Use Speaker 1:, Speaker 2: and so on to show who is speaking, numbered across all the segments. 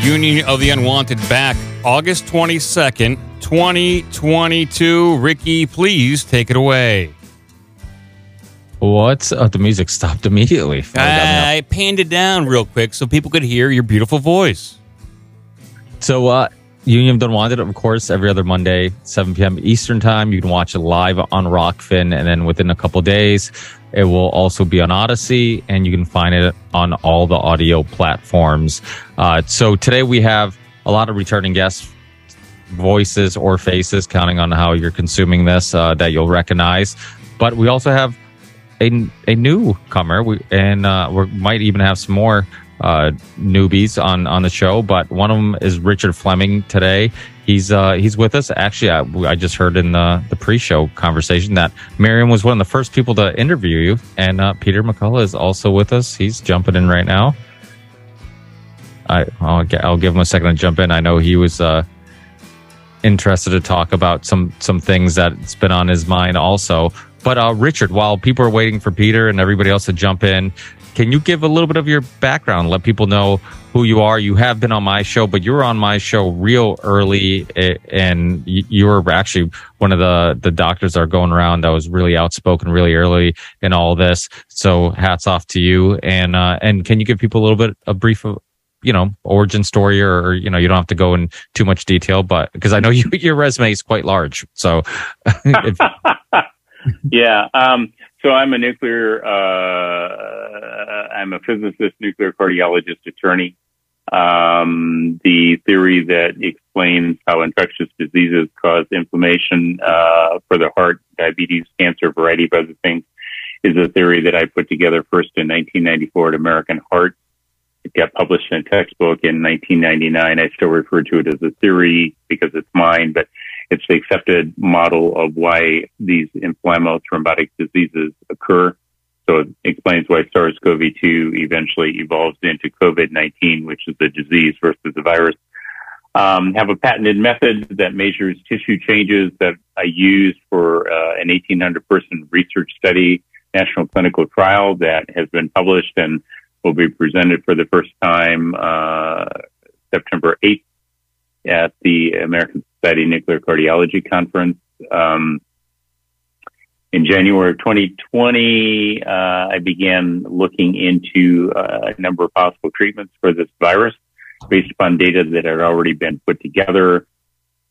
Speaker 1: Union of the Unwanted back August 22nd, 2022. Ricky, please take it away.
Speaker 2: What? Oh, the music stopped immediately.
Speaker 1: I, I panned it down real quick so people could hear your beautiful voice.
Speaker 2: So, uh, Union of the Unwanted, of course, every other Monday, 7 p.m. Eastern Time. You can watch it live on Rokfin, and then within a couple days, it will also be on Odysee, and you can find it on all the audio platforms. Uh, so today we have a lot of returning guests, voices or faces, counting on how you're consuming this, uh, that you'll recognize. But we also have a, a newcomer, we, and uh, we might even have some more uh, newbies on on the show. But one of them is Richard Fleming today. He's uh, he's with us. Actually, I, I just heard in the the pre-show conversation that Miriam was one of the first people to interview you, and uh, Peter McCullough is also with us. He's jumping in right now. I I'll, I'll give him a second to jump in. I know he was uh, interested to talk about some some things that's been on his mind also. But uh, Richard, while people are waiting for Peter and everybody else to jump in, can you give a little bit of your background? Let people know who you are. You have been on my show, but you were on my show real early, eh, and you were actually one of the the doctors that are going around that was really outspoken really early in all this. So hats off to you. And uh, and can you give people a little bit a brief of you know origin story or, or, you know you don't have to go in too much detail but because i know you, your resume is quite large so if,
Speaker 3: yeah um, so I'm a nuclear, uh, I'm a physicist, nuclear cardiologist, attorney. Um, the theory that explains how infectious diseases cause inflammation uh, for the heart, diabetes, cancer, a variety of other things, is a theory that I put together first in 1994 at American Heart. It got published in a textbook in 1999. I still refer to it as a theory because it's mine, but it's the accepted model of why these inflammatory thrombotic diseases occur. So it explains why SARS-CoV-2 eventually evolves into COVID-19, which is a disease versus a virus. Um, have a patented method that measures tissue changes that I used for uh, an 1,800 person research study, national clinical trial that has been published and will be presented for the first time uh, September 8th at the American Society Nuclear Cardiology Conference. Um, in January of 2020, uh, I began looking into uh, a number of possible treatments for this virus based upon data that had already been put together. It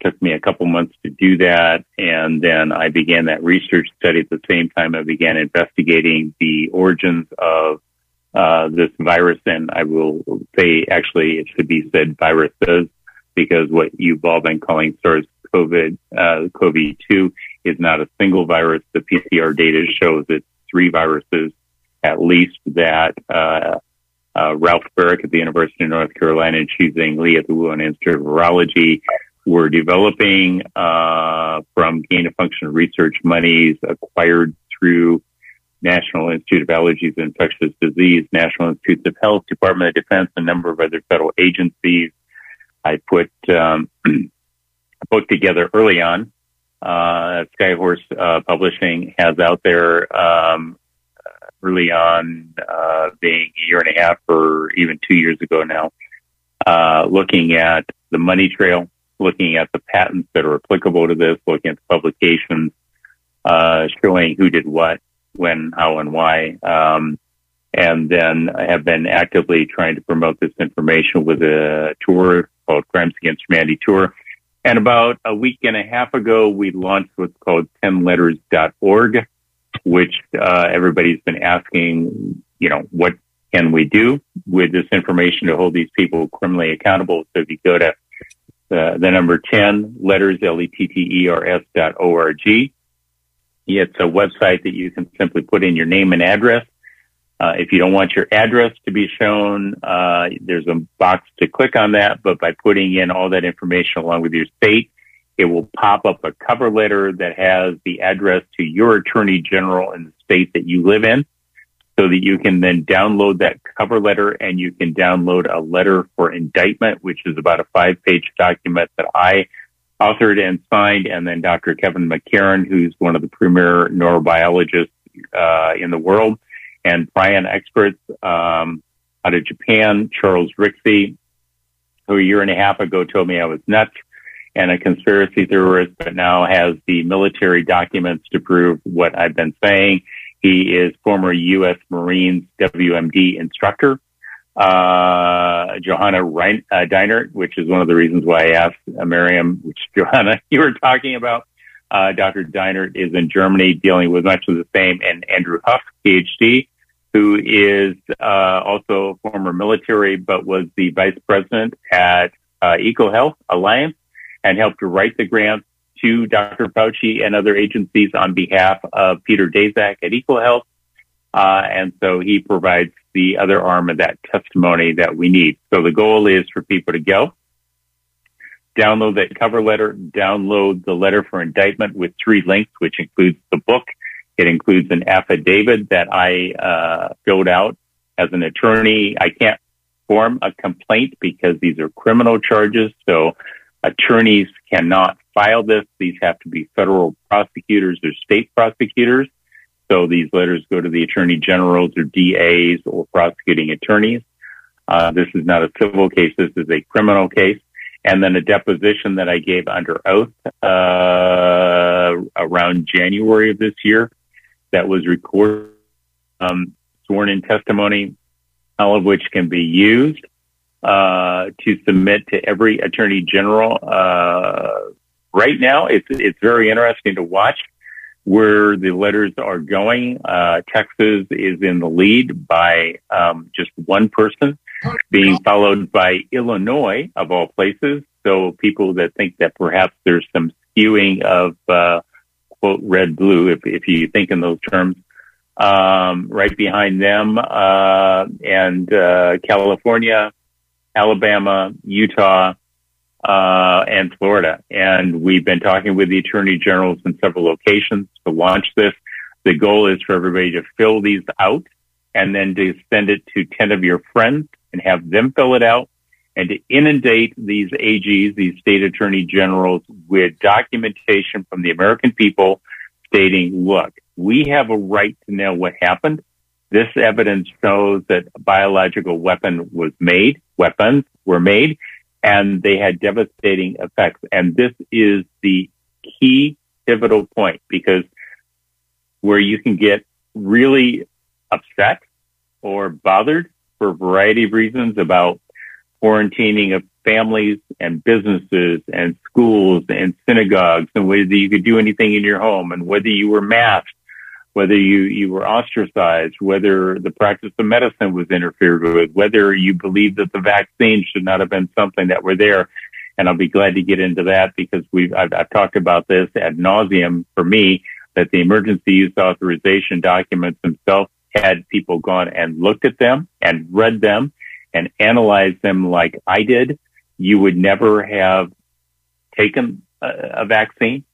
Speaker 3: took me a couple months to do that. And then I began that research study at the same time I began investigating the origins of uh, this virus. And I will say, actually, it should be said viruses because what you've all been calling SARS-CoV uh, CoV-2 is not a single virus. The PCR data shows it's three viruses at least that uh, uh, Ralph Baric at the University of North Carolina and Zheng Li at the Wuhan Institute of Virology were developing uh, from gain of function research monies acquired through National Institute of Allergies and Infectious Disease, National Institutes of Health, Department of Defense, a number of other federal agencies, I put um, a book together early on. Uh, Skyhorse uh, Publishing has out there um, early on, uh, being a year and a half or even two years ago now, uh, looking at the money trail, looking at the patents that are applicable to this, looking at the publications, uh, showing who did what, when, how, and why. Um, and then I have been actively trying to promote this information with a tour called Crimes Against Humanity Tour. And about a week and a half ago, we launched what's called 10letters.org, which uh, everybody's been asking, you know, what can we do with this information to hold these people criminally accountable? So if you go to uh, the number 10 letters, L-E-T-T-E-R-S dot O-R-G, it's a website that you can simply put in your name and address uh, if you don't want your address to be shown, uh, there's a box to click on that. But by putting in all that information along with your state, it will pop up a cover letter that has the address to your attorney general in the state that you live in so that you can then download that cover letter and you can download a letter for indictment, which is about a five page document that I authored and signed. And then Dr. Kevin McCairn, who's one of the premier neurobiologists, uh, in the world, and Brian experts um, out of Japan, Charles Rixey, who a year and a half ago told me I was nuts and a conspiracy theorist, but now has the military documents to prove what I've been saying. He is former U.S. Marines WMD instructor. Uh, Johanna Rein, uh, which is one of the reasons why I asked uh, Miriam, which Johanna you were talking about. Uh, Dr. Deinert is in Germany dealing with much of the same, and Andrew Huff, PhD, who is uh, also former military, but was the vice president at uh, EcoHealth Alliance and helped to write the grants to Dr. Fauci and other agencies on behalf of Peter Daszak at EcoHealth. Uh, and so he provides the other arm of that testimony that we need. So the goal is for people to go, download that cover letter, download the letter for indictment with three links, which includes the book. It includes an affidavit that I uh, filled out as an attorney. I can't form a complaint because these are criminal charges. So attorneys cannot file this. These have to be federal prosecutors or state prosecutors. So these letters go to the attorney generals or DAs or prosecuting attorneys. Uh, this is not a civil case. This is a criminal case. And then a deposition that I gave under oath uh, around January of this year that was recorded, um, sworn in testimony, all of which can be used uh, to submit to every attorney general. Uh, right now, it's it's very interesting to watch where the letters are going. Uh, Texas is in the lead by um, just one person, being followed by Illinois of all places. So people that think that perhaps there's some skewing of uh, quote red blue, if if you think in those terms. Um, right behind them, uh, and uh, California, Alabama, Utah, uh, and Florida. And we've been talking with the attorney generals in several locations to launch this. The goal is for everybody to fill these out and then to send it to 10 of your friends and have them fill it out and to inundate these AGs, these state attorney generals with documentation from the American people stating, look, we have a right to know what happened. This evidence shows that a biological weapon was made, weapons were made, and they had devastating effects. And this is the key pivotal point because where you can get really upset or bothered for a variety of reasons about quarantining of families and businesses and schools and synagogues and whether you could do anything in your home and whether you were masked whether you, you were ostracized, whether the practice of medicine was interfered with, whether you believe that the vaccine should not have been something that were there. And I'll be glad to get into that because we've, I've, I've talked about this ad nauseum for me that the emergency use authorization documents themselves had people gone and looked at them and read them and analyzed them like I did. You would never have taken a, a vaccine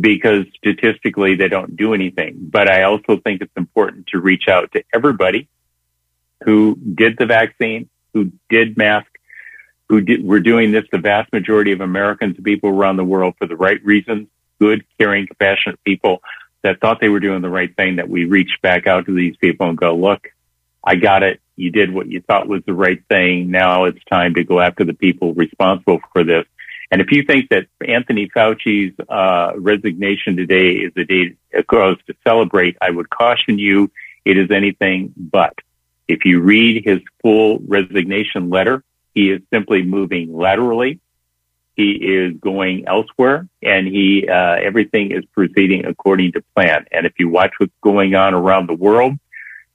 Speaker 3: because statistically they don't do anything. But I also think it's important to reach out to everybody who did the vaccine, who did mask, who did, we're doing this, the vast majority of Americans, people around the world for the right reasons, good, caring, compassionate people that thought they were doing the right thing, that we reach back out to these people and go, look, I got it. You did what you thought was the right thing. Now it's time to go after the people responsible for this and if you think that Anthony Fauci's uh, resignation today is a day a to celebrate, I would caution you it is anything but. If you read his full resignation letter, he is simply moving laterally. He is going elsewhere, and he uh, everything is proceeding according to plan. And if you watch what's going on around the world,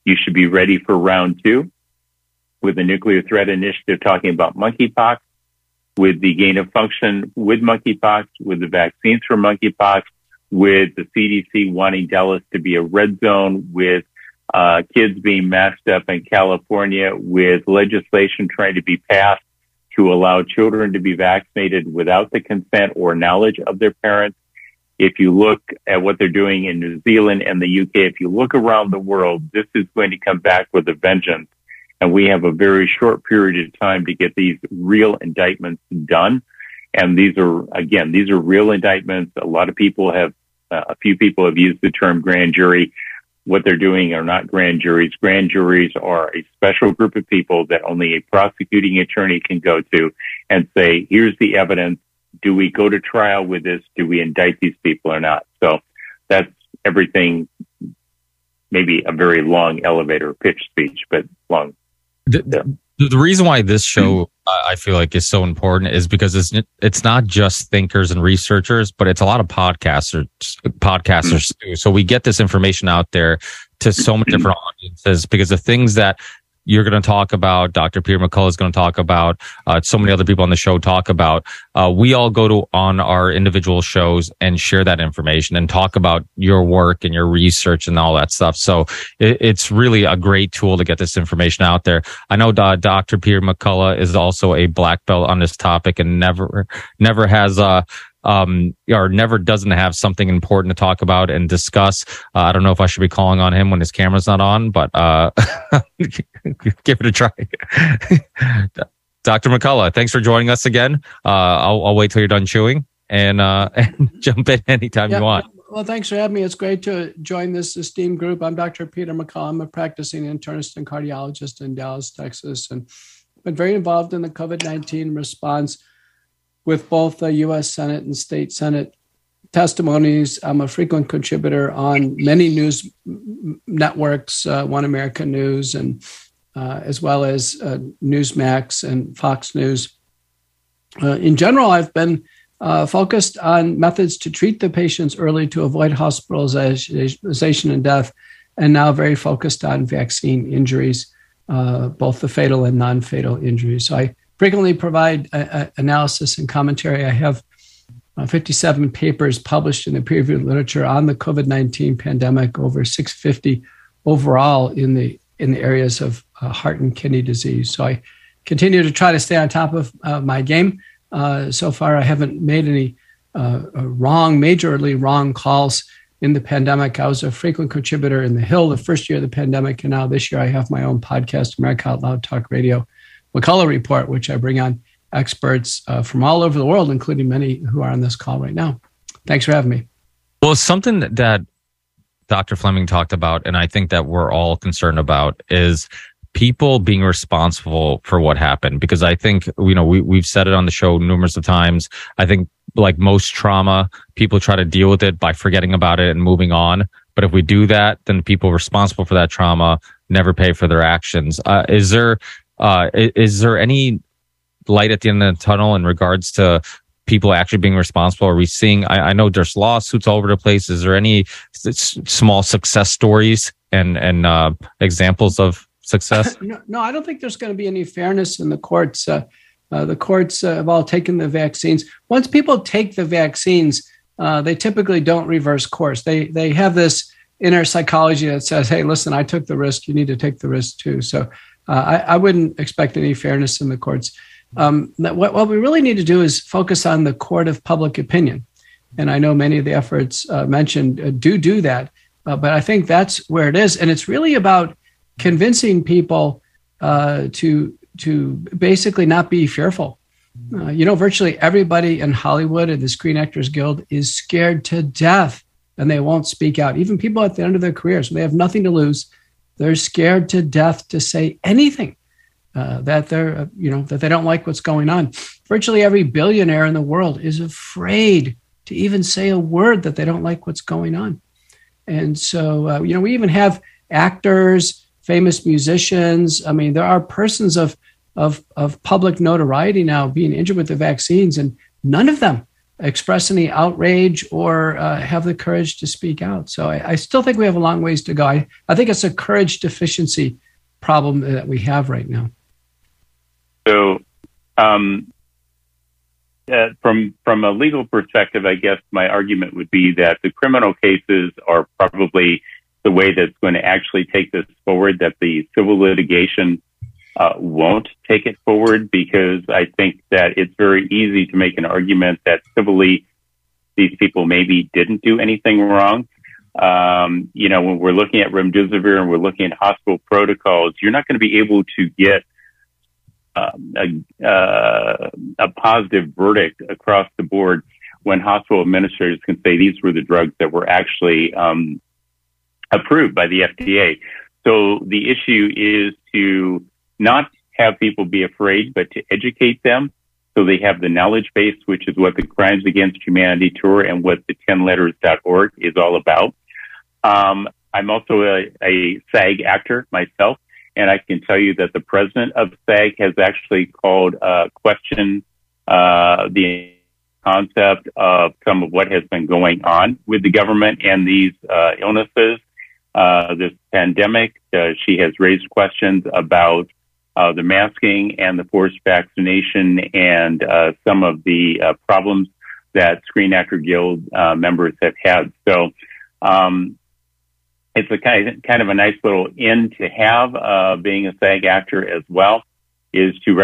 Speaker 3: you should be ready for round two with the nuclear threat initiative talking about monkeypox with the gain of function with monkeypox, with the vaccines for monkeypox, with the CDC wanting Dallas to be a red zone, with uh, kids being masked up in California, with legislation trying to be passed to allow children to be vaccinated without the consent or knowledge of their parents. If you look at what they're doing in New Zealand and the UK, if you look around the world, this is going to come back with a vengeance. And we have a very short period of time to get these real indictments done. And these are, again, these are real indictments. A lot of people have, uh, a few people have used the term grand jury. What they're doing are not grand juries. Grand juries are a special group of people that only a prosecuting attorney can go to and say, here's the evidence. Do we go to trial with this? Do we indict these people or not? So that's everything, maybe a very long elevator pitch speech, but long.
Speaker 2: The, the, the reason why this hmm. show I feel like is so important is because it's it's not just thinkers and researchers, but it's a lot of podcasters podcasters hmm. too. So we get this information out there to so many different audiences because the things that you're going to talk about, Dr. Peter McCullough is going to talk about, uh, so many other people on the show talk about. Uh, we all go to on our individual shows and share that information and talk about your work and your research and all that stuff. So it, it's really a great tool to get this information out there. I know uh, Dr. Peter McCullough is also a black belt on this topic and never, never has, uh, um, or never doesn't have something important to talk about and discuss. Uh, I don't know if I should be calling on him when his camera's not on, but uh, give it a try. Dr. McCullough, thanks for joining us again. Uh, I'll, I'll, wait till you're done chewing and, uh, and jump in anytime yeah, you want.
Speaker 4: Well, thanks for having me. It's great to join this esteemed group. I'm Dr. Peter McCullough. I'm a practicing internist and cardiologist in Dallas, Texas, and been very involved in the COVID 19 response with both the U.S. Senate and state Senate testimonies. I'm a frequent contributor on many news networks, uh, One America News, and uh, as well as uh, Newsmax and Fox News. Uh, in general, I've been uh, focused on methods to treat the patients early to avoid hospitalization and death, and now very focused on vaccine injuries, uh, both the fatal and non-fatal injuries. So I frequently provide a, a analysis and commentary. I have uh, 57 papers published in the peer reviewed literature on the COVID 19 pandemic, over 650 overall in the, in the areas of uh, heart and kidney disease. So I continue to try to stay on top of uh, my game. Uh, so far, I haven't made any uh, uh, wrong, majorly wrong calls in the pandemic. I was a frequent contributor in The Hill the first year of the pandemic, and now this year I have my own podcast, America Out Loud Talk Radio. McCullough Report, which I bring on experts uh, from all over the world, including many who are on this call right now. Thanks for having me.
Speaker 2: Well, something that Dr. Fleming talked about, and I think that we're all concerned about, is people being responsible for what happened. Because I think, you know, we, we've said it on the show numerous of times. I think, like most trauma, people try to deal with it by forgetting about it and moving on. But if we do that, then people responsible for that trauma never pay for their actions. Uh, is there uh, is there any light at the end of the tunnel in regards to people actually being responsible? Are we seeing? I, I know there's lawsuits all over the place. Is there any s- small success stories and and uh, examples of success?
Speaker 4: no, no, I don't think there's going to be any fairness in the courts. Uh, uh, the courts uh, have all taken the vaccines. Once people take the vaccines, uh, they typically don't reverse course. They they have this inner psychology that says, "Hey, listen, I took the risk. You need to take the risk too." So uh, I, I, wouldn't expect any fairness in the courts. Um, what, what, we really need to do is focus on the court of public opinion. And I know many of the efforts uh, mentioned uh, do do that, uh, but I think that's where it is. And it's really about convincing people uh, to to basically not be fearful. Uh, you know, virtually everybody in Hollywood and the Screen Actors Guild is scared to death and they won't speak out. Even people at the end of their careers, they have nothing to lose they're scared to death to say anything uh, that they're, uh, you know, that they don't like what's going on. Virtually every billionaire in the world is afraid to even say a word that they don't like what's going on. And so, uh, you know, we even have actors, famous musicians. I mean, there are persons of of of public notoriety now being injured with the vaccines, and none of them express any outrage or uh, have the courage to speak out. So I, I, still think we have a long ways to go. I, I think it's a courage deficiency problem that we have right now.
Speaker 3: So, um, uh, from from a legal perspective, I guess my argument would be that the criminal cases are probably the way that's going to actually take this forward. That the civil litigation uh, won't take it forward because I think that it's very easy to make an argument that civilly these people maybe didn't do anything wrong. Um, you know, when we're looking at remdesivir and we're looking at hospital protocols, you're not going to be able to get a, uh, a positive verdict across the board when hospital administrators can say these were the drugs that were actually um, approved by the FDA. So the issue is to not have people be afraid, but to educate them so they have the knowledge base, which is what the Crimes Against Humanity Tour and what the 10letters.org is all about. Um, I'm also a, a SAG actor myself, and I can tell you that the president of SAG has actually called uh, question uh, the concept of some of what has been going on with the government and these uh, illnesses, uh, this pandemic. Uh, she has raised questions about uh, the masking and the forced vaccination and some of the problems that Screen Actor Guild members have had. So um, it's a kind of, kind of a nice little end to have uh, being a SAG actor as well is to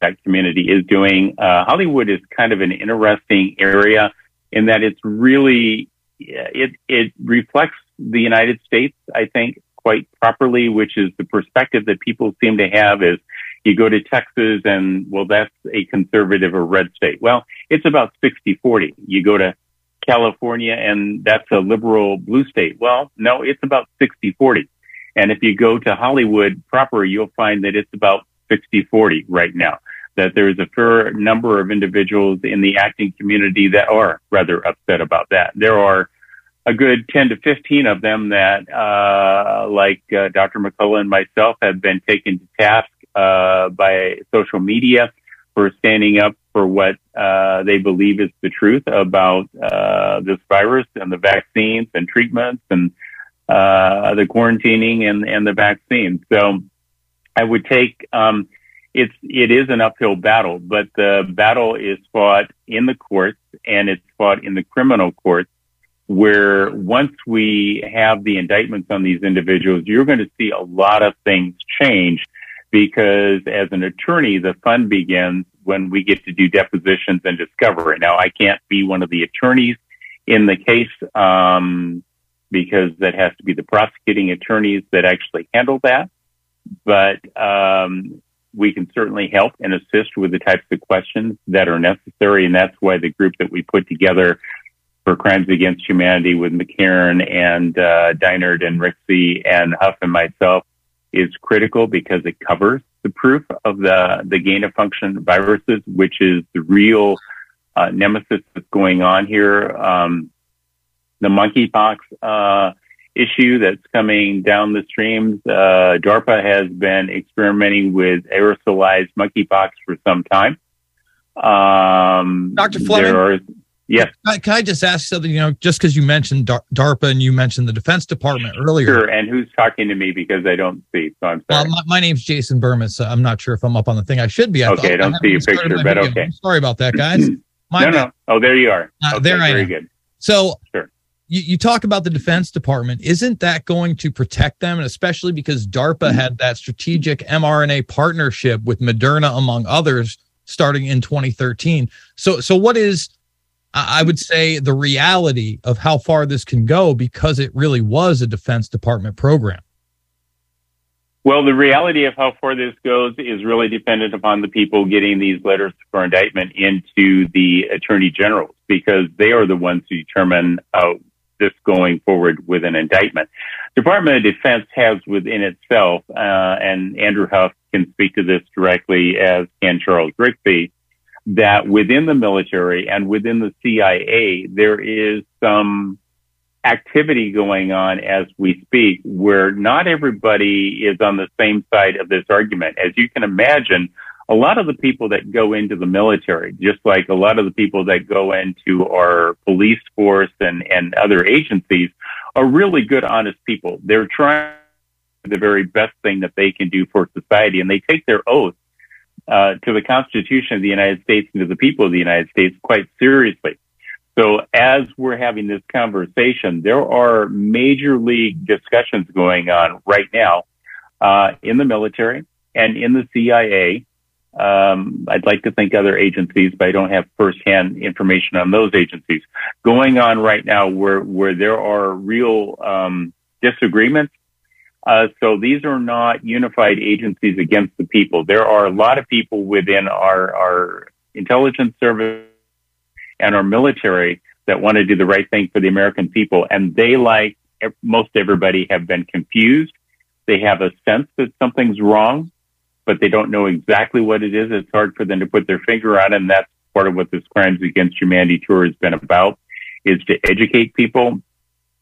Speaker 3: that community is doing. Uh, Hollywood is kind of an interesting area in that it's really it it reflects the United States, I think, quite properly, which is the perspective that people seem to have is you go to Texas and, well, that's a conservative or red state. Well, it's about 60 40. You go to California and that's a liberal blue state. Well, no, it's about 60 40. And if you go to Hollywood proper, you'll find that it's about 60 40 right now. That there's a fair number of individuals in the acting community that are rather upset about that. There are a good 10 to 15 of them that, uh, like uh, Dr. McCullough and myself have been taken to task uh, by social media for standing up for what uh, they believe is the truth about uh, this virus and the vaccines and treatments and uh, the quarantining and, and the vaccine. So I would take um, it's it is an uphill battle, but the battle is fought in the courts and it's fought in the criminal courts where once we have the indictments on these individuals, you're going to see a lot of things change because as an attorney, the fun begins when we get to do depositions and discovery. Now, I can't be one of the attorneys in the case, um, because that has to be the prosecuting attorneys that actually handle that. But, um, we can certainly help and assist with the types of questions that are necessary. And that's why the group that we put together for crimes against humanity with McCairn and uh, Deinert and Rixey and Huff and myself is critical because it covers the proof of the, the gain of function viruses, which is the real uh, nemesis that's going on here. Um, the monkeypox uh, issue that's coming down the streams. Uh, DARPA has been experimenting with aerosolized monkeypox for some time.
Speaker 5: Um, Dr. Fleming. Are,
Speaker 3: Yes.
Speaker 5: Can I just ask something? You know, just because you mentioned DARPA and you mentioned the Defense Department earlier.
Speaker 3: Sure. And who's talking to me because I don't see? So I'm sorry.
Speaker 5: Well, my, my name's Jason Bermas. So I'm not sure if I'm up on the thing I should be.
Speaker 3: I okay. I don't see your picture, but video. okay.
Speaker 5: I'm sorry about that, guys.
Speaker 3: My no, no. Oh, there you are.
Speaker 5: Uh,
Speaker 3: okay,
Speaker 5: there I
Speaker 3: very
Speaker 5: am.
Speaker 3: good.
Speaker 5: So,
Speaker 3: sure.
Speaker 5: You, you talk about the Defense Department. Isn't that going to protect them? And especially because DARPA mm-hmm. had that strategic mRNA partnership with Moderna, among others, starting in 2013. So, so what is I would say the reality of how far this can go because it really was a Defense Department program.
Speaker 3: Well, the reality of how far this goes is really dependent upon the people getting these letters for indictment into the attorney generals because they are the ones who determine uh, this going forward with an indictment. Department of Defense has within itself, uh, and Andrew Huff can speak to this directly as can Charles Rixey, that within the military and within the CIA, there is some activity going on as we speak where not everybody is on the same side of this argument. As you can imagine, a lot of the people that go into the military, just like a lot of the people that go into our police force and, and other agencies are really good, honest people. They're trying the very best thing that they can do for society and they take their oath uh, to the Constitution of the United States and to the people of the United States quite seriously. So as we're having this conversation, there are major league discussions going on right now uh, in the military and in the CIA. Um, I'd like to think other agencies, but I don't have firsthand information on those agencies going on right now where where there are real um, disagreements uh, so these are not unified agencies against the people. There are a lot of people within our, our intelligence service and our military that want to do the right thing for the American people. And they, like most everybody have been confused. They have a sense that something's wrong, but they don't know exactly what it is. It's hard for them to put their finger on. And that's part of what this Crimes Against Humanity tour has been about is to educate people.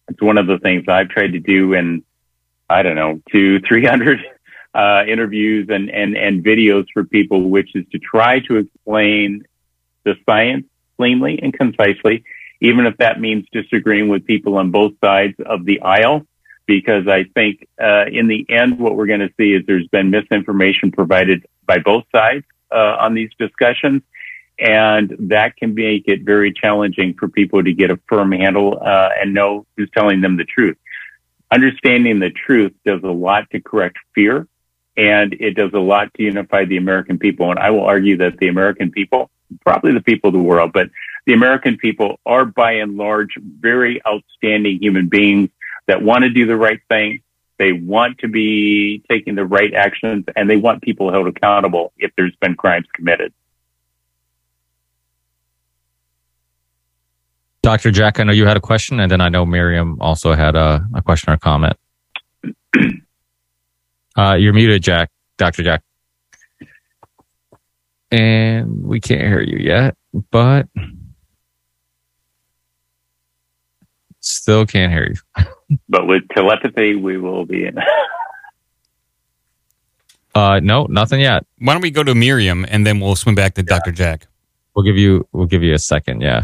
Speaker 3: It's one of the things I've tried to do in, I don't know, two, 300 uh, interviews and, and, and videos for people, which is to try to explain the science cleanly and concisely, even if that means disagreeing with people on both sides of the aisle. Because I think uh, in the end, what we're going to see is there's been misinformation provided by both sides uh, on these discussions, and that can make it very challenging for people to get a firm handle uh, and know who's telling them the truth. Understanding the truth does a lot to correct fear, and it does a lot to unify the American people. And I will argue that the American people probably the people of the world, but the American people are by and large very outstanding human beings that want to do the right thing. They want to be taking the right actions and they want people held accountable if there's been crimes committed.
Speaker 2: Dr. Jack, I know you had a question, and then I know Miriam also had a, a question or comment. uh, you're muted, Jack. Dr. Jack and we can't hear you yet, but still can't hear
Speaker 3: you. but with telepathy, we will be in.
Speaker 2: uh, no, nothing yet.
Speaker 1: Why don't we go to Miriam and then we'll swim back to yeah. Dr. Jack?
Speaker 2: We'll give you, we'll give you a second. Yeah.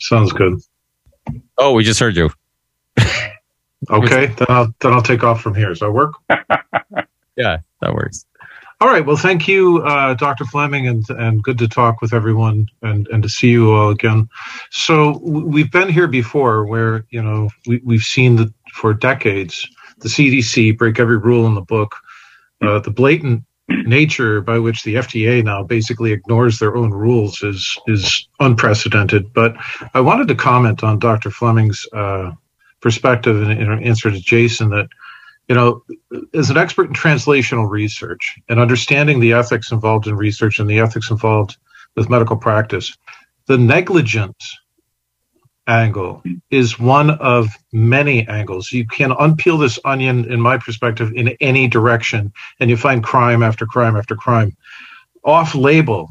Speaker 6: Sounds good.
Speaker 2: Oh, we just heard you.
Speaker 6: okay, then I'll then I'll take off from here. Does that work?
Speaker 2: yeah, that works.
Speaker 6: All right. Well, thank you, uh, Dr. Fleming, and and good to talk with everyone and and to see you all again. So we've been here before, where you know we we've seen that for decades the CDC break every rule in the book. Uh, the blatant nature by which the FDA now basically ignores their own rules is is unprecedented. But I wanted to comment on Dr. Fleming's uh, perspective in, in answer to Jason that you know, as an expert in translational research and understanding the ethics involved in research and the ethics involved with medical practice, the negligence angle is one of many angles. You can unpeel this onion, in my perspective, in any direction, and you find crime after crime after crime. Off label,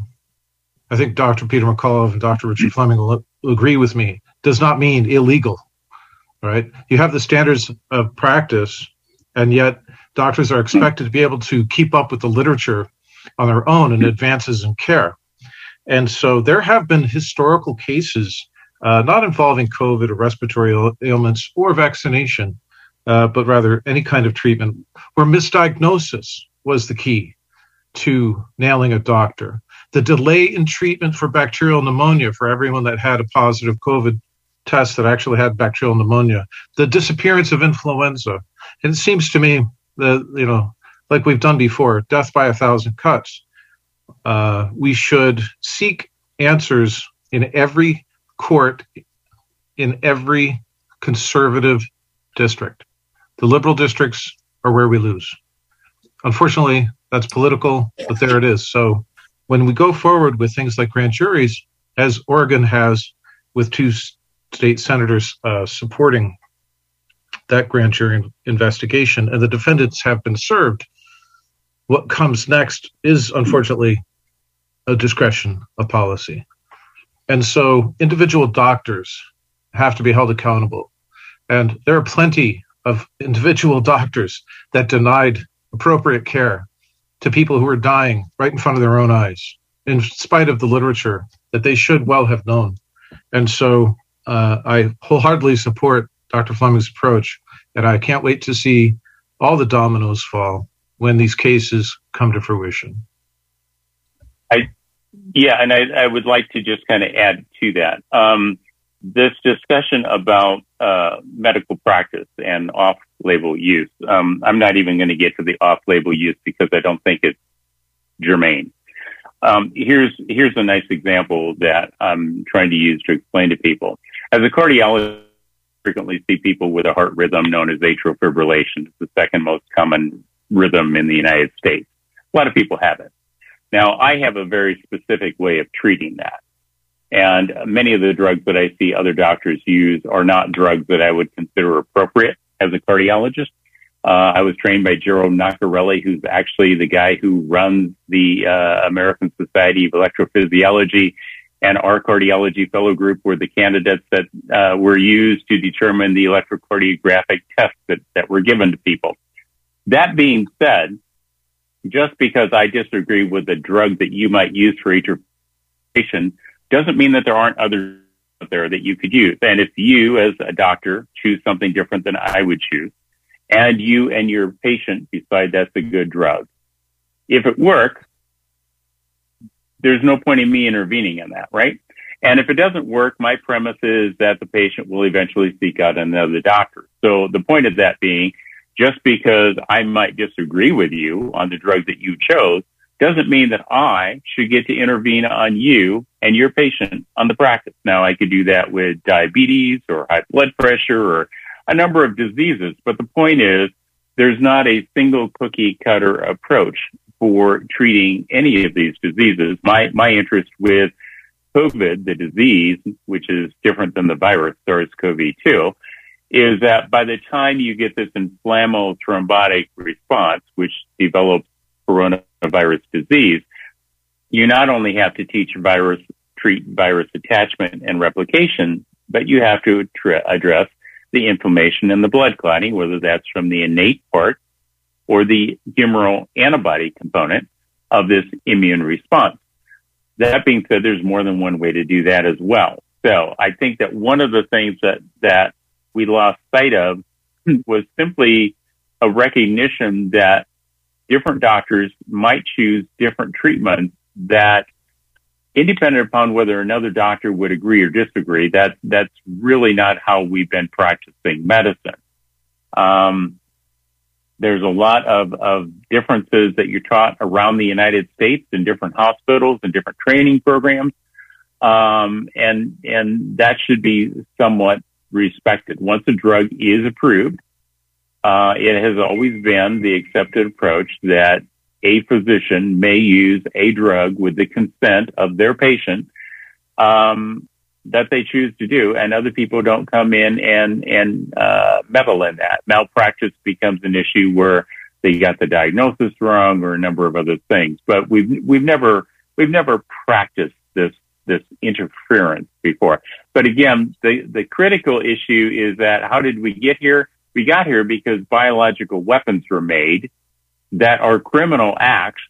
Speaker 6: I think Dr. Peter McCullough and Dr. Richard Fleming will agree with me, does not mean illegal. Right? You have the standards of practice and yet doctors are expected to be able to keep up with the literature on their own and advances in care. And so there have been historical cases, uh, not involving COVID or respiratory ailments or vaccination, uh, but rather any kind of treatment, where misdiagnosis was the key to nailing a doctor. The delay in treatment for bacterial pneumonia for everyone that had a positive COVID test that actually had bacterial pneumonia, the disappearance of influenza, and it seems to me that, you know, like we've done before, death by a thousand cuts, uh, we should seek answers in every court, in every conservative district. The liberal districts are where we lose. Unfortunately, that's political, but there it is. So when we go forward with things like grand juries, as Oregon has with two state senators uh, supporting that grand jury investigation and the defendants have been served, what comes next is unfortunately a discretion of policy. And so individual doctors have to be held accountable. And there are plenty of individual doctors that denied appropriate care to people who were dying right in front of their own eyes, in spite of the literature that they should well have known. And so uh, I wholeheartedly support Dr. Fleming's approach. And I can't wait to see all the dominoes fall when these cases come to fruition.
Speaker 3: I, yeah, and I, I would like to just kind of add to that. Um, this discussion about uh, medical practice and off-label use. Um, I'm not even going to get to the off-label use because I don't think it's germane. Um, here's here's a nice example that I'm trying to use to explain to people. As a cardiologist, I frequently see people with a heart rhythm known as atrial fibrillation. It's the second most common rhythm in the United States. A lot of people have it. Now, I have a very specific way of treating that. And many of the drugs that I see other doctors use are not drugs that I would consider appropriate as a cardiologist. Uh, I was trained by Gerald Naccarelli, who's actually the guy who runs the uh, American Society of Electrophysiology and our cardiology fellow group were the candidates that uh, were used to determine the electrocardiographic tests that, that were given to people. That being said, just because I disagree with the drug that you might use for atrial fibrillation doesn't mean that there aren't others out there that you could use. And if you, as a doctor, choose something different than I would choose, and you and your patient decide that's a good drug, if it works, there's no point in me intervening in that, right? And if it doesn't work, my premise is that the patient will eventually seek out another doctor. So the point of that being, just because I might disagree with you on the drug that you chose doesn't mean that I should get to intervene on you and your patient on the practice. Now I could do that with diabetes or high blood pressure or a number of diseases. But the point is there's not a single cookie cutter approach for treating any of these diseases. My, my interest with COVID, the disease, which is different than the virus, SARS-CoV-2, is that by the time you get this inflammothrombotic response, which develops coronavirus disease, you not only have to teach virus, treat virus attachment and replication, but you have to address the inflammation and the blood clotting, whether that's from the innate part or the humoral antibody component of this immune response. That being said, there's more than one way to do that as well. So I think that one of the things that, that we lost sight of was simply a recognition that different doctors might choose different treatments that independent upon whether another doctor would agree or disagree, that that's really not how we've been practicing medicine. Um, there's a lot of, of differences that you're taught around the United States in different hospitals and different training programs. Um, and, and that should be somewhat respected. Once a drug is approved, uh, it has always been the accepted approach that a physician may use a drug with the consent of their patient um, that they choose to do, and other people don't come in and and uh, meddle in that. Malpractice becomes an issue where they got the diagnosis wrong or a number of other things. But we've we've never we've never practiced this this interference before. But again, the the critical issue is that how did we get here? We got here because biological weapons were made that are criminal acts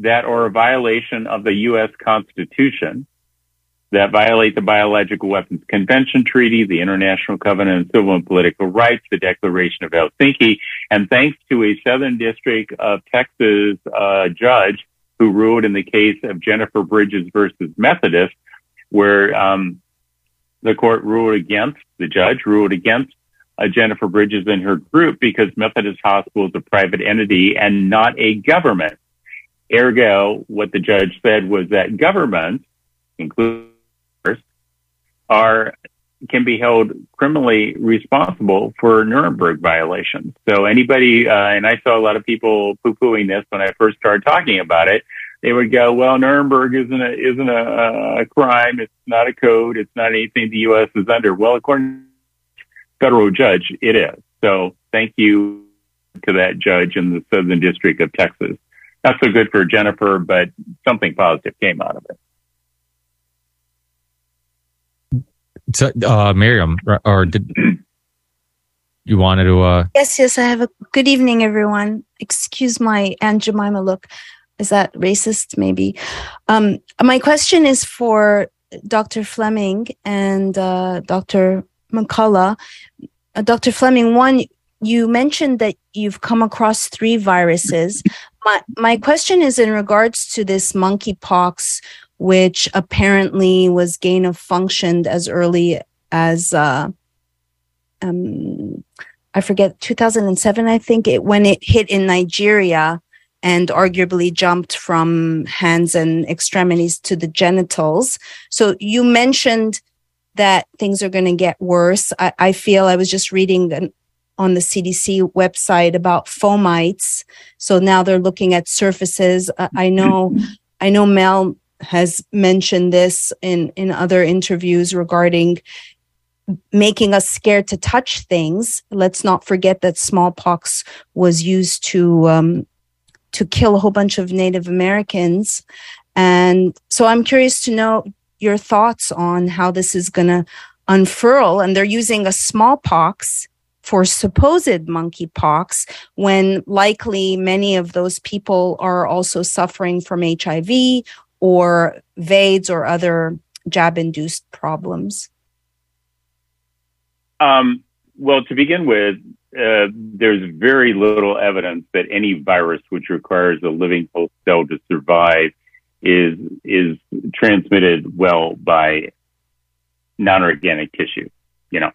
Speaker 3: that are a violation of the U.S. Constitution, that violate the Biological Weapons Convention Treaty, the International Covenant on Civil and Political Rights, the Declaration of Helsinki, and thanks to a Southern District of Texas uh, judge who ruled in the case of Jennifer Bridges versus Methodist, where um, the court ruled against the judge ruled against uh, Jennifer Bridges and her group because Methodist Hospital is a private entity and not a government. Ergo, what the judge said was that governments, including are can be held criminally responsible for Nuremberg violations. So anybody, uh, and I saw a lot of people poo-pooing this when I first started talking about it. They would go, "Well, Nuremberg isn't a isn't a, a crime. It's not a code. It's not anything the U.S. is under." Well, according to federal judge, it is. So thank you to that judge in the Southern District of Texas. Not so good for Jennifer, but something positive came out of it.
Speaker 2: So, uh, Miriam, or did you wanted to? Uh...
Speaker 7: Yes, yes. I have a good evening, everyone. Excuse my Aunt Jemima look. Is that racist? Maybe. Um, my question is for Dr. Fleming and uh, Dr. McCullough. Uh, Dr. Fleming, one, you mentioned that you've come across three viruses. My, my question is in regards to this monkeypox, which apparently was gain of functioned as early as, uh, um, I forget, 2007, I think, it, when it hit in Nigeria and arguably jumped from hands and extremities to the genitals. So you mentioned that things are going to get worse. I, I, feel I was just reading an, on the CDC website about fomites. So now they're looking at surfaces. I, I know, I know Mel has mentioned this in, in other interviews regarding making us scared to touch things. Let's not forget that smallpox was used to um, to kill a whole bunch of Native Americans, and so I'm curious to know your thoughts on how this is going to unfurl. And they're using a smallpox for supposed monkeypox when likely many of those people are also suffering from HIV or VADES or other jab induced problems?
Speaker 3: Um, well, to begin with, uh, there's very little evidence that any virus which requires a living host cell to survive is is transmitted well by non-organic tissue. You know,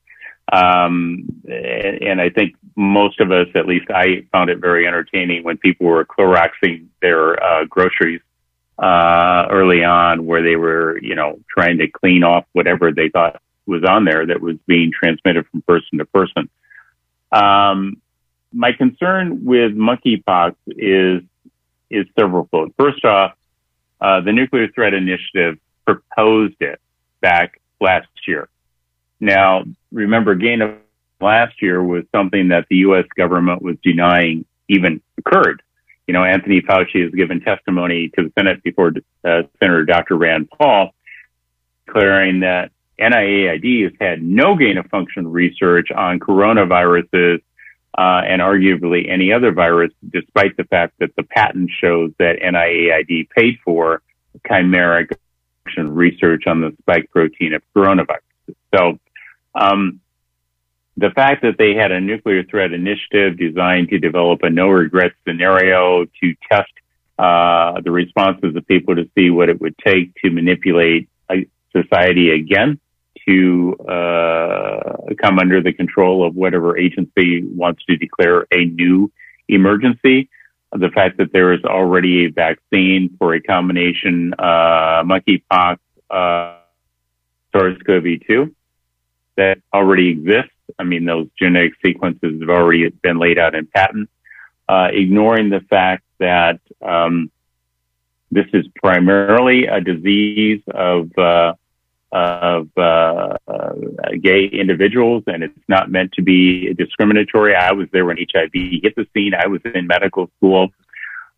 Speaker 3: um, and, I think most of us, at least I found it very entertaining when people were Cloroxing their uh, groceries uh, early on, where they were, you know, trying to clean off whatever they thought was on there that was being transmitted from person to person. Um, my concern with monkeypox is is severalfold. First off, uh, the Nuclear Threat Initiative proposed it back last year. Now, remember, gain of last year was something that the U.S. government was denying even occurred. You know, Anthony Fauci has given testimony to the Senate before uh, Senator Dr. Rand Paul, declaring that NIAID has had no gain of function research on coronaviruses uh, and arguably any other virus, despite the fact that the patent shows that NIAID paid for chimeric function research on the spike protein of coronavirus. So, um, the fact that they had a nuclear threat initiative designed to develop a no regret scenario to test uh, the responses of people to see what it would take to manipulate society again to uh, come under the control of whatever agency wants to declare a new emergency. The fact that there is already a vaccine for a combination uh, monkeypox, uh, SARS-CoV-2 that already exists. I mean, those genetic sequences have already been laid out in patent. Uh, ignoring the fact that um, this is primarily a disease of uh, of uh, uh, gay individuals, and it's not meant to be discriminatory. I was there when HIV hit the scene. I was in medical school.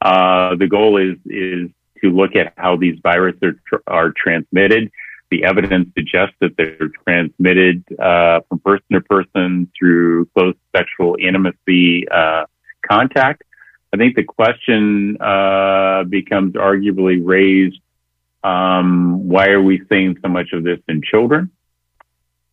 Speaker 3: Uh, the goal is is to look at how these viruses are, tr- are transmitted. The evidence suggests that they're transmitted uh, from person to person through close sexual intimacy uh, contact. I think the question uh, becomes arguably raised um, why are we seeing so much of this in children?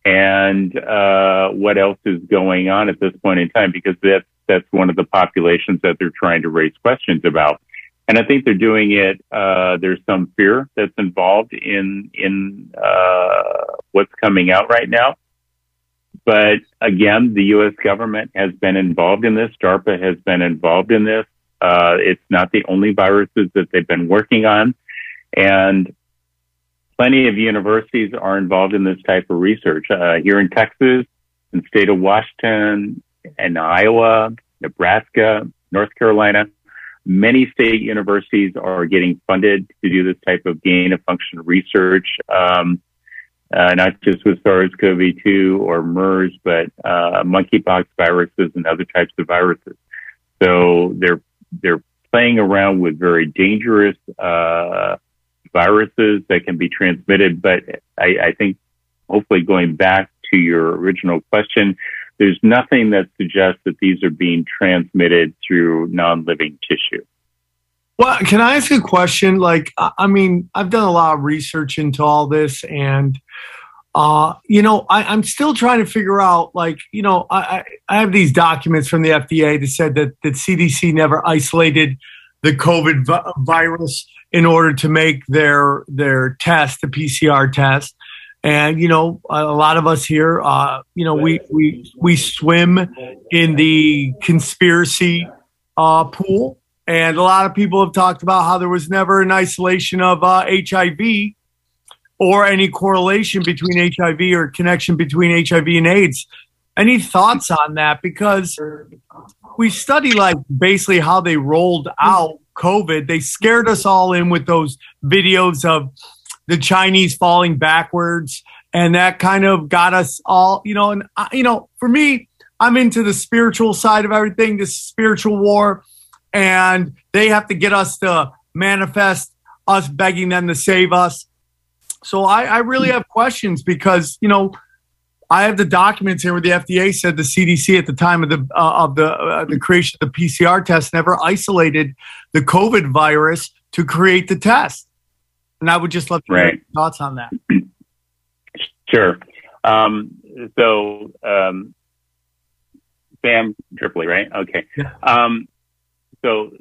Speaker 3: And uh, what else is going on at this point in time? Because that's that's one of the populations that they're trying to raise questions about. And I think they're doing it. Uh, there's some fear that's involved in in uh, what's coming out right now. But again, the U.S. government has been involved in this. DARPA has been involved in this. Uh, it's not the only viruses that they've been working on. And plenty of universities are involved in this type of research. Uh, here in Texas, in the state of Washington, and Iowa, Nebraska, North Carolina, many state universities are getting funded to do this type of gain of function research, um, uh, not just with SARS-CoV-2 or MERS, but uh, monkeypox viruses and other types of viruses. So they're they're playing around with very dangerous uh, viruses that can be transmitted. But I, I think hopefully going back to your original question, there's nothing that suggests that these are being transmitted through non-living tissue.
Speaker 8: Well, can I ask a question? Like, I mean, I've done a lot of research into all this, and uh, you know, I, am still trying to figure out, like, you know, I, I have these documents from the FDA that said that that CDC never isolated the COVID vi- virus in order to make their their test, the PCR test. And you know, a lot of us here, uh, you know, we we we swim in the conspiracy uh, pool, and a lot of people have talked about how there was never an isolation of uh, HIV or any correlation between HIV or connection between HIV and AIDS. Any thoughts on that? Because we study like basically how they rolled out COVID, they scared us all in with those videos of the Chinese falling backwards and that kind of got us all, you know, and I, you know, for me, I'm into the spiritual side of everything, this spiritual war, and they have to get us to manifest us begging them to save us. So I, I really have questions because you know I have the documents here where the FDA said the CDC at the time of the uh, of the uh, the creation of the PCR test never isolated the COVID virus to create the test. And I would just love to right. hear your thoughts on that.
Speaker 3: Sure. Um, so, um, Sam Tripoli, right? Okay. Yeah. Um, so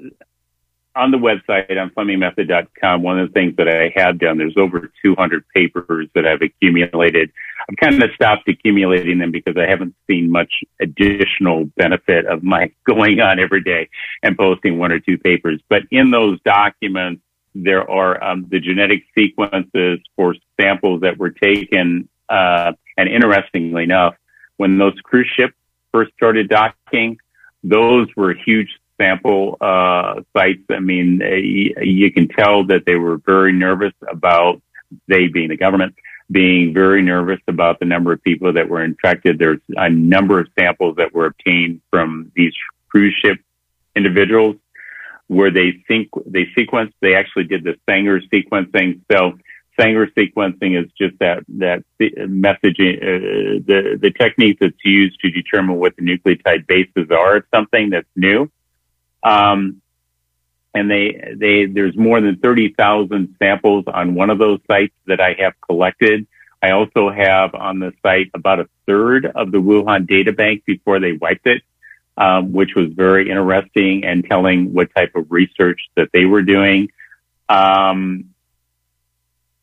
Speaker 3: on the website on FlemingMethod.com, one of the things that I have done, there's over 200 papers that I've accumulated. I've kind of stopped accumulating them because I haven't seen much additional benefit of my going on every day and posting one or two papers. But in those documents, there are um, the genetic sequences for samples that were taken. Uh, and interestingly enough, when those cruise ships first started docking, those were huge sample uh, sites. I mean, uh, you can tell that they were very nervous about they being the government being very nervous about the number of people that were infected. There's a number of samples that were obtained from these cruise ship individuals where they think they sequenced. They actually did the Sanger sequencing. So Sanger sequencing is just that that messaging, uh, the the technique that's used to determine what the nucleotide bases are. It's something that's new. Um, and they, they, there's more than 30,000 samples on one of those sites that I have collected. I also have on the site about a third of the Wuhan data bank before they wiped it, um, which was very interesting and telling what type of research that they were doing. Um,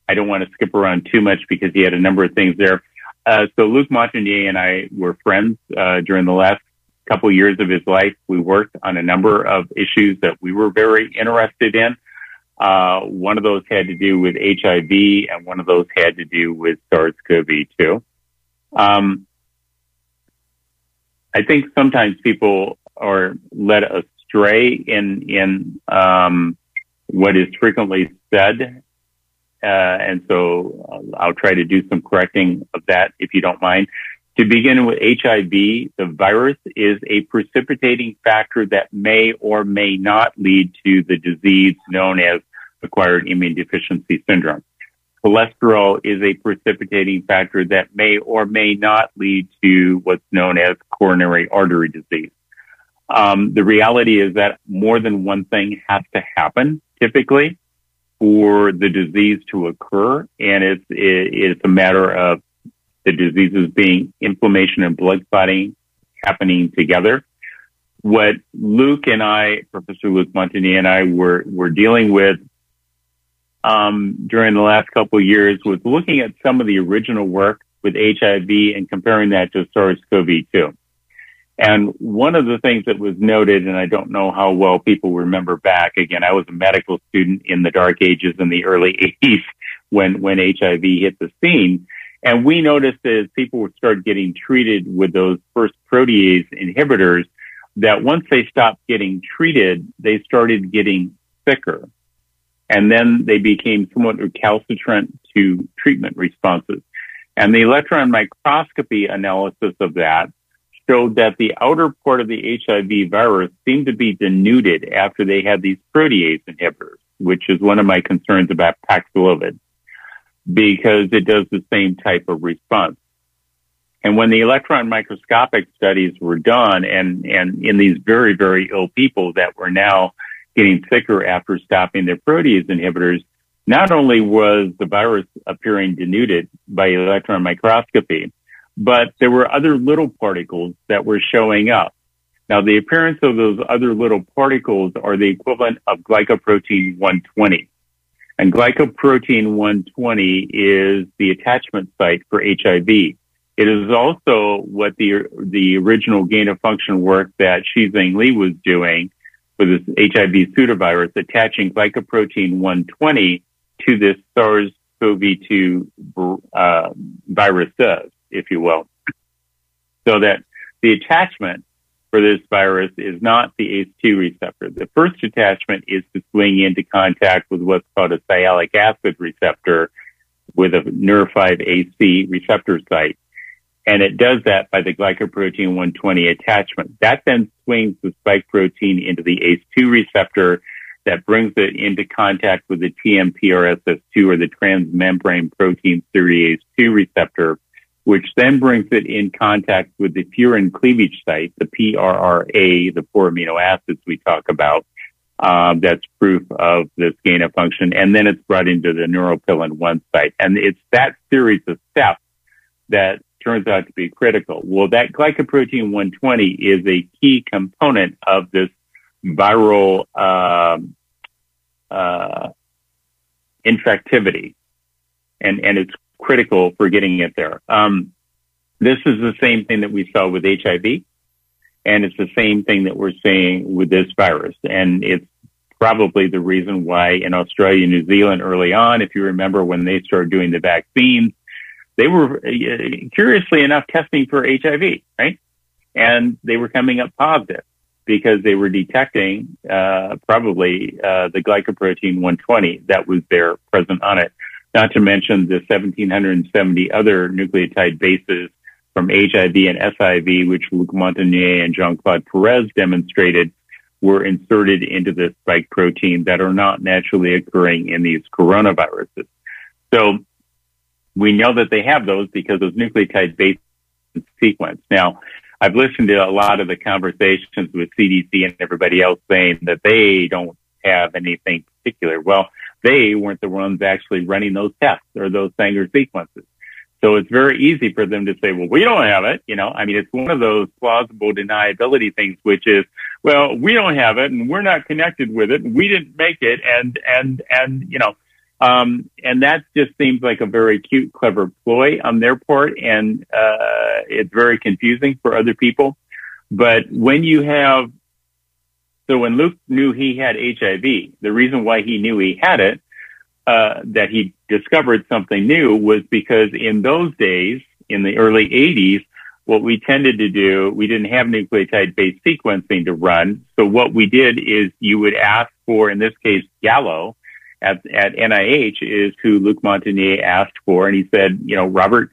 Speaker 3: I don't want to skip around too much because he had a number of things there. Uh, so Luc Montagnier and I were friends uh, during the last couple of years of his life, we worked on a number of issues that we were very interested in. Uh, one of those had to do with HIV, and one of those had to do with SARS-CoV-2. Um, I think sometimes people are led astray in in um, what is frequently said, uh, and so I'll try to do some correcting of that if you don't mind. To begin with HIV, the virus is a precipitating factor that may or may not lead to the disease known as acquired immune deficiency syndrome. Cholesterol is a precipitating factor that may or may not lead to what's known as coronary artery disease. Um, the reality is that more than one thing has to happen typically for the disease to occur, and it's it's a matter of the diseases being inflammation and blood clotting happening together. What Luc and I, Professor Luc Montagnier and I were, were dealing with um, during the last couple of years was looking at some of the original work with HIV and comparing that to SARS-CoV-2. And one of the things that was noted, and I don't know how well people remember back, again, I was a medical student in the dark ages in the early 80s when, when HIV hit the scene. And we noticed as people would start getting treated with those first protease inhibitors, that once they stopped getting treated, they started getting sicker. And then they became somewhat recalcitrant to treatment responses. And the electron microscopy analysis of that showed that the outer part of the HIV virus seemed to be denuded after they had these protease inhibitors, which is one of my concerns about Paxlovid because it does the same type of response. And when the electron microscopic studies were done and, and in these very, very ill people that were now getting sicker after stopping their protease inhibitors, not only was the virus appearing denuded by electron microscopy, but there were other little particles that were showing up. Now, the appearance of those other little particles are the equivalent of glycoprotein 120. And glycoprotein 120 is the attachment site for HIV. It is also what the, the original gain of function work that Shizheng Li was doing for this HIV pseudovirus, attaching glycoprotein 120 to this SARS-CoV-2 uh, virus does, if you will. So that the attachment for this virus is not the ACE2 receptor. The first attachment is to swing into contact with what's called a sialic acid receptor with a NER5AC receptor site. And it does that by the glycoprotein 120 attachment. That then swings the spike protein into the ACE2 receptor that brings it into contact with the TMPRSS2 or the transmembrane protein series 2 receptor, which then brings it in contact with the furin cleavage site, the PRRA, the four amino acids we talk about. Um, that's proof of this gain of function. And then it's brought into the neuropilin 1 site. And it's that series of steps that turns out to be critical. Well, that glycoprotein 120 is a key component of this viral um, uh, infectivity, and and it's critical for getting it there. Um, this is the same thing that we saw with HIV, and it's the same thing that we're seeing with this virus, and it's probably the reason why in Australia, New Zealand, early on, if you remember when they started doing the vaccines, they were uh, curiously enough testing for HIV, right? And they were coming up positive because they were detecting uh, probably uh, the glycoprotein 120 that was there present on it. Not to mention the 1,770 other nucleotide bases from HIV and SIV, which Luc Montagnier and Jean-Claude Perez demonstrated were inserted into the spike protein that are not naturally occurring in these coronaviruses. So we know that they have those because those nucleotide based sequence. Now, I've listened to a lot of the conversations with CDC and everybody else saying that they don't have anything particular. Well, they weren't the ones actually running those tests or those Sanger sequences. So it's very easy for them to say, well, we don't have it. You know, I mean, it's one of those plausible deniability things, which is, well, we don't have it and we're not connected with it. We didn't make it. And, and, and, you know, um, and that just seems like a very cute, clever ploy on their part. And, uh, it's very confusing for other people. But when you have, so when Luke knew he had HIV, the reason why he knew he had it, uh, that he discovered something new was because in those days, in the early 80s, what we tended to do, we didn't have nucleotide based sequencing to run. So what we did is you would ask for, in this case, Gallo, at, at NIH is who Luc Montagnier asked for. And he said, you know, Robert,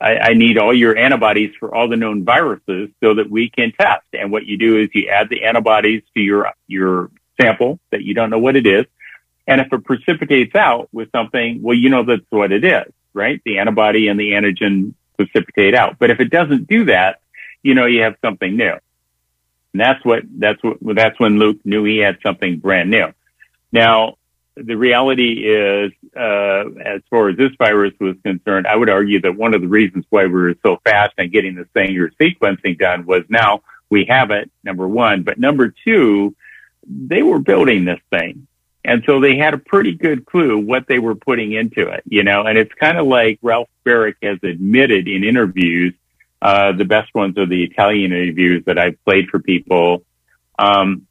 Speaker 3: I, I, need all your antibodies for all the known viruses so that we can test. And what you do is you add the antibodies to your, your sample that you don't know what it is. And if it precipitates out with something, well, you know that's what it is, right? The antibody and the antigen precipitate out. But if it doesn't do that, you know, you have something new. And that's what, that's what, that's when Luke knew he had something brand new. Now, the reality is, uh, as far as this virus was concerned, I would argue that one of the reasons why we were so fast in getting the Sanger sequencing done was now we have it, number one. But number two, they were building this thing. And so they had a pretty good clue what they were putting into it, you know, and it's kind of like Ralph Baric has admitted in interviews, uh, the best ones are the Italian interviews that I've played for people, um,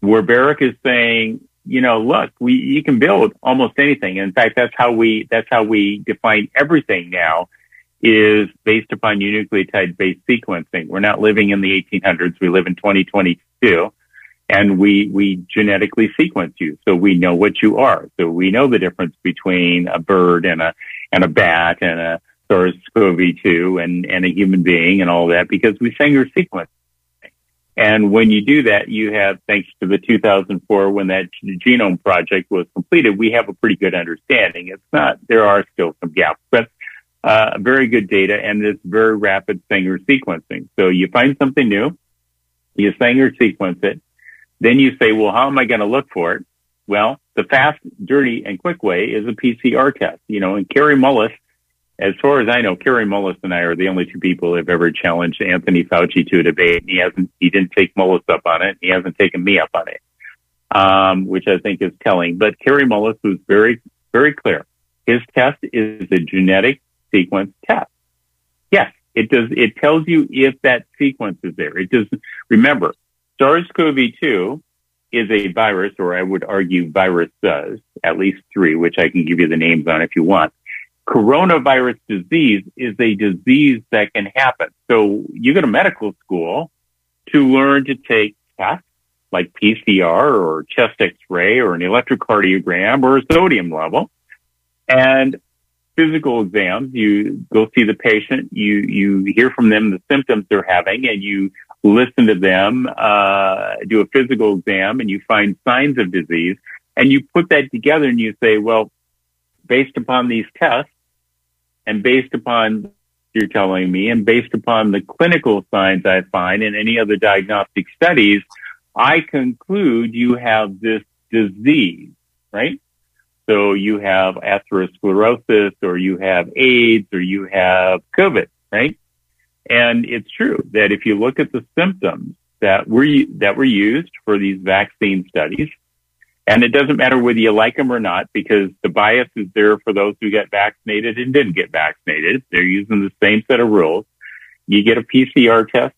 Speaker 3: where Baric is saying, you know, look, we, you can build almost anything. In fact, that's how we, that's how we define everything now is based upon nucleotide based sequencing. We're not living in the 1800s. We live in 2022 and we, we genetically sequence you. So we know what you are. So we know the difference between a bird and a, and a bat and a SARS-CoV-2 and, and a human being and all that because we Sanger sequence. And when you do that, you have, thanks to the 2004, when that genome project was completed, we have a pretty good understanding. It's not, there are still some gaps, but uh, very good data and this very rapid Sanger sequencing. So you find something new, you Sanger sequence it, then you say, well, how am I going to look for it? Well, the fast, dirty, and quick way is a PCR test. You know, and Kary Mullis as far as I know, Kerry Mullis and I are the only two people who have ever challenged Anthony Fauci to a debate. He hasn't, he didn't take Mullis up on it. He hasn't taken me up on it, um, which I think is telling. But Kerry Mullis was very, very clear. His test is a genetic sequence test. Yes, it does. It tells you if that sequence is there. It does. Remember, SARS-CoV-2 is a virus, or I would argue virus does, at least three, which I can give you the names on if you want coronavirus disease is a disease that can happen. So you go to medical school to learn to take tests like PCR or chest x-ray or an electrocardiogram or a sodium level. And physical exams. You go see the patient. You you hear from them the symptoms they're having, and you listen to them. Uh, do a physical exam, and you find signs of disease, and you put that together, and you say, well, based upon these tests, and based upon you're telling me, and based upon the clinical signs I find in any other diagnostic studies, I conclude you have this disease, right? So you have atherosclerosis or you have AIDS or you have COVID, right? And it's true that if you look at the symptoms that were, that were used for these vaccine studies, and it doesn't matter whether you like them or not because the bias is there for those who get vaccinated and didn't get vaccinated. They're using the same set of rules. You get a PCR test.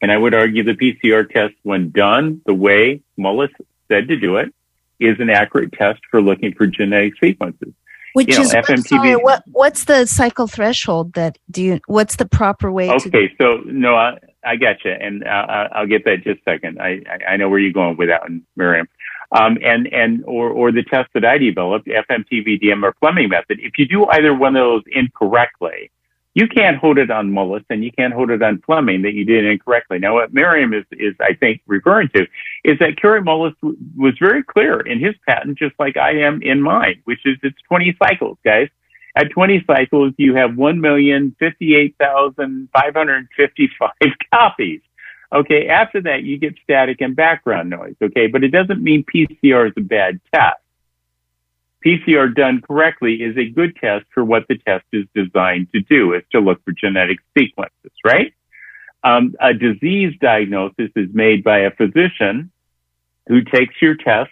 Speaker 3: And I would argue the PCR test, when done the way Mullis said to do it, is an accurate test for looking for genetic sequences.
Speaker 7: Which you know, is FMTV. Sorry, what, what's the cycle threshold that do you? What's the proper way?
Speaker 3: Okay, to- so no, I, I got you, and uh, I'll get that just a second. I, I know where you're going with that one, Miriam. Um, and and or or the test that I developed, FMTVDM or Fleming method. If you do either one of those incorrectly, you can't hold it on Mullis and you can't hold it on Fleming that you did incorrectly. Now, what Miriam is, is I think, referring to is that Kary Mullis w- was very clear in his patent, just like I am in mine, which is it's 20 cycles, guys. At 20 cycles, you have 1,058,555 copies. Okay. After that, you get static and background noise. Okay. But it doesn't mean PCR is a bad test. PCR done correctly is a good test for what the test is designed to do, is to look for genetic sequences, right? Um, a disease diagnosis is made by a physician who takes your test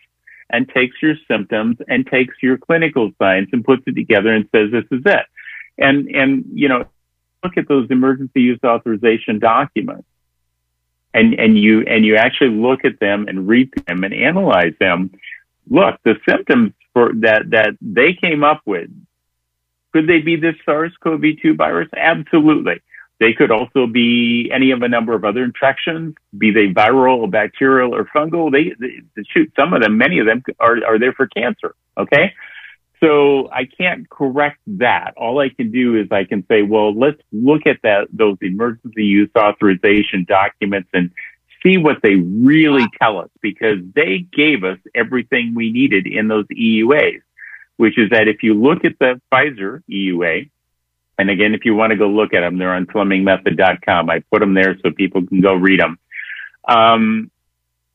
Speaker 3: and takes your symptoms and takes your clinical signs and puts it together and says this is it. And and you know, look at those emergency use authorization documents. And and you and you actually look at them and read them and analyze them. Look, the symptoms for that that they came up with. Could they be this SARS-CoV-2 virus? Absolutely. They could also be any of a number of other infections, be they viral or bacterial or fungal. They, they shoot some of them, many of them are, are there for cancer. Okay. So I can't correct that. All I can do is I can say, well, let's look at that, those emergency use authorization documents and see what they really tell us because they gave us everything we needed in those EUAs, which is that if you look at the Pfizer EUA, and again, if you want to go look at them, they're on FlemingMethod.com. I put them there so people can go read them. Um,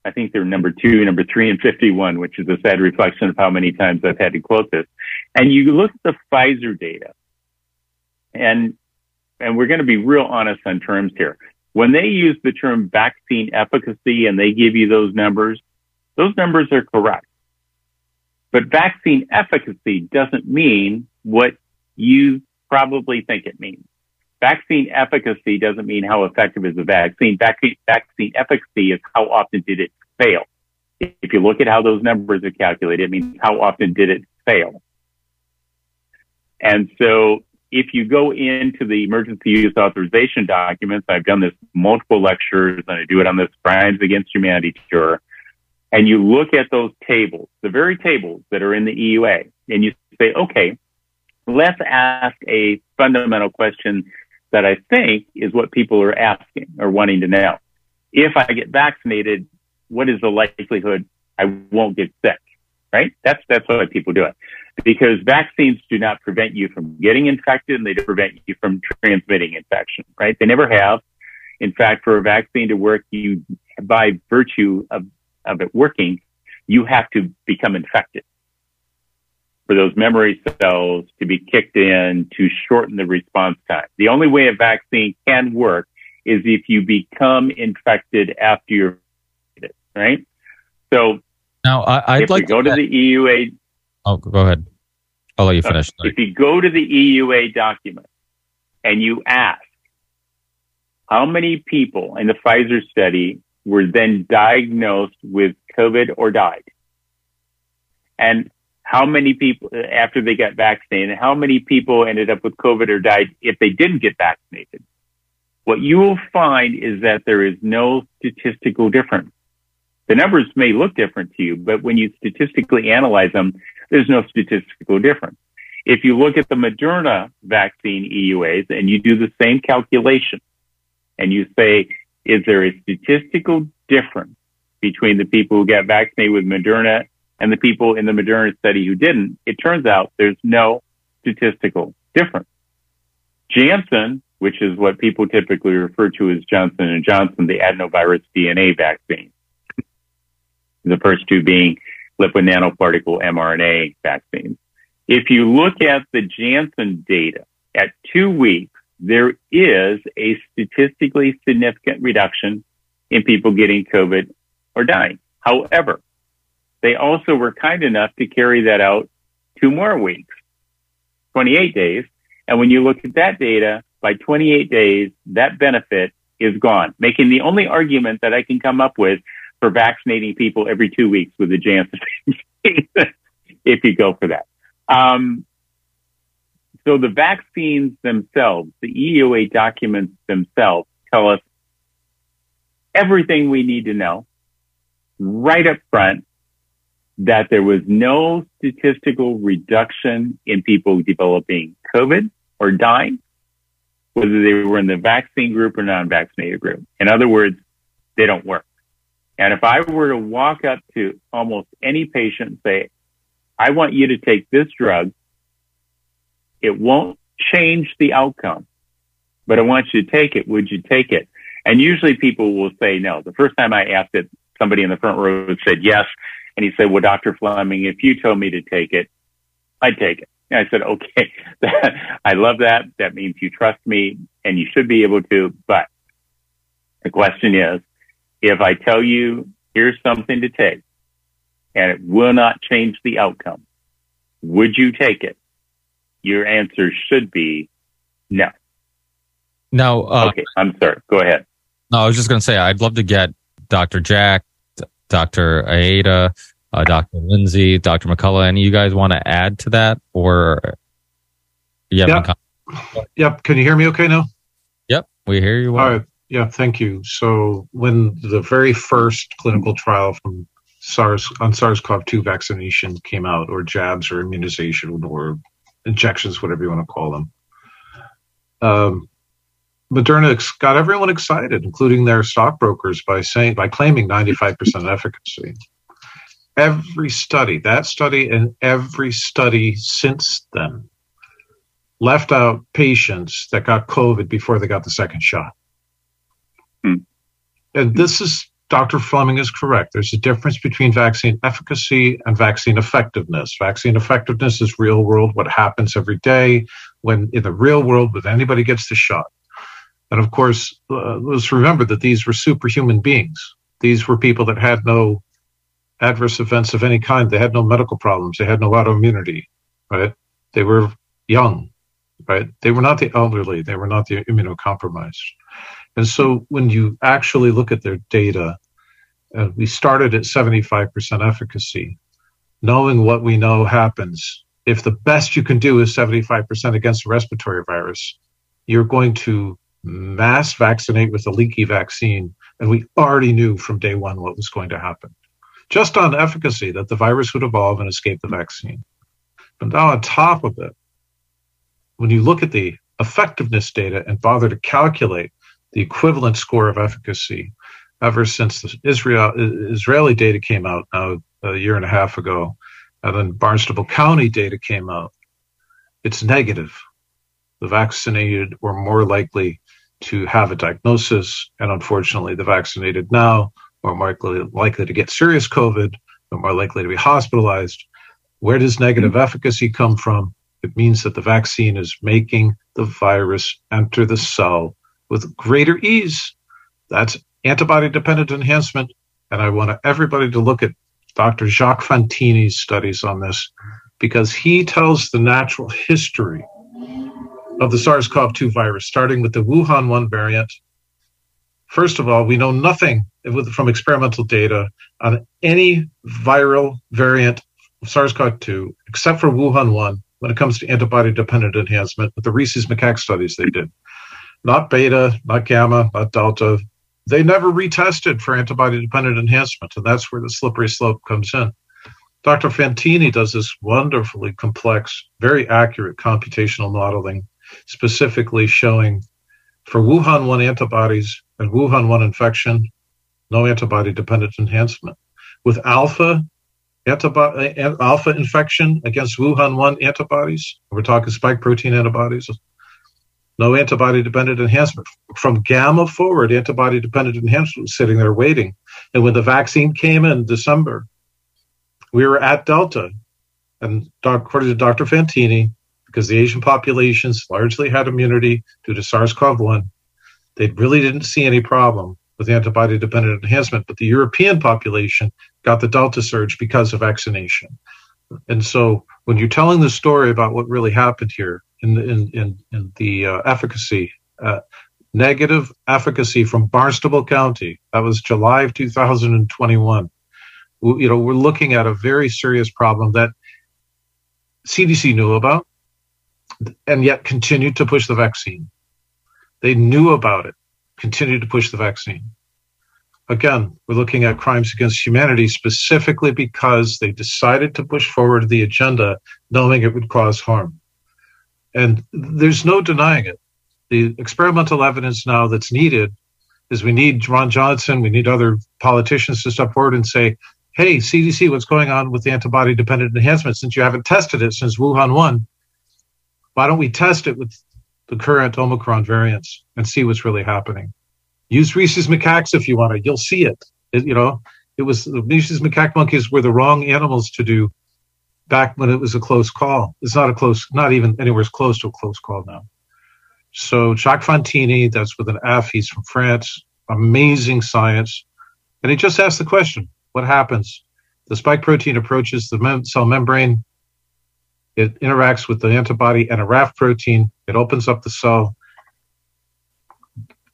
Speaker 3: I think they're number two, number three, and 51, which is a sad reflection of how many times I've had to quote this. And you look at the Pfizer data, and and we're going to be real honest on terms here. When they use the term vaccine efficacy and they give you those numbers, those numbers are correct. But vaccine efficacy doesn't mean what you probably think it means. Vaccine efficacy doesn't mean how effective is the vaccine. Vaccine, vaccine efficacy is how often did it fail. If you look at how those numbers are calculated, it means how often did it fail. And so if you go into the emergency use authorization documents, I've done this multiple lectures and I do it on this Crimes Against Humanity tour, and you look at those tables, the very tables that are in the EUA, and you say, okay, let's ask a fundamental question that I think is what people are asking or wanting to know. If I get vaccinated, what is the likelihood I won't get sick? Right? That's, that's why people do it because vaccines do not prevent you from getting infected and they do prevent you from transmitting infection, right? They never have. In fact, for a vaccine to work, you, by virtue of, of it working, you have to become infected for those memory cells to be kicked in to shorten the response time. The only way a vaccine can work is if you become infected after you're right? So
Speaker 2: now I, would like
Speaker 3: to go to the EUA
Speaker 2: Oh, go ahead. I'll let you finish.
Speaker 3: Uh, if you go to the EUA document and you ask how many people in the Pfizer study were then diagnosed with COVID or died, and how many people after they got vaccinated, how many people ended up with COVID or died if they didn't get vaccinated, what you will find is that there is no statistical difference. The numbers may look different to you, but when you statistically analyze them, there's no statistical difference. If you look at the Moderna vaccine EUAs and you do the same calculation and you say, is there a statistical difference between the people who got vaccinated with Moderna and the people in the Moderna study who didn't? It turns out there's no statistical difference. Janssen, which is what people typically refer to as Johnson and Johnson, the adenovirus DNA vaccine, the first two being lipid nanoparticle mRNA vaccines. If you look at the Janssen data at two weeks, there is a statistically significant reduction in people getting COVID or dying. However, they also were kind enough to carry that out two more weeks, 28 days. And when you look at that data, by 28 days, that benefit is gone, making the only argument that I can come up with for vaccinating people every two weeks with the Janssen if you go for that. Um, so the vaccines themselves, the EUA documents themselves tell us everything we need to know right up front that there was no statistical reduction in people developing COVID or dying, whether they were in the vaccine group or non-vaccinated group. In other words, they don't work. And if I were to walk up to almost any patient and say, I want you to take this drug. It won't change the outcome, but I want you to take it. Would you take it? And usually people will say no. The first time I asked it, somebody in the front row said yes. And he said, well, Dr. Fleming, if you told me to take it, I'd take it. And I said, okay, I love that. That means you trust me and you should be able to. But the question is, if I tell you, here's something to take and it will not change the outcome, would you take it? Your answer should be no.
Speaker 2: No. Uh,
Speaker 3: okay, I'm sorry. Go ahead.
Speaker 2: No, I was just going to say I'd love to get Dr. Jack, Dr. Aida, uh, Dr. Lindsay, Dr. McCullough. Any you guys want to add to that, or
Speaker 6: yeah? Yep. Can you hear me? Okay now.
Speaker 2: Yep, we hear you. Well.
Speaker 6: All right. Yeah, thank you. So when the very first clinical trial from SARS on SARS-CoV-2 vaccination came out, or jabs, or immunization, or injections, whatever you want to call them. Um, Moderna got everyone excited, including their stockbrokers, by saying by claiming 95% efficacy. Every study, that study, and every study since then, left out patients that got COVID before they got the second shot. Hmm. And this is Dr. Fleming is correct. There's a difference between vaccine efficacy and vaccine effectiveness. Vaccine effectiveness is real world, what happens every day when in the real world when anybody gets the shot. And of course, uh, let's remember that these were superhuman beings. These were people that had no adverse events of any kind. They had no medical problems. They had no autoimmunity, right? They were young, right? They were not the elderly. They were not the immunocompromised. And so when you actually look at their data, uh, we started at 75% efficacy, knowing what we know happens. If the best you can do is 75% against a respiratory virus, you're going to mass vaccinate with a leaky vaccine. And we already knew from day one what was going to happen. Just on efficacy, that the virus would evolve and escape the vaccine. But now, on top of it, when you look at the effectiveness data and bother to calculate the equivalent score of efficacy, ever since the Israel Israeli data came out now a year and a half ago, and then Barnstable County data came out. It's negative. The vaccinated were more likely to have a diagnosis, and unfortunately, the vaccinated now are more likely, likely to get serious COVID, are more likely to be hospitalized. Where does negative mm-hmm. efficacy come from? It means that the vaccine is making the virus enter the cell with greater ease. That's antibody dependent enhancement. And I want everybody to look at Dr. Jacques Fantini's studies on this because he tells the natural history of the SARS CoV 2 virus, starting with the Wuhan 1 variant. First of all, we know nothing from experimental data on any viral variant of SARS CoV 2 except for Wuhan 1 when it comes to antibody dependent enhancement with the Rhesus macaque studies they did. Not beta, not gamma, not delta, they never retested for antibody dependent enhancement, and that's where the slippery slope comes in. Dr. Fantini does this wonderfully complex, very accurate computational modeling, specifically showing for Wuhan 1 antibodies and Wuhan 1 infection, no antibody dependent enhancement. With alpha antibody, alpha infection against Wuhan 1 antibodies, we're talking spike protein antibodies, no antibody dependent enhancement. From gamma forward, antibody dependent enhancement was sitting there waiting. And when the vaccine came in December, we were at Delta. And according to Dr. Fantini, because the Asian populations largely had immunity due to SARS CoV 1, they really didn't see any problem with antibody dependent enhancement. But the European population got the Delta surge because of vaccination. And so when you're telling the story about what really happened here in, in, in, in the uh, efficacy, uh, negative efficacy from Barnstable County, that was July of 2021 you know, we're looking at a very serious problem that CDC knew about and yet continued to push the vaccine. They knew about it, continued to push the vaccine. Again, we're looking at crimes against humanity specifically because they decided to push forward the agenda knowing it would cause harm. And there's no denying it. The experimental evidence now that's needed is we need Ron Johnson, we need other politicians to step forward and say, hey, CDC, what's going on with the antibody dependent enhancement since you haven't tested it since Wuhan 1? Why don't we test it with the current Omicron variants and see what's really happening? Use rhesus macaques if you want to. You'll see it. it you know, it was the rhesus macaque monkeys were the wrong animals to do back when it was a close call. It's not a close, not even anywhere close to a close call now. So Jacques Fantini, that's with an F. He's from France. Amazing science. And he just asked the question, what happens? The spike protein approaches the mem- cell membrane. It interacts with the antibody and a RAF protein. It opens up the cell.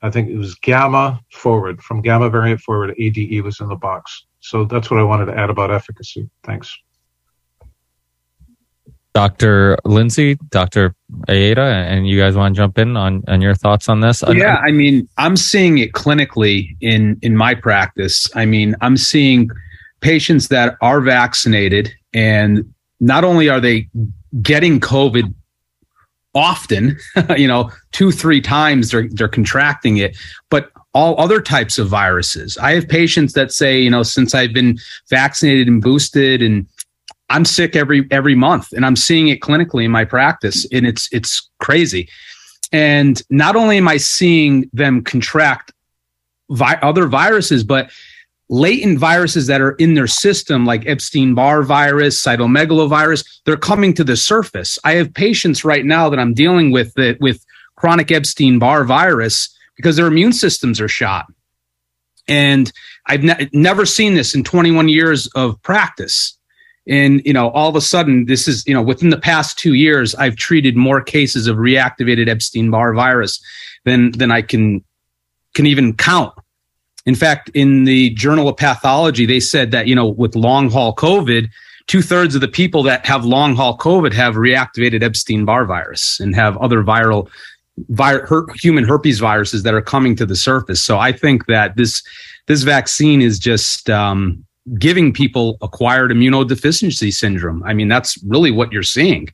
Speaker 6: I think it was gamma forward, from gamma variant forward, ADE was in the box. So that's what I wanted to add about efficacy. Thanks.
Speaker 2: Dr. Lindsay, Dr. Aida, and you guys want to jump in on, on your thoughts on this?
Speaker 9: Yeah, I mean, I'm seeing it clinically in in my practice. I mean, I'm seeing patients that are vaccinated and not only are they getting COVID often, you know, two, three times they're they're contracting it, but all other types of viruses. I have patients that say, you know, since I've been vaccinated and boosted and I'm sick every every month, and I'm seeing it clinically in my practice, and it's it's crazy. And not only am I seeing them contract vi- other viruses, but latent viruses that are in their system, like Epstein Barr virus, cytomegalovirus, they're coming to the surface. I have patients right now that I'm dealing with that with chronic Epstein Barr virus because their immune systems are shot. And I've ne- never seen this in 21 years of practice and you know all of a sudden this is you know within the past two years i've treated more cases of reactivated epstein-barr virus than than i can can even count in fact in the journal of pathology they said that you know with long haul covid two-thirds of the people that have long haul covid have reactivated epstein-barr virus and have other viral vi- her- human herpes viruses that are coming to the surface so i think that this this vaccine is just um, giving people acquired immunodeficiency syndrome. I mean, that's really what you're seeing.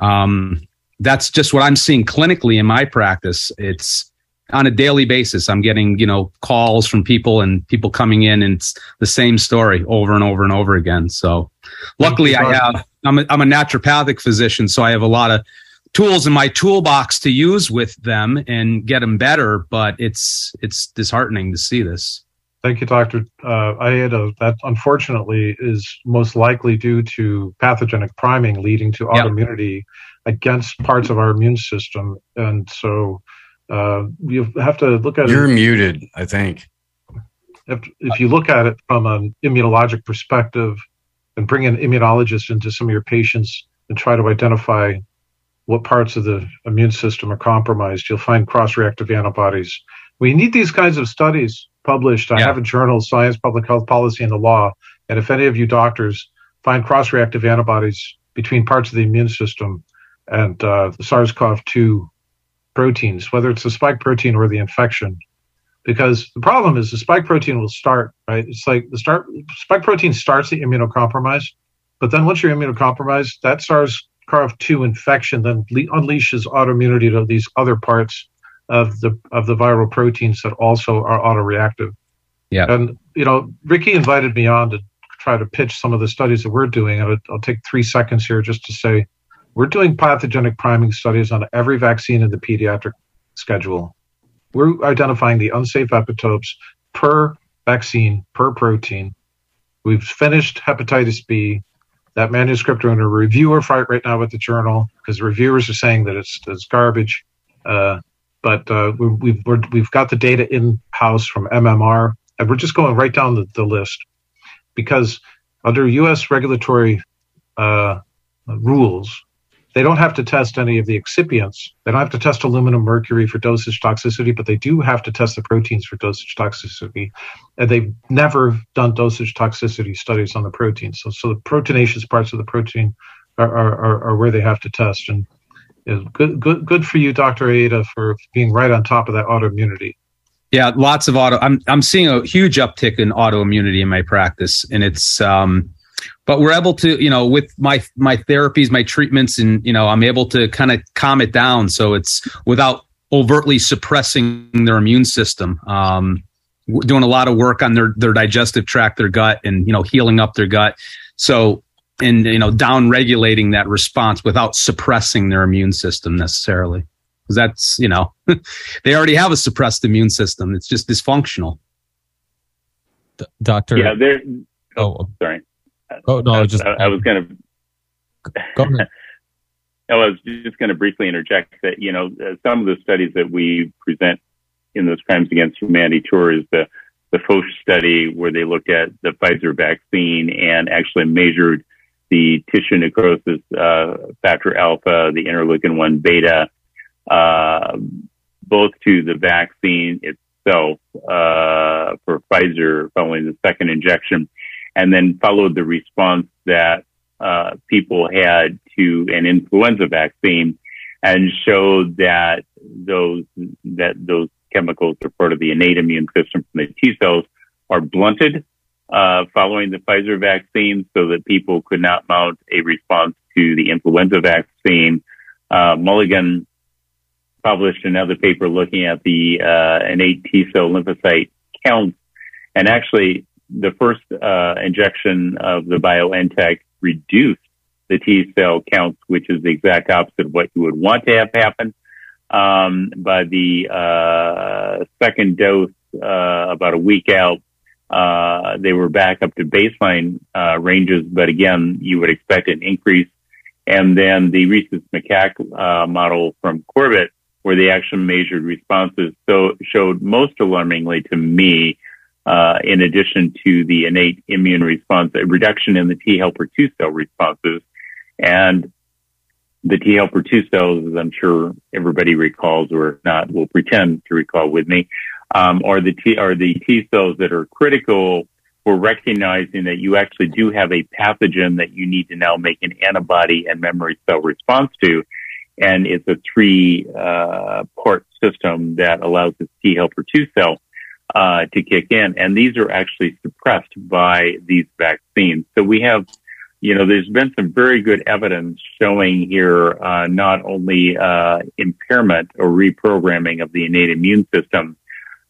Speaker 9: Um, that's just what I'm seeing clinically in my practice. It's on a daily basis. I'm getting, you know, calls from people and people coming in and it's the same story over and over and over again. So luckily I have, I'm a, I'm a naturopathic physician. So I have a lot of tools in my toolbox to use with them and get them better. But it's, it's disheartening to see this.
Speaker 6: Thank you, Doctor. Uh, Aida, that unfortunately is most likely due to pathogenic priming leading to autoimmunity against parts of our immune system, and so uh, you have to look at
Speaker 10: You're
Speaker 6: it.
Speaker 10: You're muted, I think.
Speaker 6: If, if you look at it from an immunologic perspective, and bring an immunologist into some of your patients and try to identify what parts of the immune system are compromised, you'll find cross-reactive antibodies. We need these kinds of studies published. I have a journal, Science, Public Health Policy, and the Law. And if any of you doctors find cross reactive antibodies between parts of the immune system and uh, the SARS CoV 2 proteins, whether it's the spike protein or the infection, because the problem is the spike protein will start, right? It's like the start spike protein starts the immunocompromise, But then once you're immunocompromised, that SARS-CoV-2 infection then le- unleashes autoimmunity to these other parts of the of the viral proteins that also are autoreactive.
Speaker 9: Yeah.
Speaker 6: And you know, Ricky invited me on to try to pitch some of the studies that we're doing. And I'll, I'll take three seconds here just to say we're doing pathogenic priming studies on every vaccine in the pediatric schedule. We're identifying the unsafe epitopes per vaccine, per protein. We've finished hepatitis B. That manuscript are in a reviewer fight right now with the journal because reviewers are saying that it's, it's garbage. Uh, but uh, we, have we've, we've got the data in house from MMR, and we're just going right down the, the list because under U.S. regulatory uh, rules, they don't have to test any of the excipients. They don't have to test aluminum mercury for dosage toxicity, but they do have to test the proteins for dosage toxicity. And they've never done dosage toxicity studies on the proteins. So, so the proteinaceous parts of the protein are, are, are where they have to test. And good, good, good for you, Dr. Aida, for being right on top of that autoimmunity.
Speaker 9: Yeah, lots of auto. I'm I'm seeing a huge uptick in autoimmunity in my practice, and it's um, but we're able to you know with my my therapies my treatments and you know i'm able to kind of calm it down. So it's without overtly suppressing their immune system. Um, doing a lot of work on their their digestive tract their gut and you know healing up their gut. So and you know down regulating that response without suppressing their immune system necessarily. Because that's you know they already have a suppressed immune system. It's just dysfunctional.
Speaker 2: D- doctor
Speaker 3: yeah there
Speaker 2: oh, oh.
Speaker 3: sorry
Speaker 2: Oh no,
Speaker 3: I,
Speaker 2: just
Speaker 3: I, I was going
Speaker 2: to go ahead.
Speaker 3: I was just going to briefly interject that you know uh, some of the studies that we present in those crimes against humanity tour is the the Foch study where they looked at the Pfizer vaccine and actually measured the tissue necrosis uh, factor alpha, the interleukin one beta, uh, both to the vaccine itself uh, for Pfizer following the second injection and then followed the response that uh, people had to an influenza vaccine and showed that those that those chemicals are part of the innate immune system from the T cells are blunted uh, following the Pfizer vaccine, so that people could not mount a response to the influenza vaccine. Uh, Mulligan published another paper looking at the uh, innate T cell lymphocyte counts, and actually the first uh, injection of the BioNTech reduced the T cell counts, which is the exact opposite of what you would want to have happen. Um, by the uh, second dose, uh, about a week out, uh, they were back up to baseline uh, ranges, but again, you would expect an increase. And then the rhesus macaque uh, model from Corbett, where they actually measured responses, so showed most alarmingly to me uh, in addition to the innate immune response, a reduction in the T helper 2 cell responses. And the T helper 2 cells, as I'm sure everybody recalls or not, will pretend to recall with me, um, are the T, are the T cells that are critical for recognizing that you actually do have a pathogen that you need to now make an antibody and memory cell response to. And it's a three, uh, port system that allows the T helper 2 cell uh, to kick in. And these are actually suppressed by these vaccines. So we have, you know, there's been some very good evidence showing here uh, not only uh, impairment or reprogramming of the innate immune system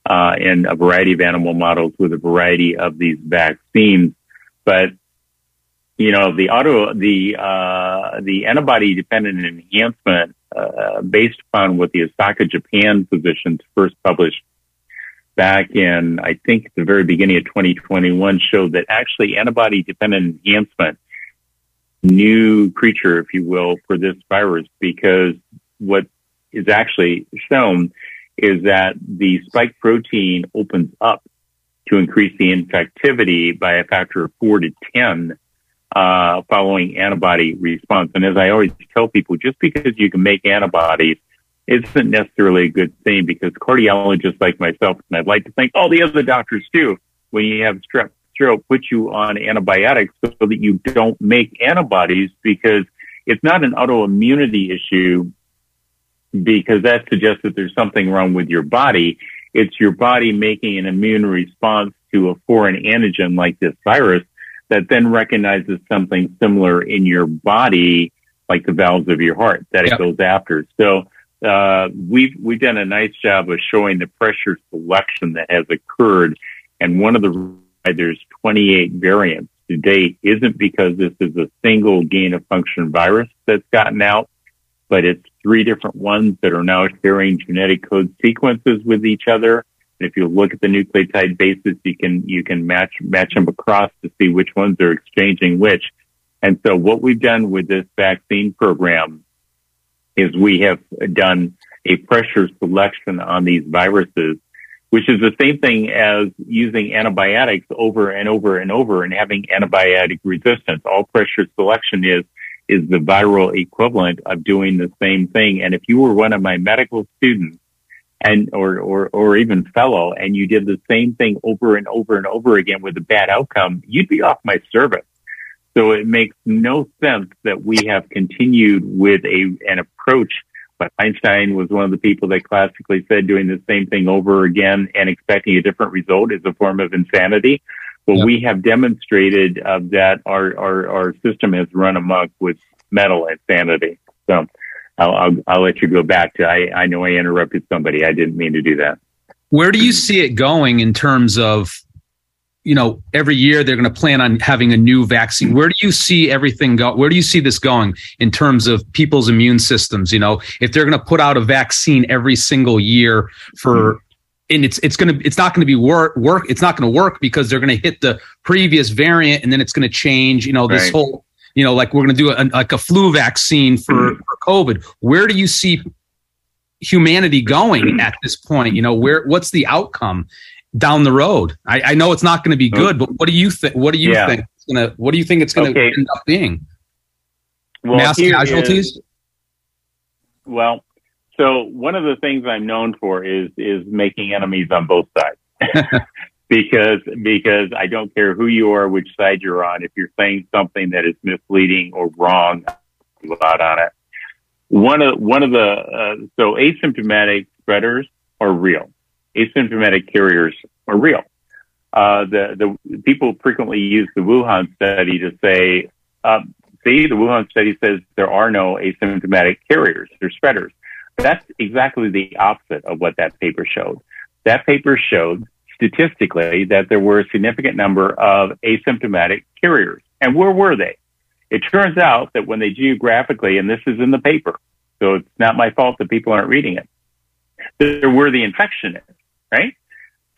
Speaker 3: uh, in a variety of animal models with a variety of these vaccines, but you know the auto the uh, the antibody dependent enhancement uh, based upon what the Osaka Japan physicians first published back in, I think, the very beginning of 2021 showed that actually antibody dependent enhancement, new creature, if you will, for this virus, because what is actually shown is that the spike protein opens up to increase the infectivity by a factor of four to 10 uh, following antibody response. And as I always tell people, just because you can make antibodies isn't necessarily a good thing because cardiologists like myself, and I'd like to think all the other doctors too, when you have strep throat, put you on antibiotics so that you don't make antibodies because it's not an autoimmunity issue because that suggests that there's something wrong with your body. It's your body making an immune response to a foreign antigen like this virus that then recognizes something similar in your body, like the valves of your heart that it goes after. So, uh, we've, we've done a nice job of showing the pressure selection that has occurred. And one of the, there's 28 variants to date isn't because this is a single gain of function virus that's gotten out, but it's three different ones that are now sharing genetic code sequences with each other. And if you look at the nucleotide bases, you can, you can match, match them across to see which ones are exchanging which. And so what we've done with this vaccine program is we have done a pressure selection on these viruses, which is the same thing as using antibiotics over and over and over and having antibiotic resistance. All pressure selection is, is the viral equivalent of doing the same thing. And if you were one of my medical students and, or, or, or even fellow and you did the same thing over and over and over again with a bad outcome, you'd be off my service. So it makes no sense that we have continued with a, an approach. But Einstein was one of the people that classically said doing the same thing over again and expecting a different result is a form of insanity. Well,
Speaker 9: Yep.
Speaker 3: we have demonstrated uh, that our, our, our system has run amok with mental insanity. So I'll, I'll, I'll let you go back to, I, I know I interrupted somebody. I didn't mean to do that.
Speaker 9: Where do you see it going in terms of, you know, every year they're going to plan on having a new vaccine? Where do you see everything go? Where do you see this going in terms of people's immune systems? You know, if they're going to put out a vaccine every single year for, and it's it's going to it's not going to be work work it's not going to work because they're going to hit the previous variant and then it's going to change. You know, this
Speaker 3: Right.
Speaker 9: whole you know like we're going to do a, like a flu vaccine for, mm-hmm. for COVID. Where do you see humanity going at this point? You know, where what's the outcome down the road? I, I know it's not going to be good, but what do you think? What do you
Speaker 3: Yeah.
Speaker 9: think? It's gonna, what do you think it's going to
Speaker 3: Okay.
Speaker 9: end up being?
Speaker 3: Well,
Speaker 9: Mass casualties?
Speaker 3: is- well, so one of the things I'm known for is is making enemies on both sides. because because I don't care who you are, which side you're on. If you're saying something that is misleading or wrong, lot on it. One of one of the uh, so asymptomatic spreaders are real. Asymptomatic carriers are real. Uh, the the people frequently use the Wuhan study to say, um, see, the Wuhan study says there are no asymptomatic carriers; they're spreaders. That's exactly the opposite of what that paper showed. That paper showed statistically that there were a significant number of asymptomatic carriers. And where were they? It turns out that when they geographically, and this is in the paper, so it's not my fault that people aren't reading it, they're where the infection right?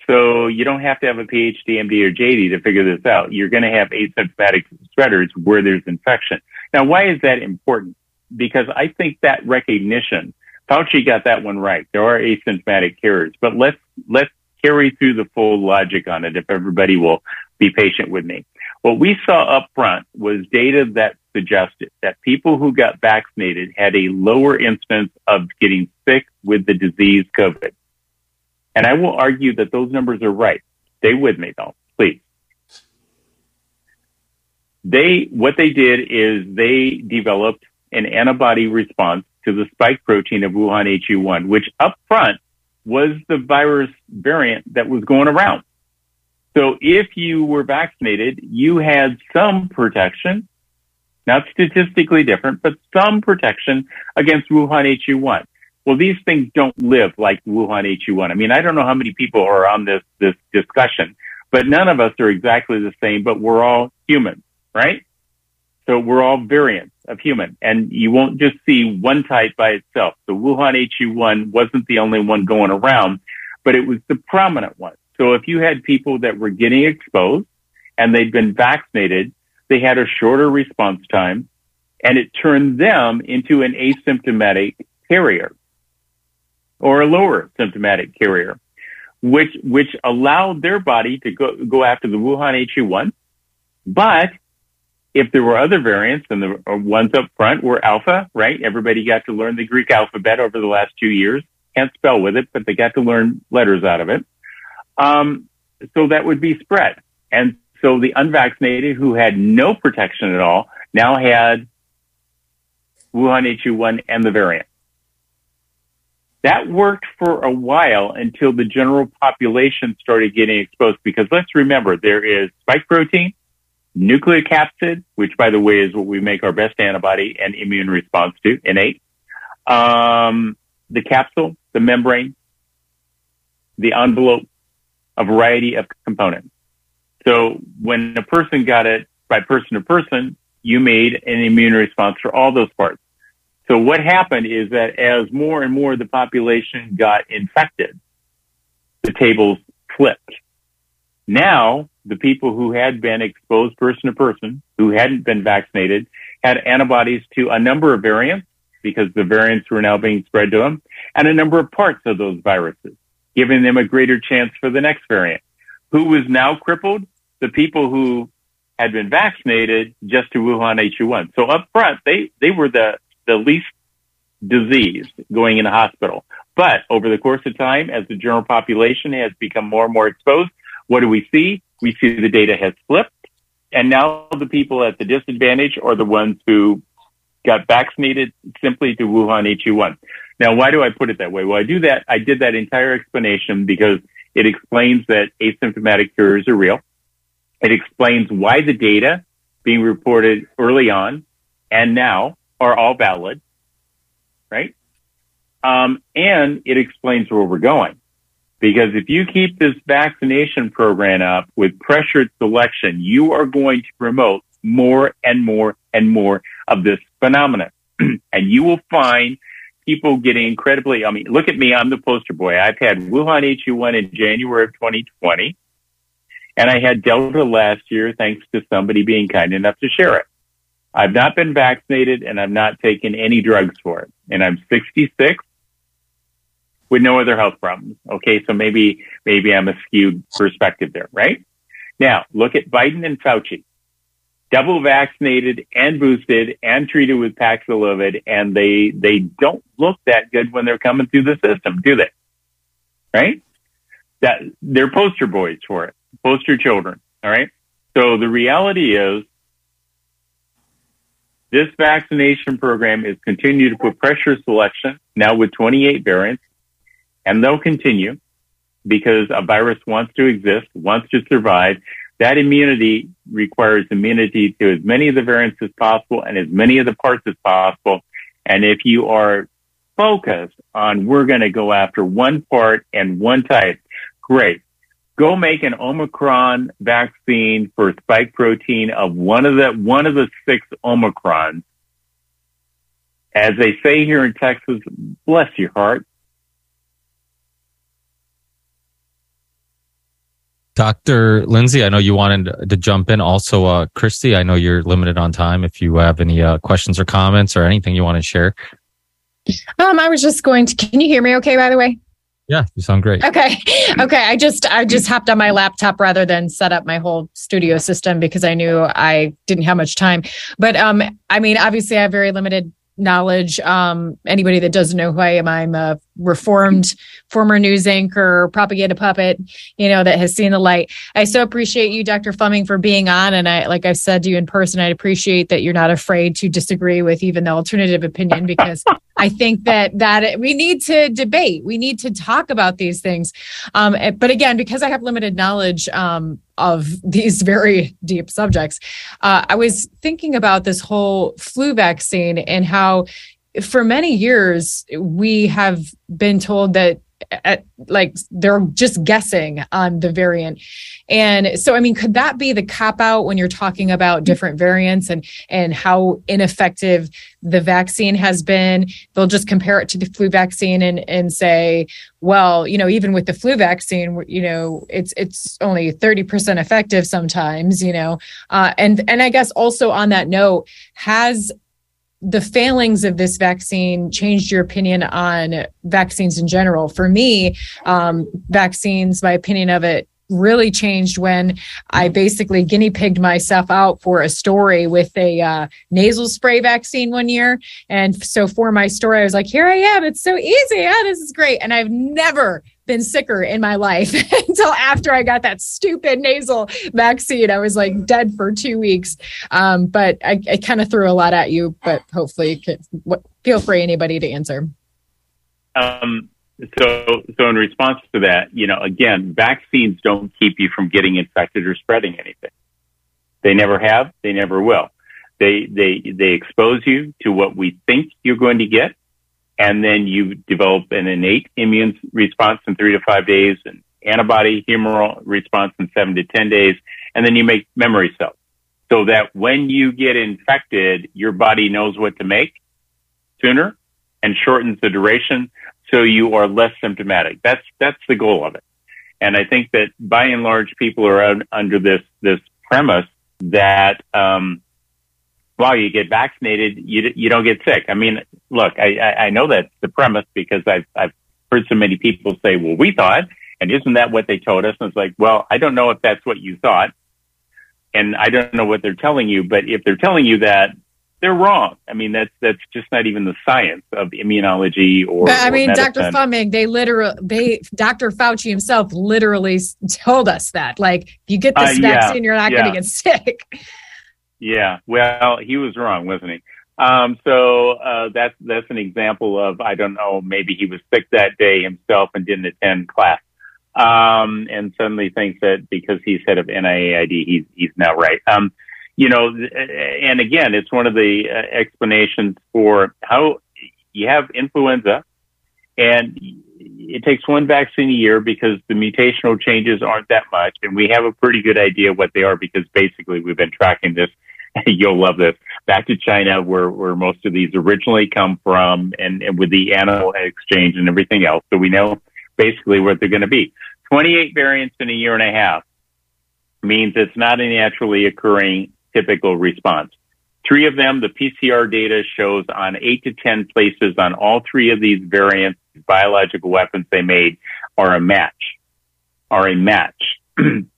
Speaker 3: So you don't have to have a PhD, MD, or JD to figure this out. You're going to have asymptomatic spreaders where there's infection. Now, why is that important? Because I think that recognition, Fauci got that one right. There are asymptomatic carriers, but let's, let's carry through the full logic on it if everybody will be patient with me. What we saw up front was data that suggested that people who got vaccinated had a lower incidence of getting sick with the disease COVID. And I will argue that those numbers are right. Stay with me though, please. They, what they did is they developed an antibody response to the spike protein of Wuhan HU1, which up front was the virus variant that was going around. So if you were vaccinated, you had some protection, not statistically different, but some protection against Wuhan HU1. Well, these things don't live like Wuhan HU1. I mean, I don't know how many people are on this, this discussion, but none of us are exactly the same, but we're all human, right? So we're all variants of human and you won't just see one type by itself. The Wuhan HU1 wasn't the only one going around, but it was the prominent one. So if you had people that were getting exposed and they'd been vaccinated, they had a shorter response time and it turned them into an asymptomatic carrier or a lower symptomatic carrier, which, which allowed their body to go, go after the Wuhan HU1. But if there were other variants and the ones up front were alpha, right? Everybody got to learn the Greek alphabet over the last two years. Can't spell with it, but they got to learn letters out of it. Um, so that would be spread. And so the unvaccinated who had no protection at all now had Wuhan HU1 and the variant. That worked for a while until the general population started getting exposed because let's remember there is spike protein nucleocapsid, which by the way is what we make our best antibody and immune response to, innate, um, the capsule, the membrane, the envelope, a variety of components. So when a person got it by person to person, you made an immune response for all those parts. So what happened is that as more and more of the population got infected, the tables flipped. Now, the people who had been exposed person to person, who hadn't been vaccinated, had antibodies to a number of variants because the variants were now being spread to them and a number of parts of those viruses, giving them a greater chance for the next variant. Who was now crippled? The people who had been vaccinated just to Wuhan H1. So up front, they, they were the, the least diseased going in the hospital. But over the course of time, as the general population has become more and more exposed, what do we see? We see the data has flipped. And now the people at the disadvantage are the ones who got vaccinated simply to Wuhan H1. Now, why do I put it that way? Well, I do that. I did that entire explanation because it explains that asymptomatic cures are real. It explains why the data being reported early on and now are all valid, right? Um, and it explains where we're going. Because if you keep this vaccination program up with pressured selection, you are going to promote more and more and more of this phenomenon. and you will find people getting incredibly, I mean, look at me. I'm the poster boy. I've had Wuhan HU1 in January of 2020. And I had Delta last year thanks to somebody being kind enough to share it. I've not been vaccinated and I've not taken any drugs for it. And I'm 66 with no other health problems. Okay. So maybe, maybe I'm a skewed perspective there, right? Now look at Biden and Fauci. Double vaccinated and boosted and treated with Paxlovid and they, they don't look that good when they're coming through the system, do they? Right? That they're poster boys for it, poster children. All right. So the reality is this vaccination program is continued to put pressure selection now with 28 variants and they'll continue because a virus wants to exist, wants to survive. That immunity requires immunity to as many of the variants as possible and as many of the parts as possible. And if you are focused on we're going to go after one part and one type, great. Go make an Omicron vaccine for spike protein of one of the, one of the six Omicrons. As they say here in Texas, bless your heart,
Speaker 2: Dr. Lindsay, I know you wanted to jump in. Also, uh, Christy, I know you're limited on time. If you have any uh, questions or comments or anything you want to share.
Speaker 10: Um, I was just going to, can you hear me okay, by the way?
Speaker 2: Yeah, you sound great.
Speaker 10: Okay. Okay. I just I just hopped on my laptop rather than set up my whole studio system because I knew I didn't have much time. But um I mean obviously I have very limited knowledge. Um, anybody that doesn't know who I am, I'm a reformed former news anchor, propaganda puppet, you know, that has seen the light. I so appreciate you, Dr. Fleming, for being on. And I, like I said to you in person, I appreciate that you're not afraid to disagree with even the alternative opinion because I think that that we need to debate. We need to talk about these things. Um, eh, but again, because I have limited knowledge, um, of these very deep subjects. Uh, I was thinking about this whole flu vaccine and how, for many years, we have been told that at, like they're just guessing on the variant. And so i mean could that be the cop out when you're talking about different variants and and how ineffective the vaccine has been? They'll just compare it to the flu vaccine and and say well you know even with the flu vaccine you know it's it's only 30% effective sometimes you know? Uh, and and i guess also on that note has the failings of this vaccine changed your opinion on vaccines in general. For me, um, vaccines, my opinion of it really changed when I basically guinea pigged myself out for a story with a uh, nasal spray vaccine one year. And so for my story, I was like, here I am. It's so easy. Yeah, this is great. And I've never been sicker in my life until after I got that stupid nasal vaccine. I was like dead for two weeks. Um, but I, I kind of threw a lot at you, but hopefully, you can, feel free anybody to answer.
Speaker 3: Um, so, so in response to that, you know, again, vaccines don't keep you from getting infected or spreading anything. They never have. They never will. They they they expose you to what we think you're going to get, and then you develop an innate immune response in three to five days, and antibody humoral response in seven to ten days, and then you make memory cells, so that when you get infected, your body knows what to make sooner and shortens the duration, so you are less symptomatic. That's that's the goal of it. And I think that by and large, people are un- under this this premise that um, while you get vaccinated, you you don't get sick. I mean, look, I, I, I know that's the premise because I've I've heard so many people say, "Well, we thought," and isn't that what they told us? And it's like, well, I don't know if that's what you thought, and I don't know what they're telling you. But if they're telling you that, they're wrong. I mean, that's that's just not even the science of immunology or.
Speaker 10: But, I
Speaker 3: or
Speaker 10: mean, Dr. Fleming, they literally, they, Dr. Fauci himself literally told us that, like, if you get this
Speaker 3: Uh, yeah,
Speaker 10: vaccine, you're not
Speaker 3: yeah.
Speaker 10: going to get sick.
Speaker 3: Yeah, well, he was wrong, wasn't he? Um, so uh, that's that's an example of I don't know. Maybe he was sick that day himself and didn't attend class, um, and suddenly thinks that because he's head of NIAID, he's he's now right. Um, you know, and again, it's one of the uh, explanations for how you have influenza, and it takes one vaccine a year because the mutational changes aren't that much, and we have a pretty good idea what they are because basically we've been tracking this. You'll love this. Back to China, where where most of these originally come from, and, and with the animal exchange and everything else, so we know basically what they're going to be. Twenty eight variants in a year and a half means it's not a naturally occurring typical response. Three of them, the PCR data shows on eight to 10 places on all three of these variants, biological weapons they made are a match, are a match.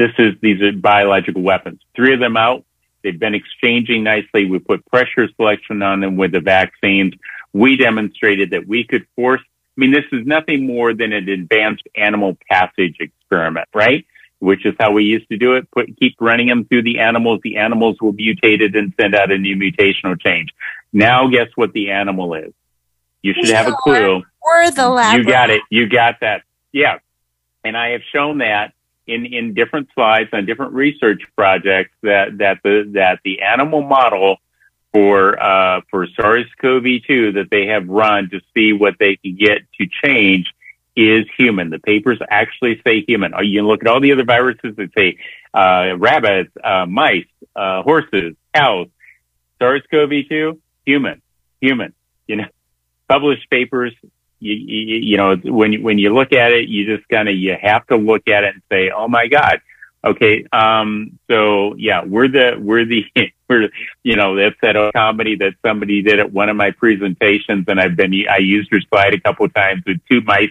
Speaker 3: this is, these are biological weapons. Three of them out. They've been exchanging nicely. We put pressure selection on them with the vaccines. We demonstrated that we could force, I mean, this is nothing more than an advanced animal passage experiment, right? which is how we used to do it. Put, keep running them through the animals. The animals will mutate it and send out a new mutational change. Now, guess what the animal is? You should have a clue.
Speaker 7: Or the lab.
Speaker 3: You got it. You got that. Yeah. And I have shown that in, in different slides on different research projects that, that the, that the animal model for, uh, for SARS-CoV-2 that they have run to see what they can get to change is human. The papers actually say human. Uh, You can look at all the other viruses that say uh, rabbits, uh, mice, uh, horses, cows. SARS-CoV-2, human, human. You know, published papers. You, you, you know, when you, when you look at it, you just kind of you have to look at it and say, "Oh my God." Okay, um, so yeah, we're the we're the we're you know that's that comedy that somebody did at one of my presentations, and I've been I used your slide a couple of times with two mice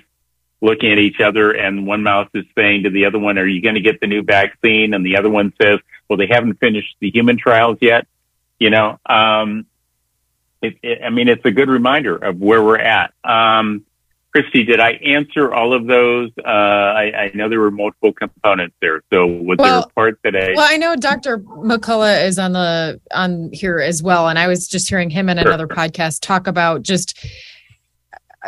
Speaker 3: looking at each other and one mouse is saying to the other one, are you going to get the new vaccine? And the other one says, well, they haven't finished the human trials yet. You know, um, it, it, I mean, it's a good reminder of where we're at. Um, Christy, did I answer all of those? Uh, I, I know there were multiple components there. So was there
Speaker 10: Well-
Speaker 3: a part that I,
Speaker 10: Well, I know Dr. McCullough is on the on here as well, and I was just hearing him in
Speaker 3: Sure.
Speaker 10: another podcast talk about just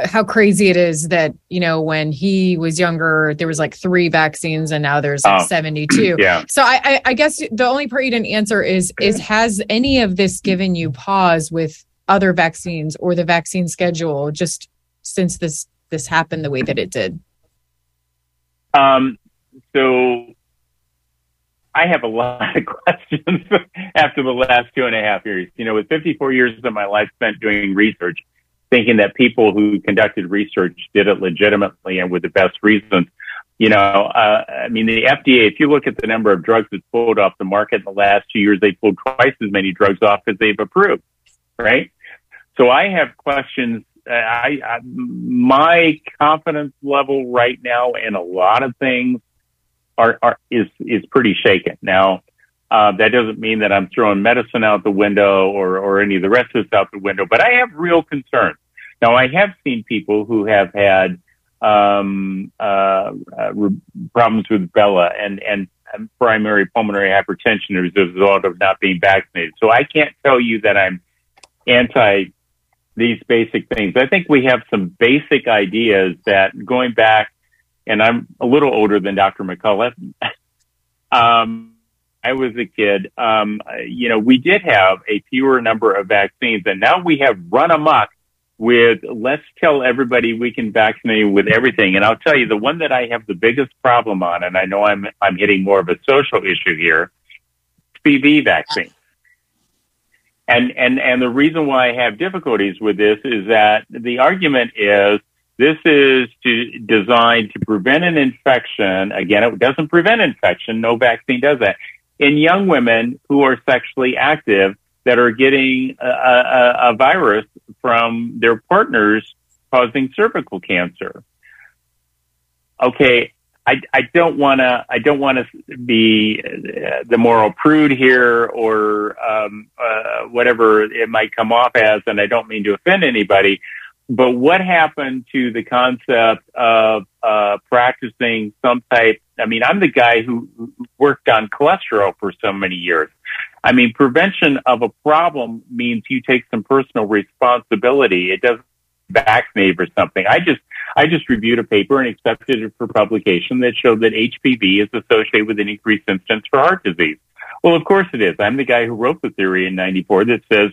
Speaker 10: how crazy it is that you know when he was younger there was like three vaccines and now there's like
Speaker 3: Oh.
Speaker 10: 72
Speaker 3: yeah.
Speaker 10: so I, I i guess the only part you didn't answer is is has any of this given you pause with other vaccines or the vaccine schedule just since this this happened the way that it did
Speaker 3: Um, so I have a lot of questions after the last two and a half years. You know, with 54 years of my life spent doing research, thinking that people who conducted research did it legitimately and with the best reasons. You know, uh, I mean, the FDA, if you look at the number of drugs that's pulled off the market in the last two years, they pulled twice as many drugs off as they've approved, right? So I have questions. Uh, I, I, my confidence level right now in a lot of things are, are is is pretty shaken. Now, uh, that doesn't mean that I'm throwing medicine out the window or or any of the rest of this out the window, but I have real concerns. Now, I have seen people who have had um, uh, uh, problems with Bella and and and primary pulmonary hypertension as a result of not being vaccinated. So I can't tell you that I'm anti these basic things. I think we have some basic ideas that going back, and I'm a little older than Dr. McCullough. um, I was a kid, um, you know, we did have a fewer number of vaccines, and now we have run amok with let's tell everybody we can vaccinate with everything. And I'll tell you, the one that I have the biggest problem on, and I know I'm I'm hitting more of a social issue here, HPV vaccine. And and and the reason why I have difficulties with this is that the argument is this is to, designed to prevent an infection. Again, it doesn't prevent infection. No vaccine does that. In young women who are sexually active that are getting a, a, a virus from their partners causing cervical cancer. Okay, I, I don't want to I don't want to be uh, the moral prude here or um, uh, whatever it might come off as, and I don't mean to offend anybody. But what happened to the concept of uh, practicing some type? I mean, I'm the guy who worked on cholesterol for so many years. I mean, prevention of a problem means you take some personal responsibility. It doesn't vaccinate for something. I just I just reviewed a paper and accepted it for publication that showed that HPV is associated with an increased incidence for heart disease. Well, of course it is. I'm the guy who wrote the theory in 94 that says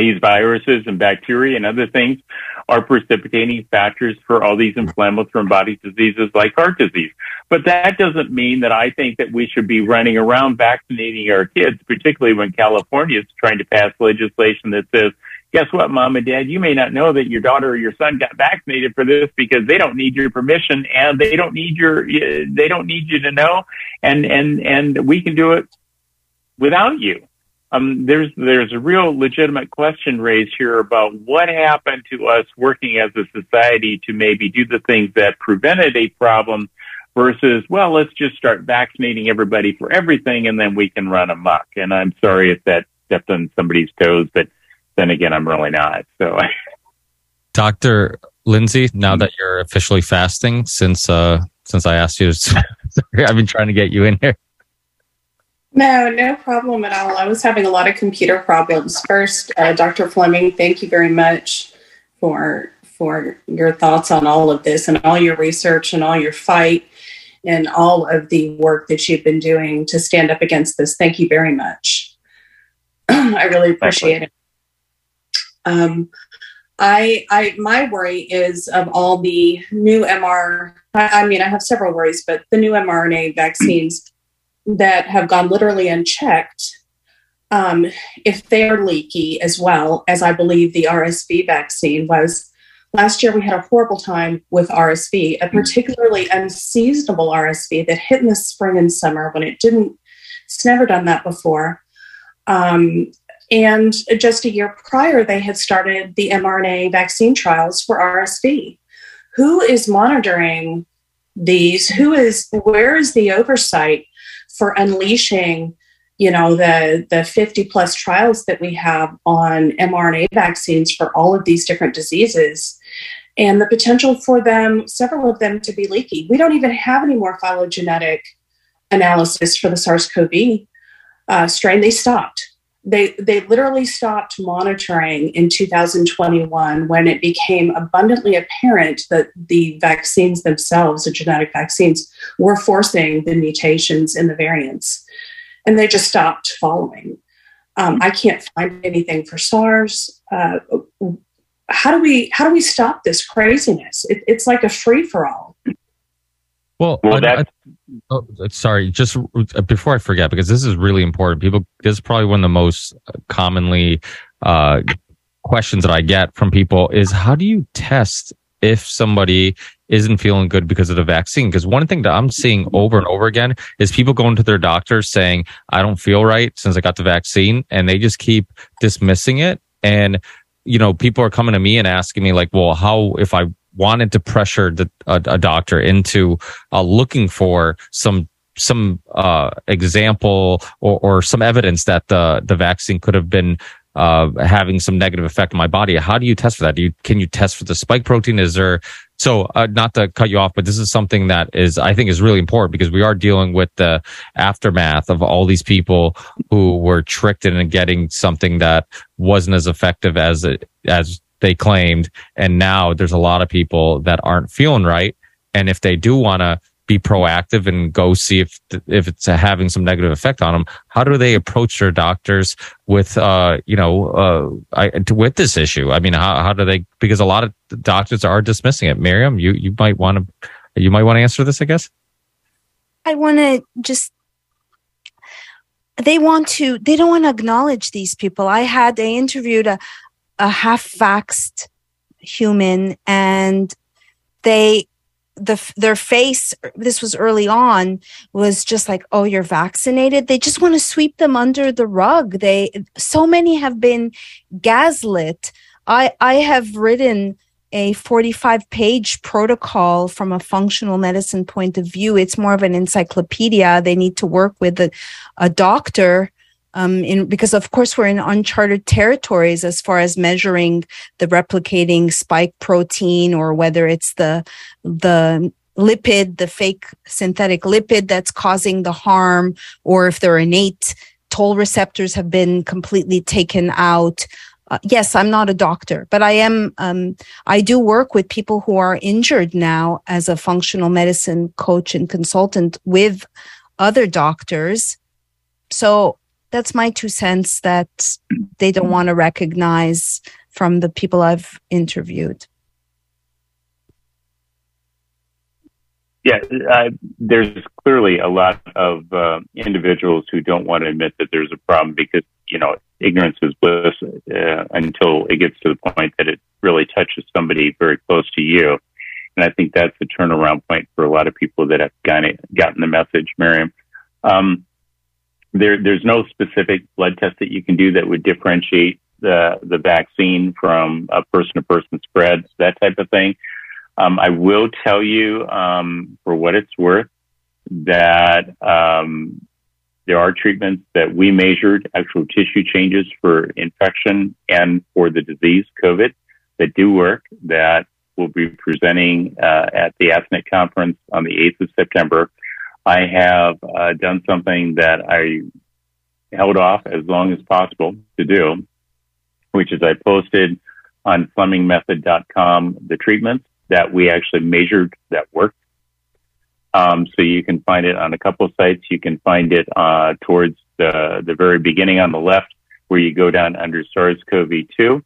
Speaker 3: these viruses and bacteria and other things are precipitating factors for all these inflammatory thrombotic diseases like heart disease. But that doesn't mean that I think that we should be running around vaccinating our kids, particularly when California is trying to pass legislation that says guess what, mom and dad, you may not know that your daughter or your son got vaccinated for this because they don't need your permission and they don't need your, they don't need you to know. And, and, and we can do it without you. Um, there's, there's a real legitimate question raised here about what happened to us working as a society to maybe do the things that prevented a problem versus, well, let's just start vaccinating everybody for everything and then we can run amok. And I'm sorry if that stepped on somebody's toes, but then again, I'm really not. So,
Speaker 2: Doctor Lindsay, now that you're officially fasting, since uh, since I asked you, to, sorry, I've been trying to get you in here.
Speaker 11: No, no problem at all. I was having a lot of computer problems. First, uh, Dr. Fleming, thank you very much for for your thoughts on all of this and all your research and all your fight and all of the work that you've been doing to stand up against this. Thank you very much. I really appreciate it. Um, I, I, my worry is of all the new MR. I, I mean, I have several worries, but the new mRNA vaccines that have gone literally unchecked, um, if they're leaky as well as I believe the RSV vaccine was. Last year, we had a horrible time with RSV, a particularly unseasonable RSV that hit in the spring and summer when it didn't. It's never done that before. Um, and just a year prior, they had started the mRNA vaccine trials for RSV. Who is monitoring these? Who is, where is the oversight for unleashing, you know, the, the 50 plus trials that we have on mRNA vaccines for all of these different diseases? And the potential for them, several of them to be leaky. We don't even have any more phylogenetic analysis for the SARS CoV uh, strain. They stopped they they literally stopped monitoring in 2021 when it became abundantly apparent that the vaccines themselves the genetic vaccines were forcing the mutations in the variants. And they just stopped following. Um, i can't find anything for sars. Uh, how do we how do we stop this craziness? It, it's like a free-for-all.
Speaker 2: Well, well I, I, oh, sorry, just uh, before I forget, because this is really important. People, this is probably one of the most commonly uh, questions that I get from people is how do you test if somebody isn't feeling good because of the vaccine? Because one thing that I'm seeing over and over again is people going to their doctors saying, I don't feel right since I got the vaccine, and they just keep dismissing it. And you know, people are coming to me and asking me like, well, how, if I wanted to pressure the, a, a doctor into uh, looking for some some uh, example or, or some evidence that the the vaccine could have been uh, having some negative effect on my body. How do you test for that? Do you can you test for the spike protein? Is there so uh, not to cut you off, but this is something that is I think is really important because we are dealing with the aftermath of all these people who were tricked into getting something that wasn't as effective as it as they claimed. And now there's a lot of people that aren't feeling right. And if they do want to be proactive and go see if if it's having some negative effect on them. How do they approach their doctors with uh you know uh I, with this issue? I mean, how how do they? Because a lot of doctors are dismissing it. Miriam, you you might want to you might want to answer this, I guess.
Speaker 7: I want to just they want to they don't want to acknowledge these people i had they interviewed a, a half vaxxed human and they the their face this was early on was just like oh you're vaccinated they just want to sweep them under the rug they so many have been gaslit i i have written a 45 page protocol from a functional medicine point of view. It's more of an encyclopedia. They need to work with a, a doctor. Um, in, because of course we're in uncharted territories as far as measuring the replicating spike protein or whether it's the the lipid, the fake synthetic lipid that's causing the harm, or if their innate toll receptors have been completely taken out uh, yes, I'm not a doctor, but I am. Um, I do work with people who are injured now as a functional medicine coach and consultant with other doctors. So that's my two cents that they don't want to recognize from the people I've interviewed.
Speaker 3: Yeah, uh, there's clearly a lot of uh, individuals who don't want to admit that there's a problem because you know ignorance is bliss uh, until it gets to the point that it really touches somebody very close to you. And I think that's the turnaround point for a lot of people that have gotten, gotten the message, Miriam. Um, there, there's no specific blood test that you can do that would differentiate the, the vaccine from a person to person spread, that type of thing. Um, I will tell you, um, for what it's worth, that um, there are treatments that we measured actual tissue changes for infection and for the disease COVID that do work that we'll be presenting uh, at the ASNC conference on the 8th of September. I have uh, done something that I held off as long as possible to do, which is I posted on FlemingMethod.com the treatments that we actually measured that worked um, so you can find it on a couple of sites. You can find it uh, towards the, the very beginning on the left, where you go down under SARS-CoV-2,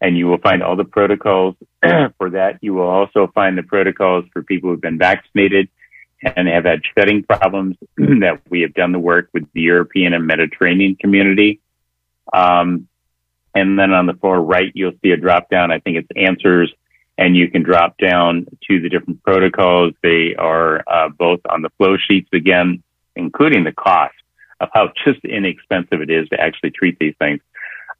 Speaker 3: and you will find all the protocols for that. You will also find the protocols for people who've been vaccinated and have had shedding problems that we have done the work with the European and Mediterranean community. Um, and then on the far right, you'll see a drop down. I think it's answers and you can drop down to the different protocols. They are uh, both on the flow sheets again, including the cost of how just inexpensive it is to actually treat these things.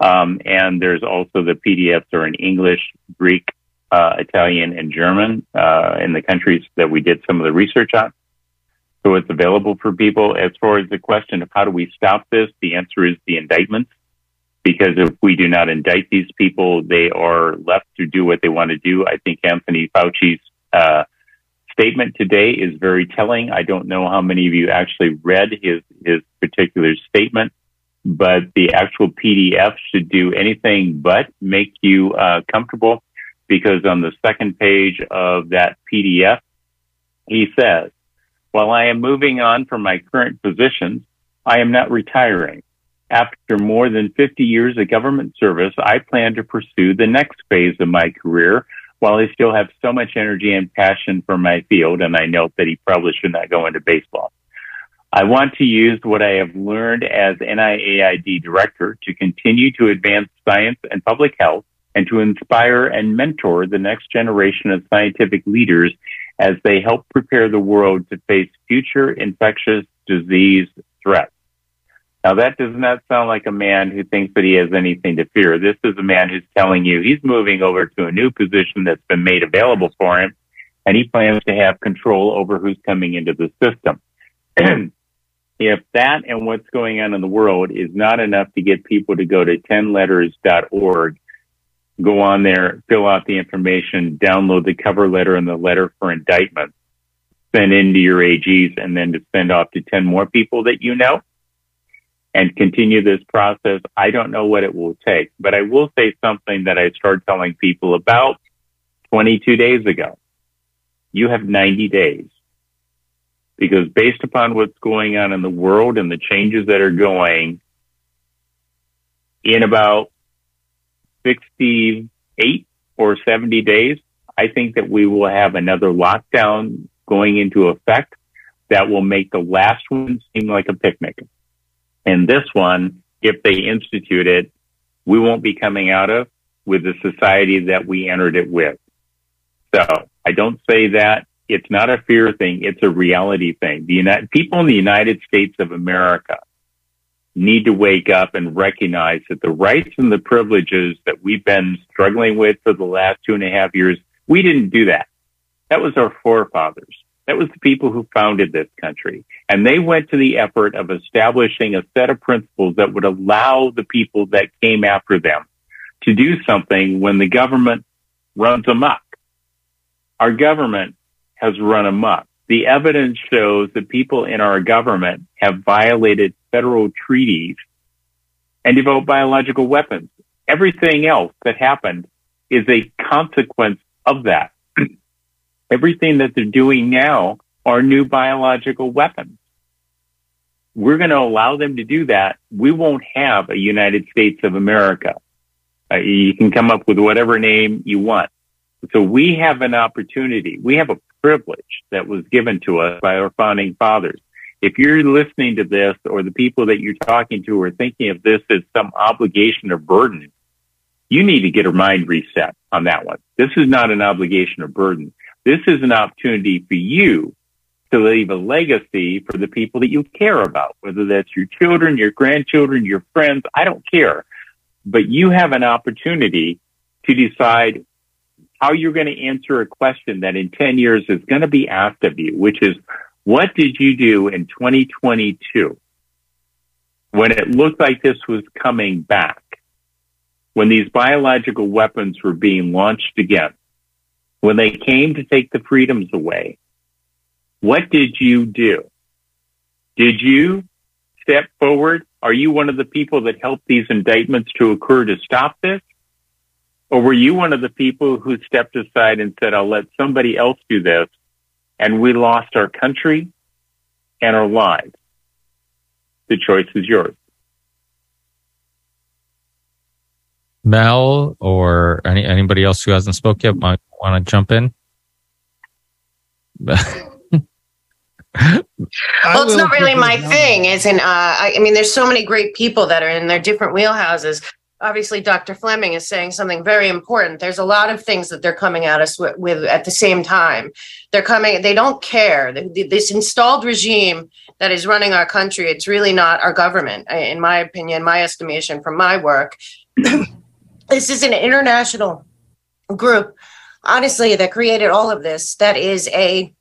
Speaker 3: Um, and there's also the PDFs are in English, Greek, uh, Italian, and German uh, in the countries that we did some of the research on. So it's available for people. As far as the question of how do we stop this, the answer is the indictments because if we do not indict these people, they are left to do what they want to do. I think Anthony Fauci's uh, statement today is very telling. I don't know how many of you actually read his his particular statement, but the actual PDF should do anything but make you uh, comfortable, because on the second page of that PDF, he says, "While I am moving on from my current positions, I am not retiring." After more than 50 years of government service, I plan to pursue the next phase of my career while I still have so much energy and passion for my field. And I note that he probably should not go into baseball. I want to use what I have learned as NIAID director to continue to advance science and public health and to inspire and mentor the next generation of scientific leaders as they help prepare the world to face future infectious disease threats. Now that does not sound like a man who thinks that he has anything to fear. This is a man who's telling you he's moving over to a new position that's been made available for him and he plans to have control over who's coming into the system. if that and what's going on in the world is not enough to get people to go to 10letters.org, go on there, fill out the information, download the cover letter and the letter for indictment, send into your AGs, and then to send off to 10 more people that you know, and continue this process. I don't know what it will take, but I will say something that I started telling people about 22 days ago. You have 90 days. because based upon what's going on in the world and the changes that are going in about 68 or 70 days, I think that we will have another lockdown going into effect that will make the last one seem like a picnic. And this one, if they institute it, we won't be coming out of with the society that we entered it with. So I don't say that it's not a fear thing. It's a reality thing. The United, people in the United States of America need to wake up and recognize that the rights and the privileges that we've been struggling with for the last two and a half years, we didn't do that. That was our forefathers. That was the people who founded this country. And they went to the effort of establishing a set of principles that would allow the people that came after them to do something when the government runs amok. Our government has run amok. The evidence shows that people in our government have violated federal treaties and develop biological weapons. Everything else that happened is a consequence of that. Everything that they're doing now are new biological weapons. We're going to allow them to do that. We won't have a United States of America. Uh, you can come up with whatever name you want. So we have an opportunity. We have a privilege that was given to us by our founding fathers. If you're listening to this or the people that you're talking to are thinking of this as some obligation or burden, you need to get a mind reset on that one. This is not an obligation or burden. This is an opportunity for you to leave a legacy for the people that you care about, whether that's your children, your grandchildren, your friends. I don't care. But you have an opportunity to decide how you're going to answer a question that in 10 years is going to be asked of you, which is, what did you do in 2022 when it looked like this was coming back? When these biological weapons were being launched again? When they came to take the freedoms away? What did you do? Did you step forward? Are you one of the people that helped these indictments to occur to stop this? Or were you one of the people who stepped aside and said, I'll let somebody else do this? And we lost our country and our lives. The choice is yours.
Speaker 2: Mel or any, anybody else who hasn't spoke yet might want to jump in.
Speaker 12: well, it's not really my thing. Isn't uh, I, I mean, there's so many great people that are in their different wheelhouses obviously Dr. Fleming is saying something very important. There's a lot of things that they're coming at us with, with at the same time. They're coming, they don't care. This installed regime that is running our country, it's really not our government, in my opinion, my estimation from my work. this is an international group, honestly, that created all of this. That is a,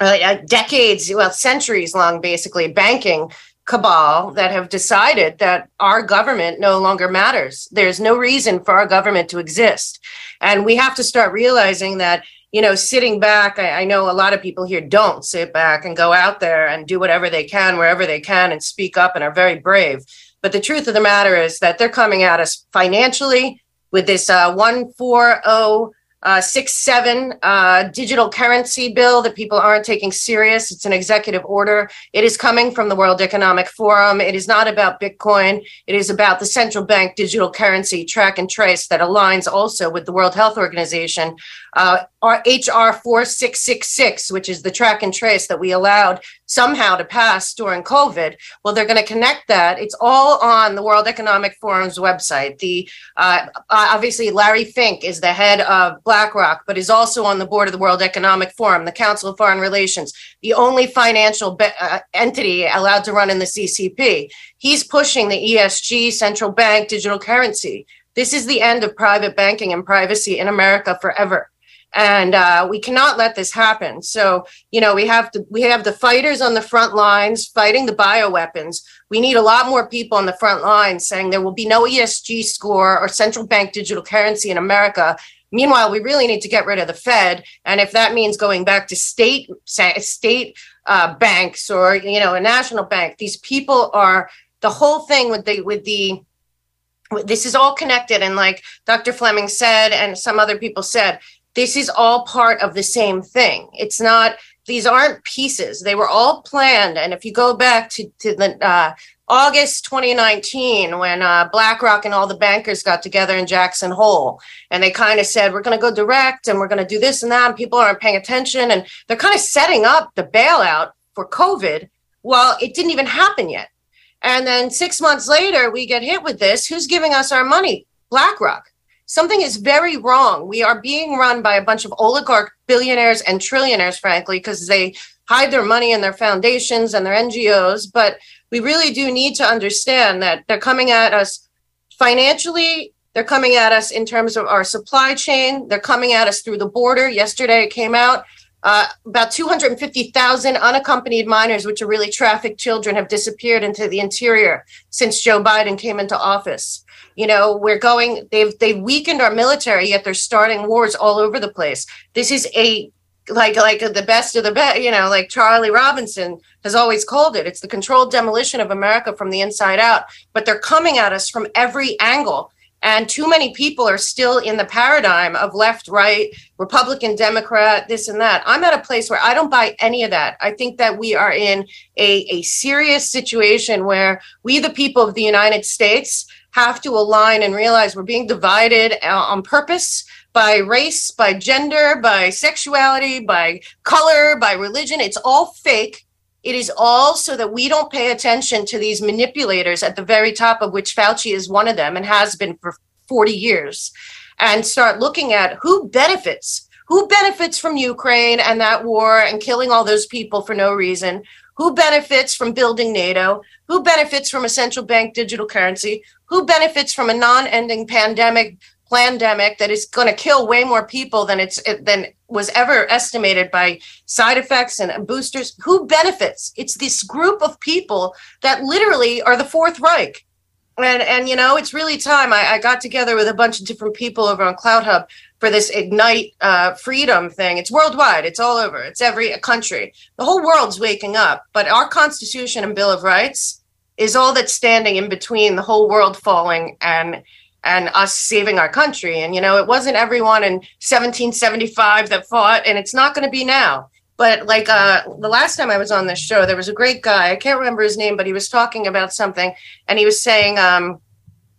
Speaker 12: a decades, well, centuries long, basically, banking cabal that have decided that our government no longer matters. There's no reason for our government to exist. And we have to start realizing that, you know, sitting back, I, I, know a lot of people here don't sit back and go out there and do whatever they can, wherever they can, and speak up and are very brave. But the truth of the matter is that they're coming at us financially with this uh, 140 uh, six seven uh, digital currency bill that people aren't taking serious. It's an executive order. It is coming from the World Economic Forum. It is not about Bitcoin. It is about the central bank digital currency track and trace that aligns also with the World Health Organization. Uh, our HR 4666, which is the track and trace that we allowed somehow to pass during COVID. Well, they're going to connect that. It's all on the World Economic Forum's website. The uh, obviously Larry Fink is the head of BlackRock, but is also on the board of the World Economic Forum, the Council of Foreign Relations, the only financial be- uh, entity allowed to run in the CCP. He's pushing the ESG, central bank, digital currency. This is the end of private banking and privacy in America forever and uh, we cannot let this happen. So you know we have to we have the fighters on the front lines fighting the bioweapons. We need a lot more people on the front lines saying there will be no esg score or central bank digital currency in america. Meanwhile we really need to get rid of the fed. And if that means going back to state state uh, banks or you know a national bank these people are the whole thing with the with the this is all connected. And like dr fleming said and some other people said this is all part of the same thing. It's not these aren't pieces. They were all planned. And if you go back to, to the uh, August 2019, when uh, BlackRock and all the bankers got together in Jackson Hole, and they kind of said, we're going to go direct and we're going to do this and that, and people aren't paying attention. And they're kind of setting up the bailout for COVID. Well, it didn't even happen yet. And then six months later, we get hit with this. Who's giving us our money? BlackRock. Something is very wrong. We are being run by a bunch of oligarch billionaires and trillionaires, frankly, because they hide their money in their foundations and their NGOs. But we really do need to understand that they're coming at us financially. They're coming at us in terms of our supply chain. They're coming at us through the border. Yesterday, it came out uh, about 250,000 unaccompanied minors, which are really trafficked children, have disappeared into the interior since Joe Biden came into office. You know, we're going, they've, they've weakened our military, yet they're starting wars all over the place. This is a, like, like the best of the best, you know, like Charlie Robinson has always called it. It's the controlled demolition of America from the inside out, but they're coming at us from every angle and too many people are still in the paradigm of left, right, Republican, Democrat, this and that. I'm at a place where I don't buy any of that. I think that we are in a, a serious situation where we, the people of the United States, have to align and realize we're being divided uh, on purpose by race, by gender, by sexuality, by color, by religion. It's all fake. It is all so that we don't pay attention to these manipulators at the very top of which Fauci is one of them and has been for 40 years and start looking at who benefits. Who benefits from Ukraine and that war and killing all those people for no reason? Who benefits from building NATO? Who benefits from a central bank digital currency? Who benefits from a non ending pandemic pandemic that is going to kill way more people than it's than was ever estimated by side effects and boosters. Who benefits? It's this group of people that literally are the fourth reich. And and you know it's really time. I, I got together with a bunch of different people over on cloud hub for this ignite uh, freedom thing. It's worldwide. It's all over. It's every country. The whole world's waking up. But our constitution and bill of rights is all that's standing in between the whole world falling and and us saving our country. And, you know, it wasn't everyone in 1775 that fought, and it's not going to be now. But like uh, the last time I was on this show, there was a great guy. I can't remember his name, but he was talking about something, and he was saying, um,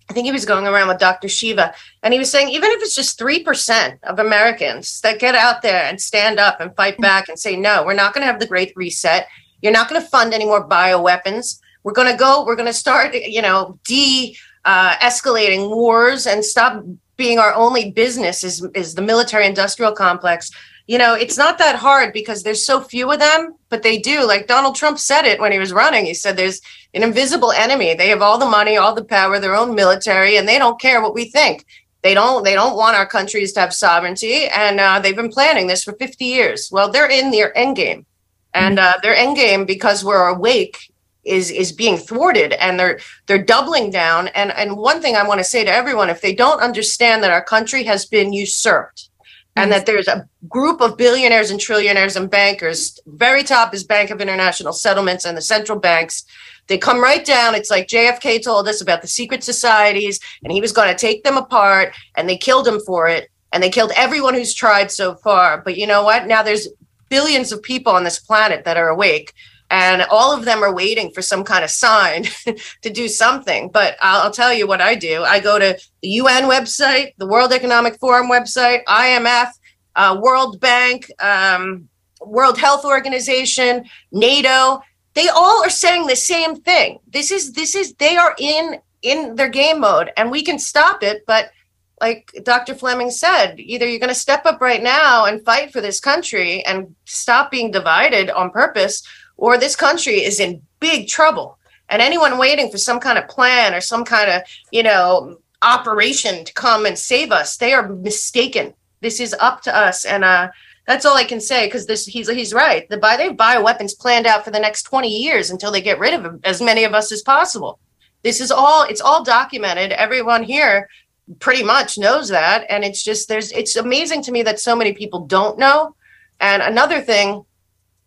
Speaker 12: I think he was going around with Dr. Shiva, and he was saying, even if it's just 3% of Americans that get out there and stand up and fight back and say, no, we're not going to have the great reset. You're not going to fund any more bioweapons. We're going to go, we're going to start, you know, de uh, escalating wars and stop being our only business is is the military industrial complex. You know it's not that hard because there's so few of them but they do. Like donald trump said it when he was running. He said there's an invisible enemy. They have all the money all the power their own military and they don't care what we think. They don't they don't want our countries to have sovereignty and uh, they've been planning this for 50 years. Well they're in their end game and uh, their end game because we're awake is is being thwarted and they're they're doubling down. And and one thing i want to say to everyone if they don't understand that our country has been usurped and that there's a group of billionaires and trillionaires and bankers very top is bank of international settlements and the central banks they come right down. It's like jfk told us about the secret societies and he was going to take them apart and they killed him for it and they killed everyone who's tried so far. But you know what? Now there's billions of people on this planet that are awake and all of them are waiting for some kind of sign to do something. But I'll, I'll, tell you what I do. I go to the UN website, the World Economic Forum website, IMF, uh, World Bank, um, World Health Organization, NATO. They all are saying the same thing. This is this is they are in in their game mode, and we can stop it, but like Dr. Fleming said, either you're going to step up right now and fight for this country and stop being divided on purpose, or this country is in big trouble. And anyone waiting for some kind of plan or some kind of, you know, operation to come and save us, they are mistaken. This is up to us. And uh, that's all I can say because this he's he's right. The buy they have bioweapons planned out for the next 20 years until they get rid of as many of us as possible. This is all it's all documented. Everyone here pretty much knows that. And it's just there's it's amazing to me that so many people don't know. And another thing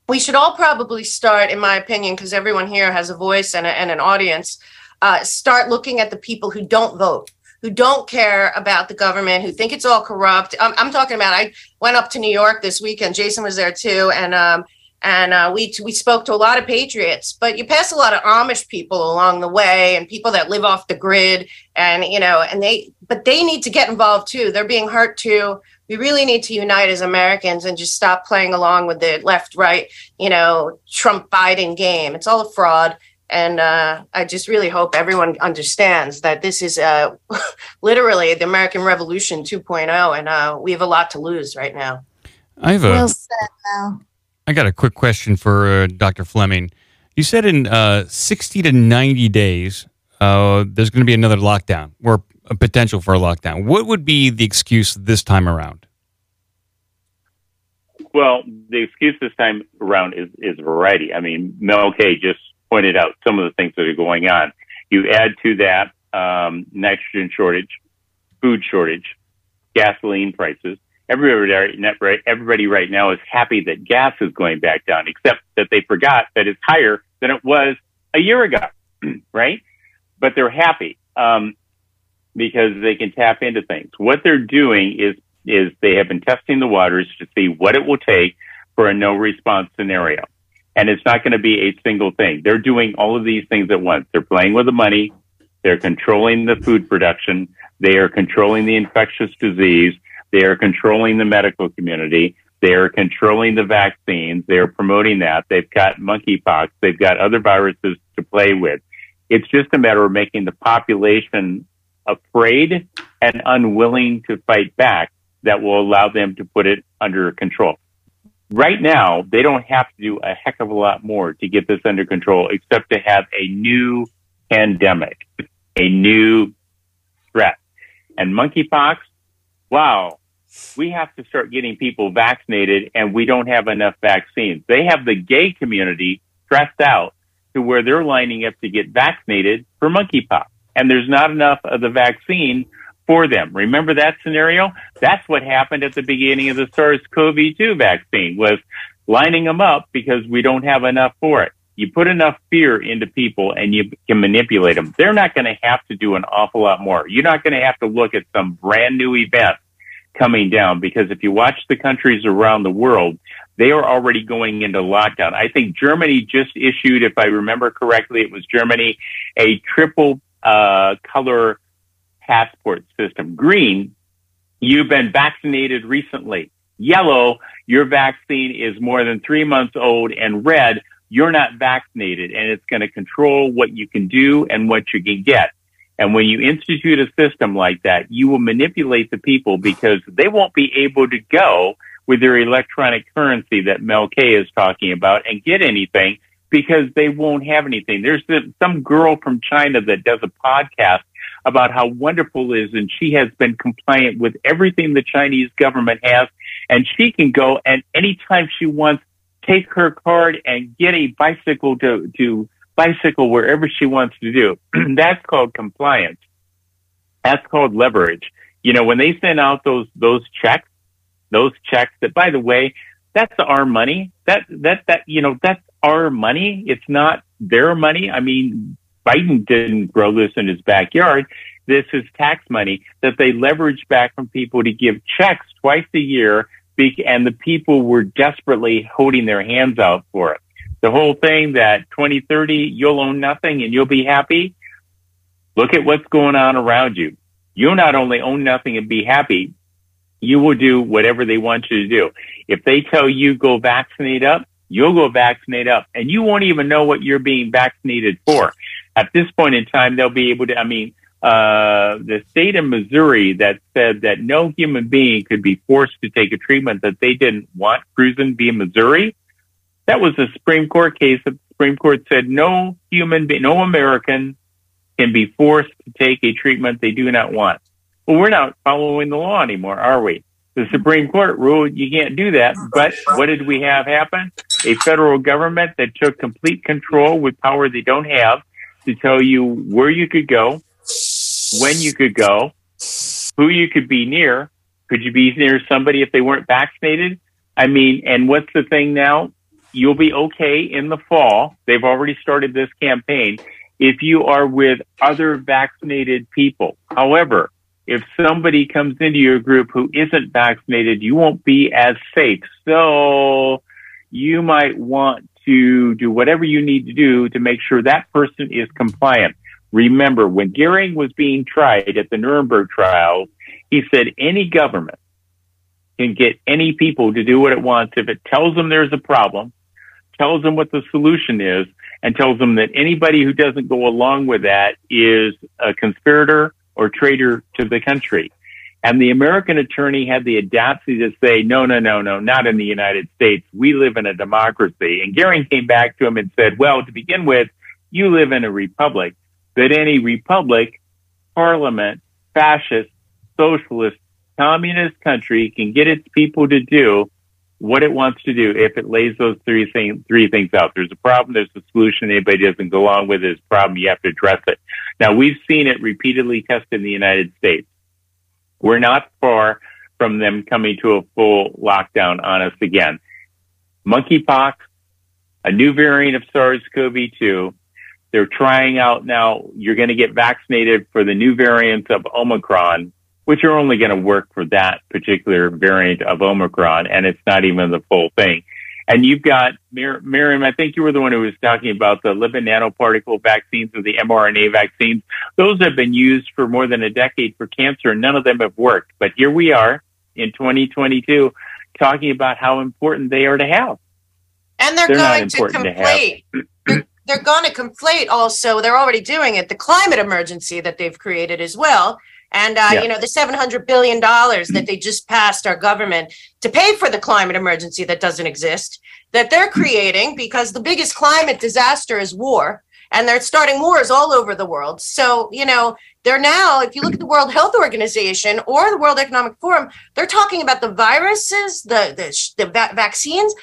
Speaker 12: we should all probably start, in my opinion, because everyone here has a voice and, a, and an audience, uh, start looking at the people who don't vote, who don't care about the government, who think it's all corrupt. I'm, I'm, talking about, I went up to New York this weekend. Jason was there too. And, um, and uh, we we spoke to a lot of patriots. But you pass a lot of Amish people along the way, and people that live off the grid, and you know, and they but they need to get involved too. They're being hurt too. We really need to unite as Americans and just stop playing along with the left, right, you know, Trump Biden game. It's all a fraud. And uh, I just really hope everyone understands that this is uh, literally the American Revolution 2.0, and uh, we have a lot to lose right now.
Speaker 1: I have a. Well said, Mel. I got a quick question for uh, Dr. Fleming. You said in uh, 60 to 90 days, uh, there's going to be another lockdown or a potential for a lockdown. What would be the excuse this time around?
Speaker 3: Well, the excuse this time around is, is variety. I mean, Mel K just pointed out some of the things that are going on. You add to that um, nitrogen shortage, food shortage, gasoline prices. Everybody, everybody right now is happy that gas is going back down, except that they forgot that it's higher than it was a year ago, right? But they're happy um, because they can tap into things. What they're doing is is they have been testing the waters to see what it will take for a no response scenario. And it's not going to be a single thing. They're doing all of these things at once. They're playing with the money. They're controlling the food production. They are controlling the infectious disease. They are controlling the medical community. They are controlling the vaccines. They are promoting that. They've got monkeypox. They've got other viruses to play with. It's just a matter of making the population afraid and unwilling to fight back that will allow them to put it under control right now, they don't have to do a heck of a lot more to get this under control, except to have a new pandemic, a new threat. And monkeypox, wow, we have to start getting people vaccinated and we don't have enough vaccines. They have the gay community stressed out to where they're lining up to get vaccinated for monkeypox. And there's not enough of the vaccine for them. Remember that scenario? That's what happened at the beginning of the SARS-CoV-2 vaccine was lining them up because we don't have enough for it. You put enough fear into people and you can manipulate them. They're not going to have to do an awful lot more. You're not going to have to look at some brand new event coming down because if you watch the countries around the world, they are already going into lockdown. I think Germany just issued, if I remember correctly, it was Germany, a triple uh, color passport system. Green, you've been vaccinated recently. Yellow, your vaccine is more than three months old. And red, you're not vaccinated. And it's going to control what you can do and what you can get. And when you institute a system like that, you will manipulate the people because they won't be able to go with their electronic currency that Mel K is talking about and get anything because they won't have anything. There's some girl from China that does a podcast about how wonderful it is and she has been compliant with everything the Chinese government has and she can go and anytime she wants take her card and get a bicycle to to bicycle wherever she wants to do. That's called compliance. That's called leverage. You know, when they send out those those checks, those checks that by the way, that's our money. That that that you know, that's our money. It's not their money. I mean, Biden didn't grow this in his backyard. This is tax money that they leverage back from people to give checks twice a year. And the people were desperately holding their hands out for it. The whole thing that 2030, you'll own nothing and you'll be happy. Look at what's going on around you. You'll not only own nothing and be happy, you will do whatever they want you to do. If they tell you go vaccinate up, you'll go vaccinate up and you won't even know what you're being vaccinated for at this point in time, they'll be able to, I mean, uh, the state of Missouri that said that no human being could be forced to take a treatment that they didn't want, Cruzan v. Missouri. That was a Supreme Court case. The Supreme Court said no human, be- no American can be forced to take a treatment they do not want. Well, we're not following the law anymore, are we? The Supreme Court ruled you can't do that. But what did we have happen? A federal government that took complete control with power they don't have to tell you where you could go, when you could go, who you could be near. Could you be near somebody if they weren't vaccinated? I mean, and what's the thing now? You'll be okay in the fall. They've already started this campaign if you are with other vaccinated people. However, if somebody comes into your group who isn't vaccinated, you won't be as safe. So you might want to do whatever you need to do to make sure that person is compliant. Remember, when Goering was being tried at the Nuremberg trials, he said any government can get any people to do what it wants if it tells them there's a problem, tells them what the solution is, and tells them that anybody who doesn't go along with that is a conspirator or traitor to the country. And the American attorney had the audacity to say, no, no, no, no, not in the United States. We live in a democracy. And Goering came back to him and said, well, to begin with, you live in a republic, but any republic, parliament, fascist, socialist, communist country can get its people to do what it wants to do if it lays those three things three things out. There's a problem, there's a solution, anybody doesn't go along with this problem, you have to address it. Now we've seen it repeatedly tested in the United States. We're not far from them coming to a full lockdown on us again. Monkeypox, a new variant of SARS-CoV-2. They're trying out now. You're going to get vaccinated for the new variants of Omicron, which are only going to work for that particular variant of Omicron. And it's not even the full thing. And you've got Mir- Miriam, I think you were the one who was talking about the lipid nanoparticle vaccines or the mRNA vaccines. Those have been used for more than a decade for cancer and none of them have worked. But here we are in 2022 talking about how important they are to have.
Speaker 12: And they're, they're going to conflate. To they're, they're going to conflate also, they're already doing it, the climate emergency that they've created as well and, uh, yeah. you know, the $700 billion that they just passed our government to pay for the climate emergency that doesn't exist, that they're creating because the biggest climate disaster is war. And they're starting wars all over the world. So, you know, they're now, if you look at the World Health Organization or the World Economic Forum, they're talking about the viruses, the, the, the va- vaccines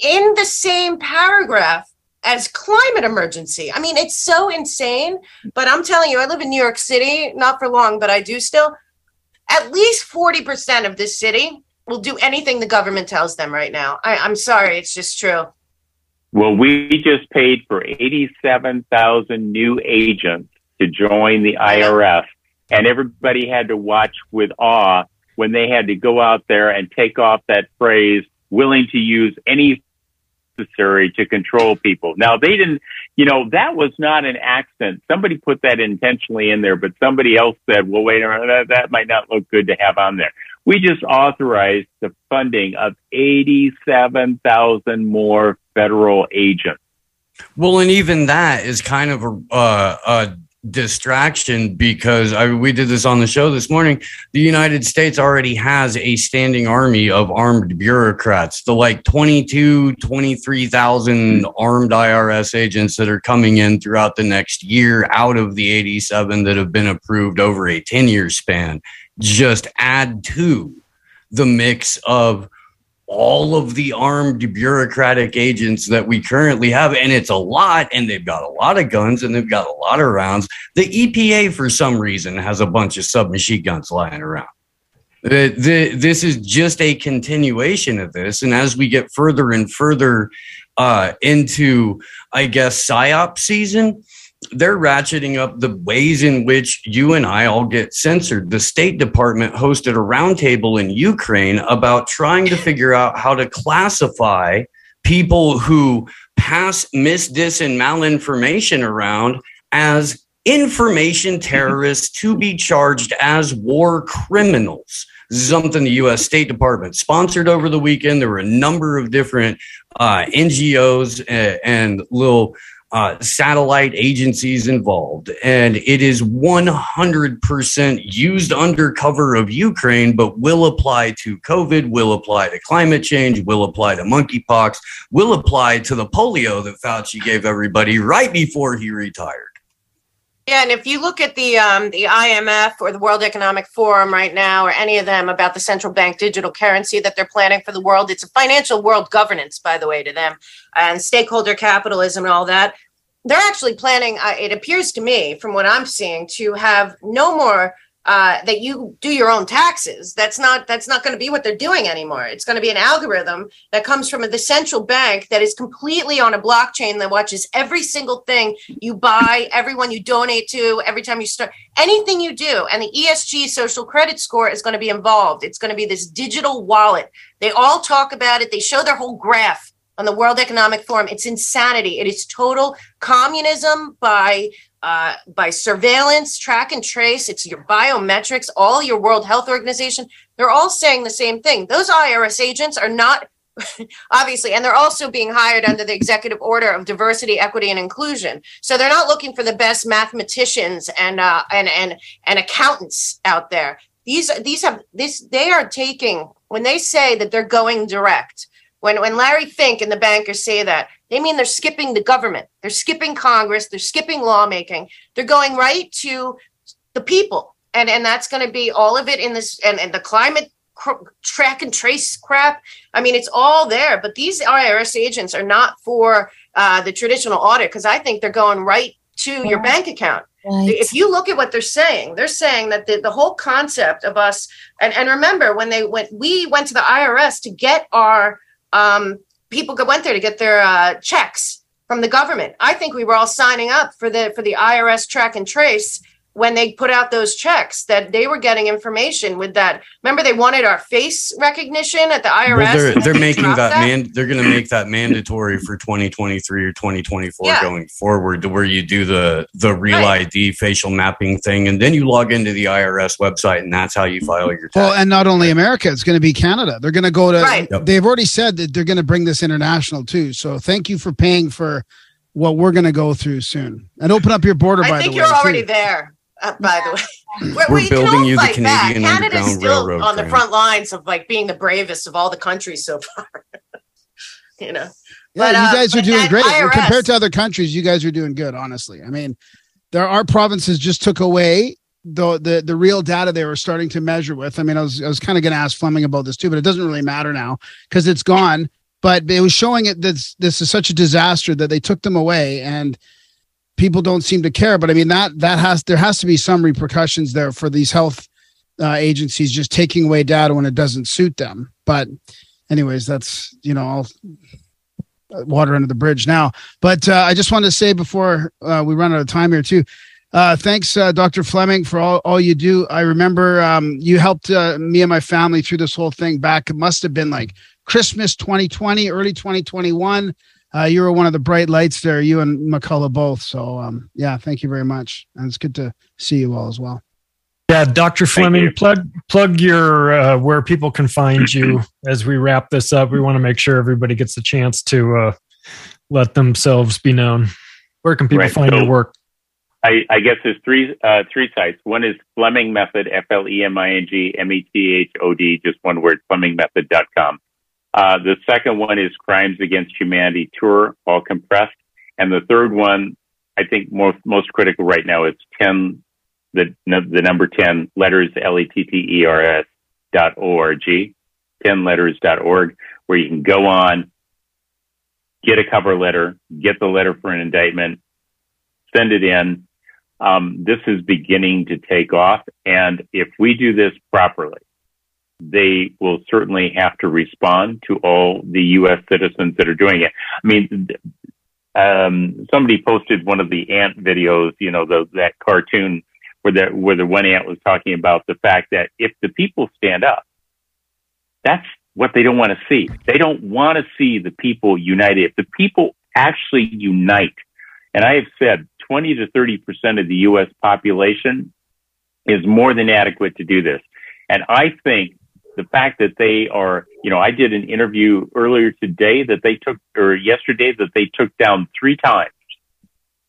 Speaker 12: in the same paragraph as climate emergency. I mean, it's so insane. But I'm telling you, I live in New York City, not for long, but I do still. At least 40% of this city will do anything the government tells them right now. I, I'm sorry, it's just true.
Speaker 3: Well, we just paid for 87,000 new agents to join the IRS, and everybody had to watch with awe when they had to go out there and take off that phrase, willing to use any necessary to control people. Now they didn't, you know, that was not an accident. Somebody put that intentionally in there, but somebody else said, well, wait a minute, that, that might not look good to have on there. We just authorized the funding of 87,000 more federal agents.
Speaker 13: Well, and even that is kind of a, uh, a distraction because I, we did this on the show this morning. The United States already has a standing army of armed bureaucrats, the like 22, 23,000 armed IRS agents that are coming in throughout the next year out of the 87 that have been approved over a 10 year span. Just add to the mix of all of the armed bureaucratic agents that we currently have. And it's a lot, and they've got a lot of guns and they've got a lot of rounds. The EPA, for some reason, has a bunch of submachine guns lying around. The, the, this is just a continuation of this. And as we get further and further uh, into, I guess, PSYOP season, they're ratcheting up the ways in which you and I all get censored. The State Department hosted a roundtable in Ukraine about trying to figure out how to classify people who pass misdis and malinformation around as information terrorists to be charged as war criminals. Something the U.S. State Department sponsored over the weekend. There were a number of different uh, NGOs and, and little uh, satellite agencies involved, and it is 100% used under cover of Ukraine, but will apply to COVID, will apply to climate change, will apply to monkeypox, will apply to the polio that Fauci gave everybody right before he retired.
Speaker 12: Yeah, and if you look at the um, the IMF or the World Economic Forum right now, or any of them about the central bank digital currency that they're planning for the world, it's a financial world governance, by the way, to them, and stakeholder capitalism and all that. They're actually planning. Uh, it appears to me, from what I'm seeing, to have no more uh, that you do your own taxes. That's not that's not going to be what they're doing anymore. It's going to be an algorithm that comes from the central bank that is completely on a blockchain that watches every single thing you buy, everyone you donate to, every time you start anything you do. And the ESG social credit score is going to be involved. It's going to be this digital wallet. They all talk about it. They show their whole graph on the World Economic Forum. It's insanity. It is total communism by uh, by surveillance, track and trace. It's your biometrics. All your World Health Organization. They're all saying the same thing. Those IRS agents are not obviously and they're also being hired under the executive order of diversity equity and inclusion so they're not looking for the best mathematicians and uh, and and and accountants out there these these have this they are taking when they say that they're going direct when when larry fink and the bankers say that they mean they're skipping the government they're skipping congress they're skipping lawmaking they're going right to the people and and that's going to be all of it in this and, and the climate cr- track and trace crap. I mean, it's all there, but these IRS agents are not for uh, the traditional audit because I think they're going right to your bank account. Right. If you look at what they're saying, they're saying that the, the whole concept of us, and, and remember when they went, we went to the IRS to get our um, people went there to get their uh, checks from the government. I think we were all signing up for the for the IRS track and trace when they put out those checks that they were getting information with that. Remember, they wanted our face recognition at the IRS. Well,
Speaker 13: they're, they're making that, that, man. They're going to make that mandatory for 2023 or 2024 yeah. going forward, to where you do the the real right. ID facial mapping thing, and then you log into the IRS website, and that's how you file your. Tax.
Speaker 14: Well, and not only America, it's going to be Canada. They're going to go to. Right. They've already said that they're going to bring this international too. So thank you for paying for what we're going to go through soon, and open up your border. I by
Speaker 12: think
Speaker 14: the way, you're
Speaker 12: already
Speaker 14: too.
Speaker 12: there uh, by the way.
Speaker 13: We're, We're building you the Canadian Underground
Speaker 12: still
Speaker 13: Railroad.
Speaker 12: on the front lines of like being the bravest of all the countries so far. you know.
Speaker 14: Yeah, but, you uh, guys uh, are doing great IRS, compared to other countries. You guys are doing good, honestly. I mean, there are provinces just took away the the the real data they were starting to measure with. I mean, I was I was kind of going to ask Fleming about this too, but it doesn't really matter now because it's gone. But it was showing it that this is such a disaster that they took them away and people don't seem to care. But I mean that that has there has to be some repercussions there for these health uh, agencies just taking away data when it doesn't suit them. But anyways, that's you know all water under the bridge now. But uh, I just wanted to say before uh, we run out of time here too. Uh, thanks, uh, Dr. Fleming, for all, all you do. I remember um, you helped uh, me and my family through this whole thing back. It must have been like Christmas 2020, early 2021 uh, you were one of the bright lights there, you and McCullough both. So, um, yeah, thank you very much. And it's good to see you all as well.
Speaker 15: Yeah, Dr. Fleming, plug plug your uh, where people can find you as we wrap this up. We want to make sure everybody gets a chance to uh, let themselves be known. Where can people right. find so your work?
Speaker 3: I, I, guess there's three uh, three sites. One is Fleming Method, F L E M I N G M E T H O D, just one word, FlemingMethod.com. Uh, the second one is Crimes Against Humanity Tour, all compressed. And the third one, I think most, most critical right now is 10, the, the number 10 letters, L-E-T-T-E-R-S dot O-R-G, 10 letters dot org, where you can go on, get a cover letter, get the letter for an indictment, send it in. Um, this is beginning to take off. And if we do this properly, they will certainly have to respond to all the U.S. citizens that are doing it. I mean, um, somebody posted one of the ant videos, you know, the, that cartoon where the, where the one ant was talking about the fact that if the people stand up, that's what they don't want to see. They don't want to see the people united. If the people actually unite, and I have said 20 to 30% of the U.S. population is more than adequate to do this. And I think the fact that they are, you know, I did an interview earlier today that they took, or yesterday that they took down three times,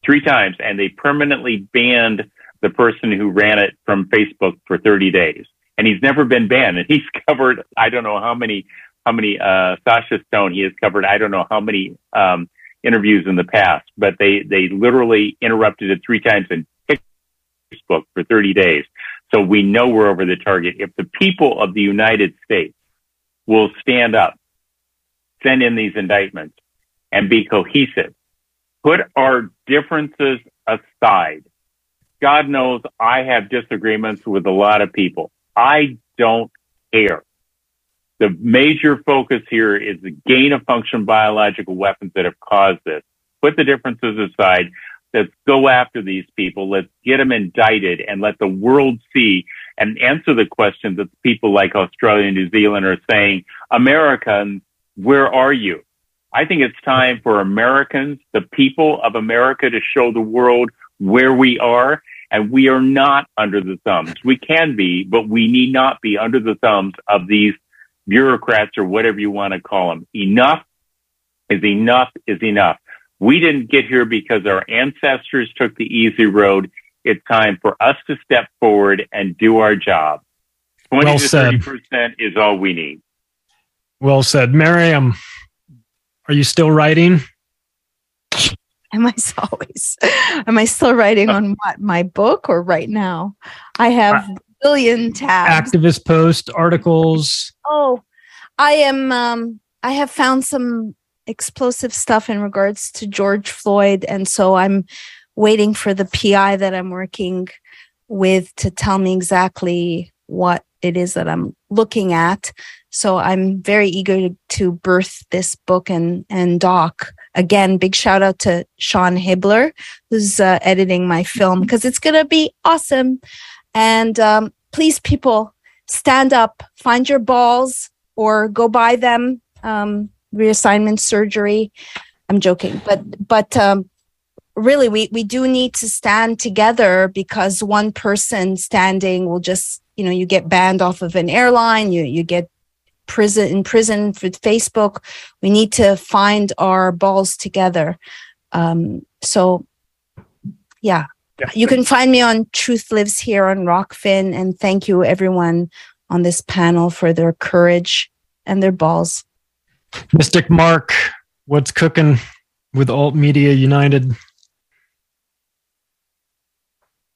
Speaker 3: three times, and they permanently banned the person who ran it from Facebook for 30 days. And he's never been banned. And he's covered, I don't know how many, how many, uh, Sasha Stone, he has covered, I don't know how many, um, interviews in the past, but they, they literally interrupted it three times and Facebook for 30 days. So we know we're over the target. If the people of the United States will stand up, send in these indictments and be cohesive, put our differences aside. God knows I have disagreements with a lot of people. I don't care. The major focus here is the gain of function biological weapons that have caused this. Put the differences aside. Let's go after these people. Let's get them indicted and let the world see and answer the questions that people like Australia and New Zealand are saying, Americans, where are you? I think it's time for Americans, the people of America, to show the world where we are. And we are not under the thumbs. We can be, but we need not be under the thumbs of these bureaucrats or whatever you want to call them. Enough is enough is enough. We didn't get here because our ancestors took the easy road. It's time for us to step forward and do our job. 20 well to 30% is all we need.
Speaker 15: Well said. Miriam, are you still writing?
Speaker 7: Am I always? Am I still writing on what my book or right now? I have uh, a billion tabs.
Speaker 15: Activist post articles.
Speaker 7: Oh, I am. Um, I have found some explosive stuff in regards to George Floyd, and so I'm waiting for the PI that I'm working with to tell me exactly what it is that I'm looking at. So I'm very eager to, to birth this book and, and doc. Again, big shout out to Sean Hibbeler, who's uh, editing my film because it's going to be awesome. And um, please, people, stand up, find your balls or go buy them. Um, reassignment surgery. I'm joking, but, but, um, really we, we do need to stand together because one person standing will just you know you get banned off of an airline you you get prison in prison for facebook we need to find our balls together um, so yeah. you can find me on truth lives here on rokfin and thank you everyone on this panel for their courage and their balls
Speaker 15: mystic mark what's cooking with alt media united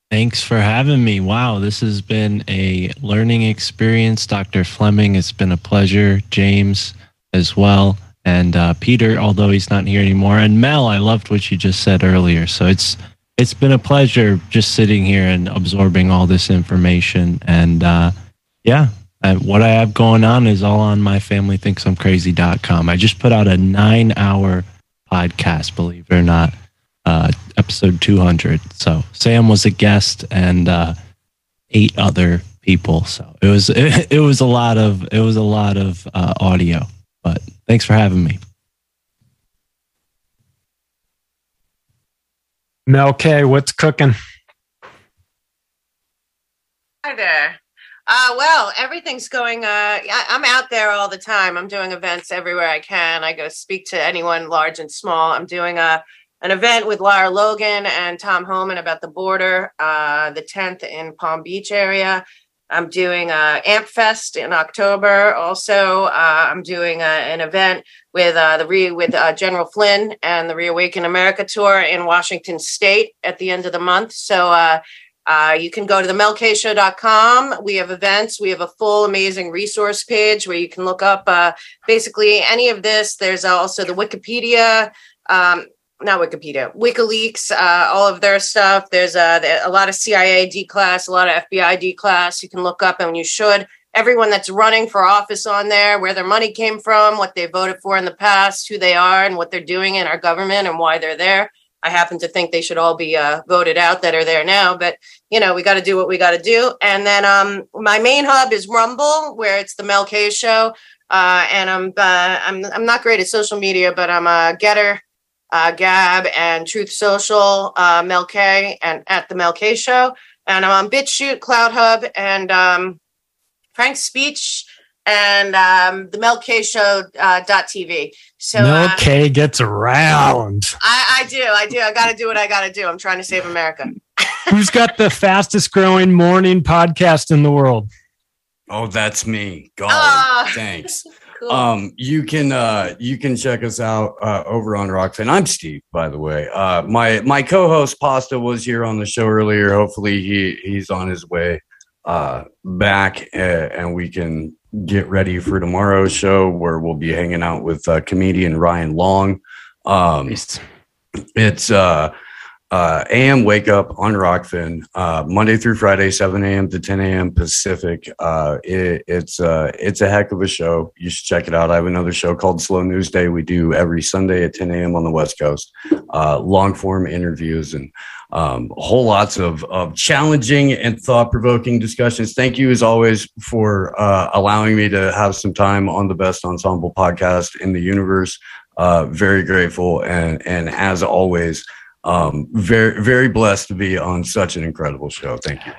Speaker 16: Thanks for having me. Wow, this has been a learning experience. Dr. Fleming, it's been a pleasure. James as well. And uh, Peter, although he's not here anymore. And Mel, I loved what you just said earlier. So it's it's been a pleasure just sitting here and absorbing all this information. And uh, yeah, I, what I have going on is all on myfamilythinksimcrazy.com. I just put out a nine hour podcast, believe it or not uh, episode 200. So Sam was a guest and uh, eight other people. So it was it, it, was a lot of it was a lot of uh, audio. But thanks for having me.
Speaker 15: Mel K, what's cooking?
Speaker 12: Hi there. Uh, well, everything's going. Uh, I'm out there all the time. I'm doing events everywhere I can. I go speak to anyone large and small. I'm doing a an event with Lara Logan and Tom Homan about the border, uh, the 10th in Palm Beach area. I'm doing a Amp Fest in October. Also, uh, I'm doing a, an event with uh, the Re- with uh, General Flynn and the Reawaken America tour in Washington State at the end of the month. So uh, you can go to the melkshow.com. We have events. We have a full amazing resource page where you can look up uh, basically any of this. There's also the Wikipedia. Um, not Wikipedia, WikiLeaks, uh, all of their stuff. There's a, a lot of CIA D class, a lot of FBI D class. You can look up, and you should. Everyone that's running for office on there, where their money came from, what they voted for in the past, who they are, and what they're doing in our government, and why they're there. I happen to think they should all be uh, voted out that are there now, but you know we got to do what we got to do. And then um, my main hub is Rumble, where it's the Mel K Show, uh, and I'm uh, I'm I'm not great at social media, but I'm a Gettr uh, Gab and Truth Social, uh, Mel K, and at the Mel K Show. And I'm on BitChute, Cloud Hub, and um, Frank's Speech, and um, the Mel K Show uh, .tv.
Speaker 15: So Mel uh, K gets around.
Speaker 12: I, I do, I do. I got to do what I got to do. I'm trying to save America.
Speaker 15: Who's got the fastest growing morning podcast in the world?
Speaker 13: Oh, that's me. God, uh, thanks. Cool. Um, you can uh, you can check us out uh, over on Rokfin. I'm Steve, by the way. Uh, my my co-host Pasta was here on the show earlier. Hopefully, he he's on his way uh, back, uh, and we can get ready for tomorrow's show where we'll be hanging out with uh, comedian Ryan Long. Um, it's uh uh, AM wake up on Rokfin uh, Monday through Friday, 7 a.m. to 10 a.m. Pacific. Uh, it, it's uh, it's a heck of a show. You should check it out. I have another show called Slow News Day. We do every Sunday at 10 a.m. on the West Coast. Uh, long form interviews and um, whole lots of, of challenging and thought provoking discussions. Thank you as always for uh, allowing me to have some time on the best ensemble podcast in the universe. Uh, very grateful, and and as always, um, very very blessed to be on such an incredible show. Thank you.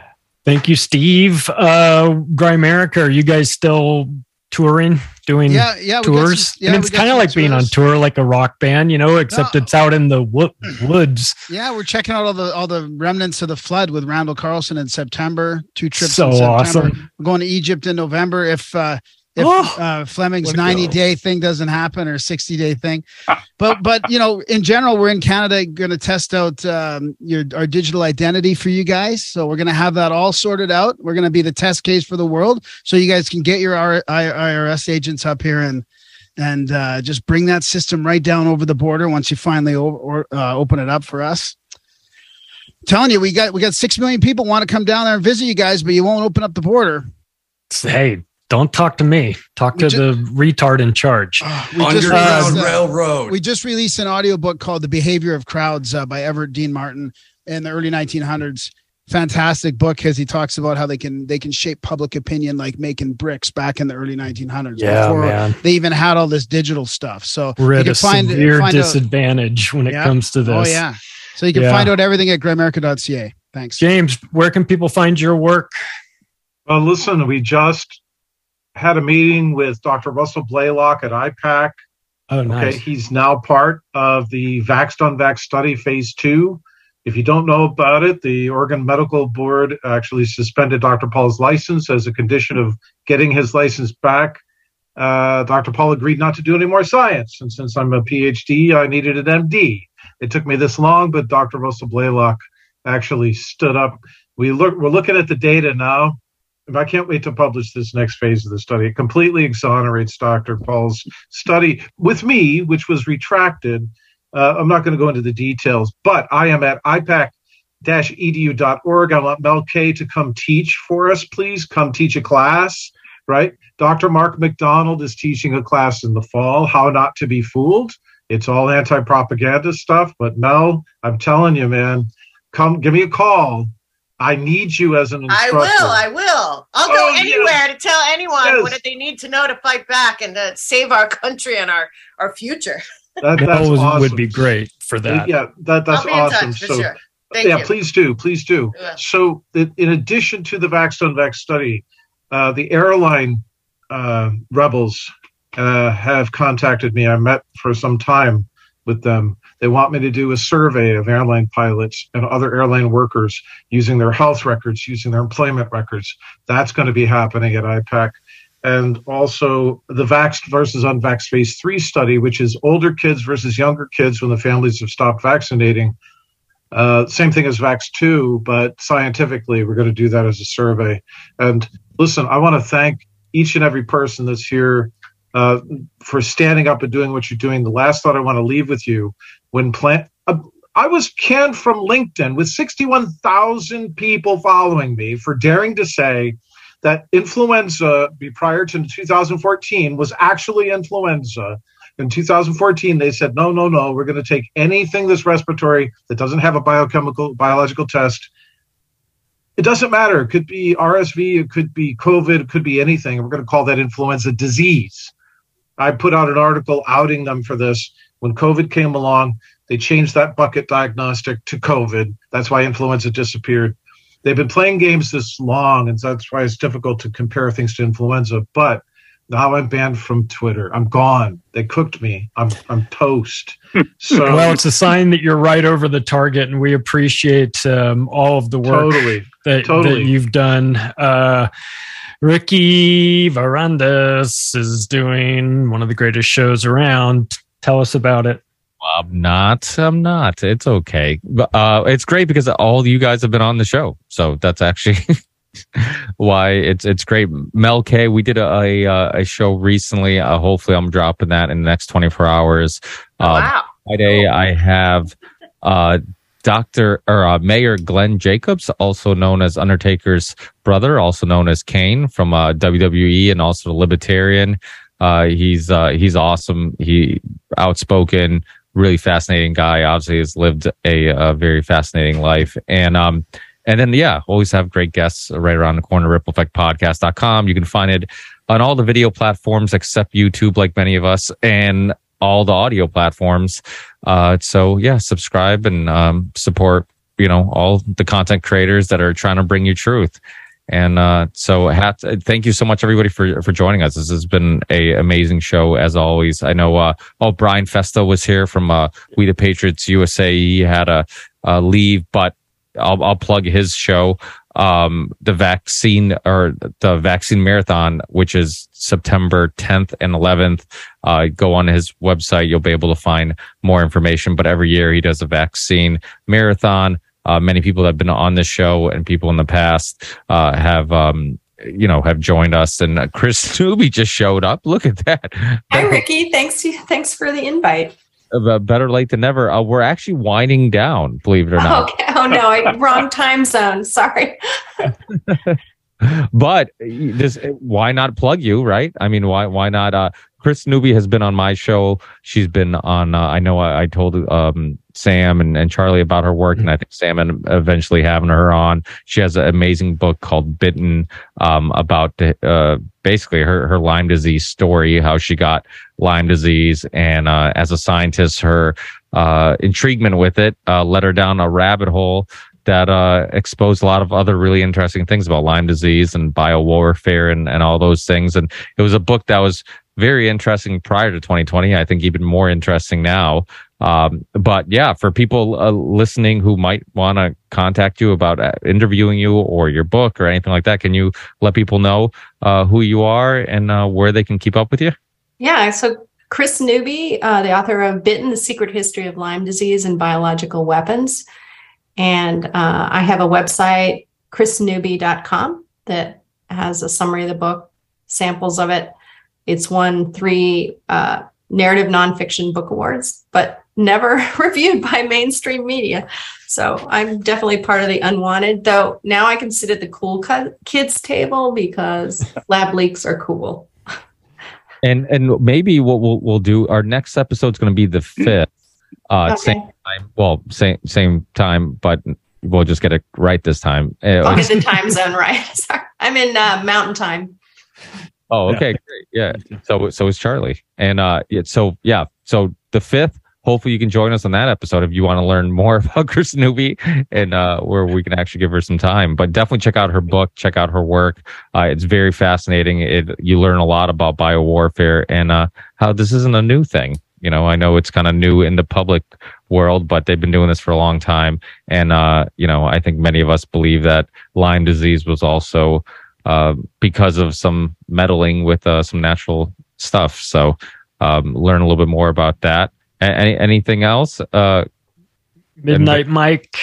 Speaker 15: Thank you, Steve. Uh, Grimerica, are you guys still touring, doing
Speaker 14: Yeah, yeah,
Speaker 15: tours?
Speaker 14: some- yeah,
Speaker 15: it's kind of like being on tour, like a rock band, you know, except it's out in the wo- woods.
Speaker 14: Yeah, we're checking out all the all the remnants of the flood with Randall Carlson in September. Two trips.
Speaker 15: So
Speaker 14: in September.
Speaker 15: awesome.
Speaker 14: We're going to Egypt in November if uh, if
Speaker 15: Oh,
Speaker 14: uh, Fleming's ninety
Speaker 15: go.
Speaker 14: day thing doesn't happen or sixty day thing. but but you know, in general, we're in Canada going to test out um, your our digital identity for you guys. So we're going to have that all sorted out. We're going to be the test case for the world, so you guys can get your R- I- IRS agents up here and and uh, just bring that system right down over the border once you finally o- or, uh, open it up for us. telling you, we got we got six million people want to come down there and visit you guys, but you won't open up the border.
Speaker 15: Hey, don't talk to me. Talk
Speaker 14: We
Speaker 15: to
Speaker 14: ju-
Speaker 15: the retard in charge.
Speaker 14: We just
Speaker 15: Uh,
Speaker 14: released, uh, We just released an audiobook called The Behavior of Crowds uh, by Everett Dean Martin in the early 1900s. Fantastic book because he talks about how they can they can shape public opinion like making bricks back in the early 1900s
Speaker 15: Yeah,
Speaker 14: before
Speaker 15: man.
Speaker 14: they even had all this digital stuff. So
Speaker 15: We're
Speaker 14: you
Speaker 15: at
Speaker 14: can
Speaker 15: a
Speaker 14: find-
Speaker 15: severe
Speaker 14: find out-
Speaker 15: disadvantage when it
Speaker 14: Yeah.
Speaker 15: comes to this.
Speaker 14: Oh yeah. So you can
Speaker 15: Yeah.
Speaker 14: find out everything at grimerica.ca. Thanks.
Speaker 15: James, where can people find your work?
Speaker 6: Well, listen, we just had a meeting with Dr. Russell Blaylock at IPAK.
Speaker 15: Oh, nice.
Speaker 6: Okay, he's now part of the Vaxxed on Vax study phase two. If you don't know about it, the Oregon Medical Board actually suspended Dr. Paul's license as a condition of getting his license back. Uh, Dr. Paul agreed not to do any more science. And since I'm a PhD, I needed an MD. It took me this long, but Dr. Russell Blaylock actually stood up. We look, we're looking at the data now. And I can't wait to publish this next phase of the study. It completely exonerates Dr. Paul's study with me, which was retracted. Uh, I'm not going to go into the details, but I am at ipak edu.org. I want Mel K to come teach for us, please. Come teach a class, right? Dr. Mark McDonald is teaching a class in the fall, How Not to Be Fooled. It's all anti propaganda stuff. But Mel, I'm telling you, man, come give me a call. I need you as an
Speaker 12: I will. I will. I'll
Speaker 6: Oh,
Speaker 12: go
Speaker 6: yes.
Speaker 12: anywhere to tell anyone
Speaker 6: Yes.
Speaker 12: what they need to know to fight back and to save our country and our our future.
Speaker 6: That,
Speaker 15: That was-
Speaker 6: awesome.
Speaker 15: would be great for that.
Speaker 6: Yeah, that, that's
Speaker 12: I'll be in
Speaker 6: awesome.
Speaker 12: touch for
Speaker 6: so,
Speaker 12: sure. Thank
Speaker 6: yeah,
Speaker 12: you.
Speaker 6: please do, please do.
Speaker 12: Yeah.
Speaker 6: So, in addition to the Vax on Vax study, uh, the airline uh, rebels uh, have contacted me. I met for some time with them. They want me to do a survey of airline pilots and other airline workers using their health records, using their employment records. That's going to be happening at IPAK. And also the vaxxed versus unvaxxed phase three study, which is older kids versus younger kids when the families have stopped vaccinating. Uh, same thing as Vax 2, but scientifically, we're going to do that as a survey. And listen, I want to thank each and every person that's here uh, for standing up and doing what you're doing. The last thought I want to leave with you when plant. Uh, I was canned from LinkedIn with 61,000 people following me for daring to say that influenza prior to 2014 was actually influenza. In 2014, they said, no, no, no, we're going to take anything that's respiratory that doesn't have a biochemical, biological test. It doesn't matter. It could be RSV, it could be COVID, it could be anything. We're going to call that influenza disease. I put out an article outing them for this. When COVID came along, they changed that bucket diagnostic to COVID. That's why influenza disappeared. They've been playing games this long, and that's why it's difficult to compare things to influenza. But now I'm banned from Twitter. I'm gone. They cooked me. I'm I'm toast. So
Speaker 15: well, it's a sign that you're right over the target, and we appreciate um, all of the work
Speaker 6: Totally.
Speaker 15: that,
Speaker 6: Totally.
Speaker 15: that you've done. Uh, Ricky Varandas is doing one of the greatest shows around. Tell us about it.
Speaker 2: I'm not. I'm not. It's okay. But uh, it's great because all you guys have been on the show, so that's actually why it's it's great. Mel K, we did a a, uh, a show recently. Uh, hopefully, I'm dropping that in the next 24 hours. Um,
Speaker 12: wow.
Speaker 2: Friday, I have uh, Doctor or uh, Mayor Glenn Jacobs, also known as Undertaker's brother, also known as Kane from uh, WWE, and also the Libertarian. Uh, he's uh, he's awesome. He outspoken, really fascinating guy. Obviously, has lived a, a very fascinating life, and um, and then yeah, always have great guests right around the corner. RippleEffectPodcast.com. You can find it on all the video platforms except YouTube, like many of us, and all the audio platforms. Uh, so yeah, subscribe and um, support you know all the content creators that are trying to bring you truth. And uh, so, hat, thank you so much, everybody, for for joining us. This has been a amazing show as always. I know, uh, oh, Brian Festa was here from uh, We the Patriots USA. He had a, a leave, but I'll, I'll plug his show, um, the vaccine or the vaccine marathon, which is September 10th and 11th. Uh, go on his website. You'll be able to find more information. But every year he does a vaccine marathon. Uh, many people that have been on this show and people in the past uh, have, um, you know, have joined us. And uh, Chris Newby just showed up. Look at that.
Speaker 17: Hi, Ricky. Thanks. Thanks for the invite.
Speaker 2: Uh, better late than never. Uh, we're actually winding down, believe it or not.
Speaker 17: Okay. Oh no, I, wrong time zone. Sorry.
Speaker 2: but this, why not plug you, right? I mean, why why not? Uh, Chris Newby has been on my show. She's been on. Uh, I know I, I told um, Sam and, and Charlie about her work, and I think Sam and eventually having her on. She has an amazing book called Bitten um, about uh, basically her her Lyme disease story, how she got Lyme disease, and uh, as a scientist, her uh, intriguement with it uh, led her down a rabbit hole that uh, exposed a lot of other really interesting things about Lyme disease and biowarfare and, and all those things. And it was a book that was very interesting prior to 2020. I think even more interesting now. Um, but yeah, for people uh, listening who might want to contact you about uh, interviewing you or your book or anything like that, can you let people know uh, who you are and uh, where they can keep up with you?
Speaker 17: Yeah. So Chris Newby, uh, the author of Bitten, The Secret History of Lyme Disease and Biological Weapons. And uh, I have a website, chrisnewby.com, that has a summary of the book, samples of it. It's won three uh, narrative nonfiction book awards, but never reviewed by mainstream media. So I'm definitely part of the unwanted, though now I can sit at the cool kids table because lab leaks are cool.
Speaker 2: And and maybe what we'll we'll do our next episode is going to be the fifth. Uh, okay. same time. Well, same same time, but we'll just get it right this time.
Speaker 17: I'll get the time zone right. Sorry, I'm in uh, Mountain Time.
Speaker 2: Oh, okay, great. Yeah. So so is Charlie, and uh, yeah, so yeah, so the fifth. Hopefully, you can join us on that episode if you want to learn more about Chris Newby and uh, where we can actually give her some time. But definitely check out her book, check out her work. Uh, it's very fascinating. It you learn a lot about biowarfare and uh, how this isn't a new thing. You know, I know it's kind of new in the public world, but they've been doing this for a long time. And, uh, you know, I think many of us believe that Lyme disease was also, uh, because of some meddling with, uh, some natural stuff. So, um, learn a little bit more about that. Any, anything else? Uh,
Speaker 15: Midnight and- Mike,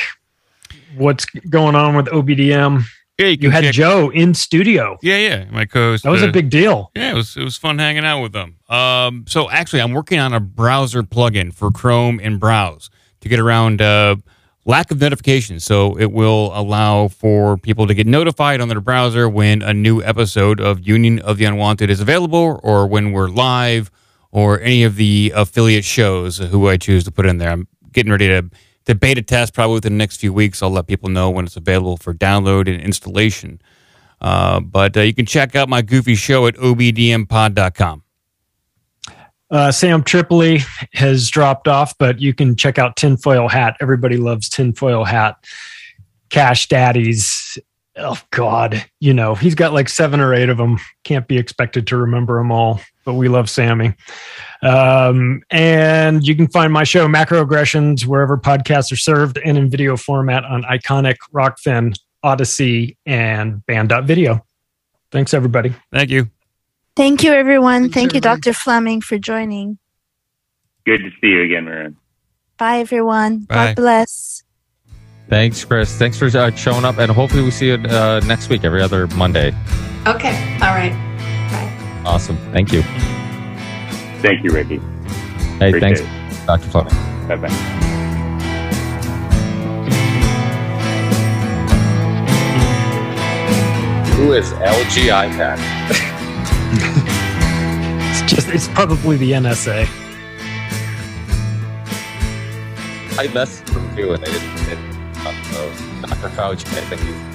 Speaker 15: what's going on with OBDM?
Speaker 1: Yeah,
Speaker 15: you, you had Joe in studio.
Speaker 1: Yeah, yeah, my co-host.
Speaker 15: That was uh, a big deal.
Speaker 1: Yeah, it was it was fun hanging out with them. Um, so actually, I'm working on a browser plugin for Chrome and Browse to get around uh, lack of notifications. So it will allow for people to get notified on their browser when a new episode of Union of the Unwanted is available, or when we're live, or any of the affiliate shows who I choose to put in there. I'm getting ready to the beta test probably within the next few weeks. I'll let people know when it's available for download and installation. Uh, but uh, you can check out my goofy show at obdmpod.com.
Speaker 15: Uh, Sam Tripoli has dropped off, but you can check out Tinfoil Hat. Everybody loves Tinfoil Hat. Cash Daddies. Oh, God. You know, he's got like seven or eight of them. Can't be expected to remember them all, but we love Sammy. Um, and you can find my show, Macroaggressions, wherever podcasts are served and in video format on Iconic, Rokfin, Odysee, and Band.video. Thanks, everybody.
Speaker 1: Thank you.
Speaker 7: Thank you, everyone. Thanks, Thank you, Dr. Fleming, for joining.
Speaker 3: Good to see you again, Marin.
Speaker 7: Bye, everyone. Bye. God bless.
Speaker 2: Thanks, Chris. Thanks for uh, showing up, and hopefully we see you uh, next week, every other Monday.
Speaker 17: Okay. All right. Bye.
Speaker 2: Awesome. Thank you.
Speaker 3: Thank you, Ricky.
Speaker 2: Hey, Appreciate thanks, it. Dr. Fleming.
Speaker 3: Bye bye.
Speaker 2: Who is LG iPad?
Speaker 15: it's just, it's probably the NSA.
Speaker 2: I messaged them too, and. They didn't Dr. Fauci, I think he's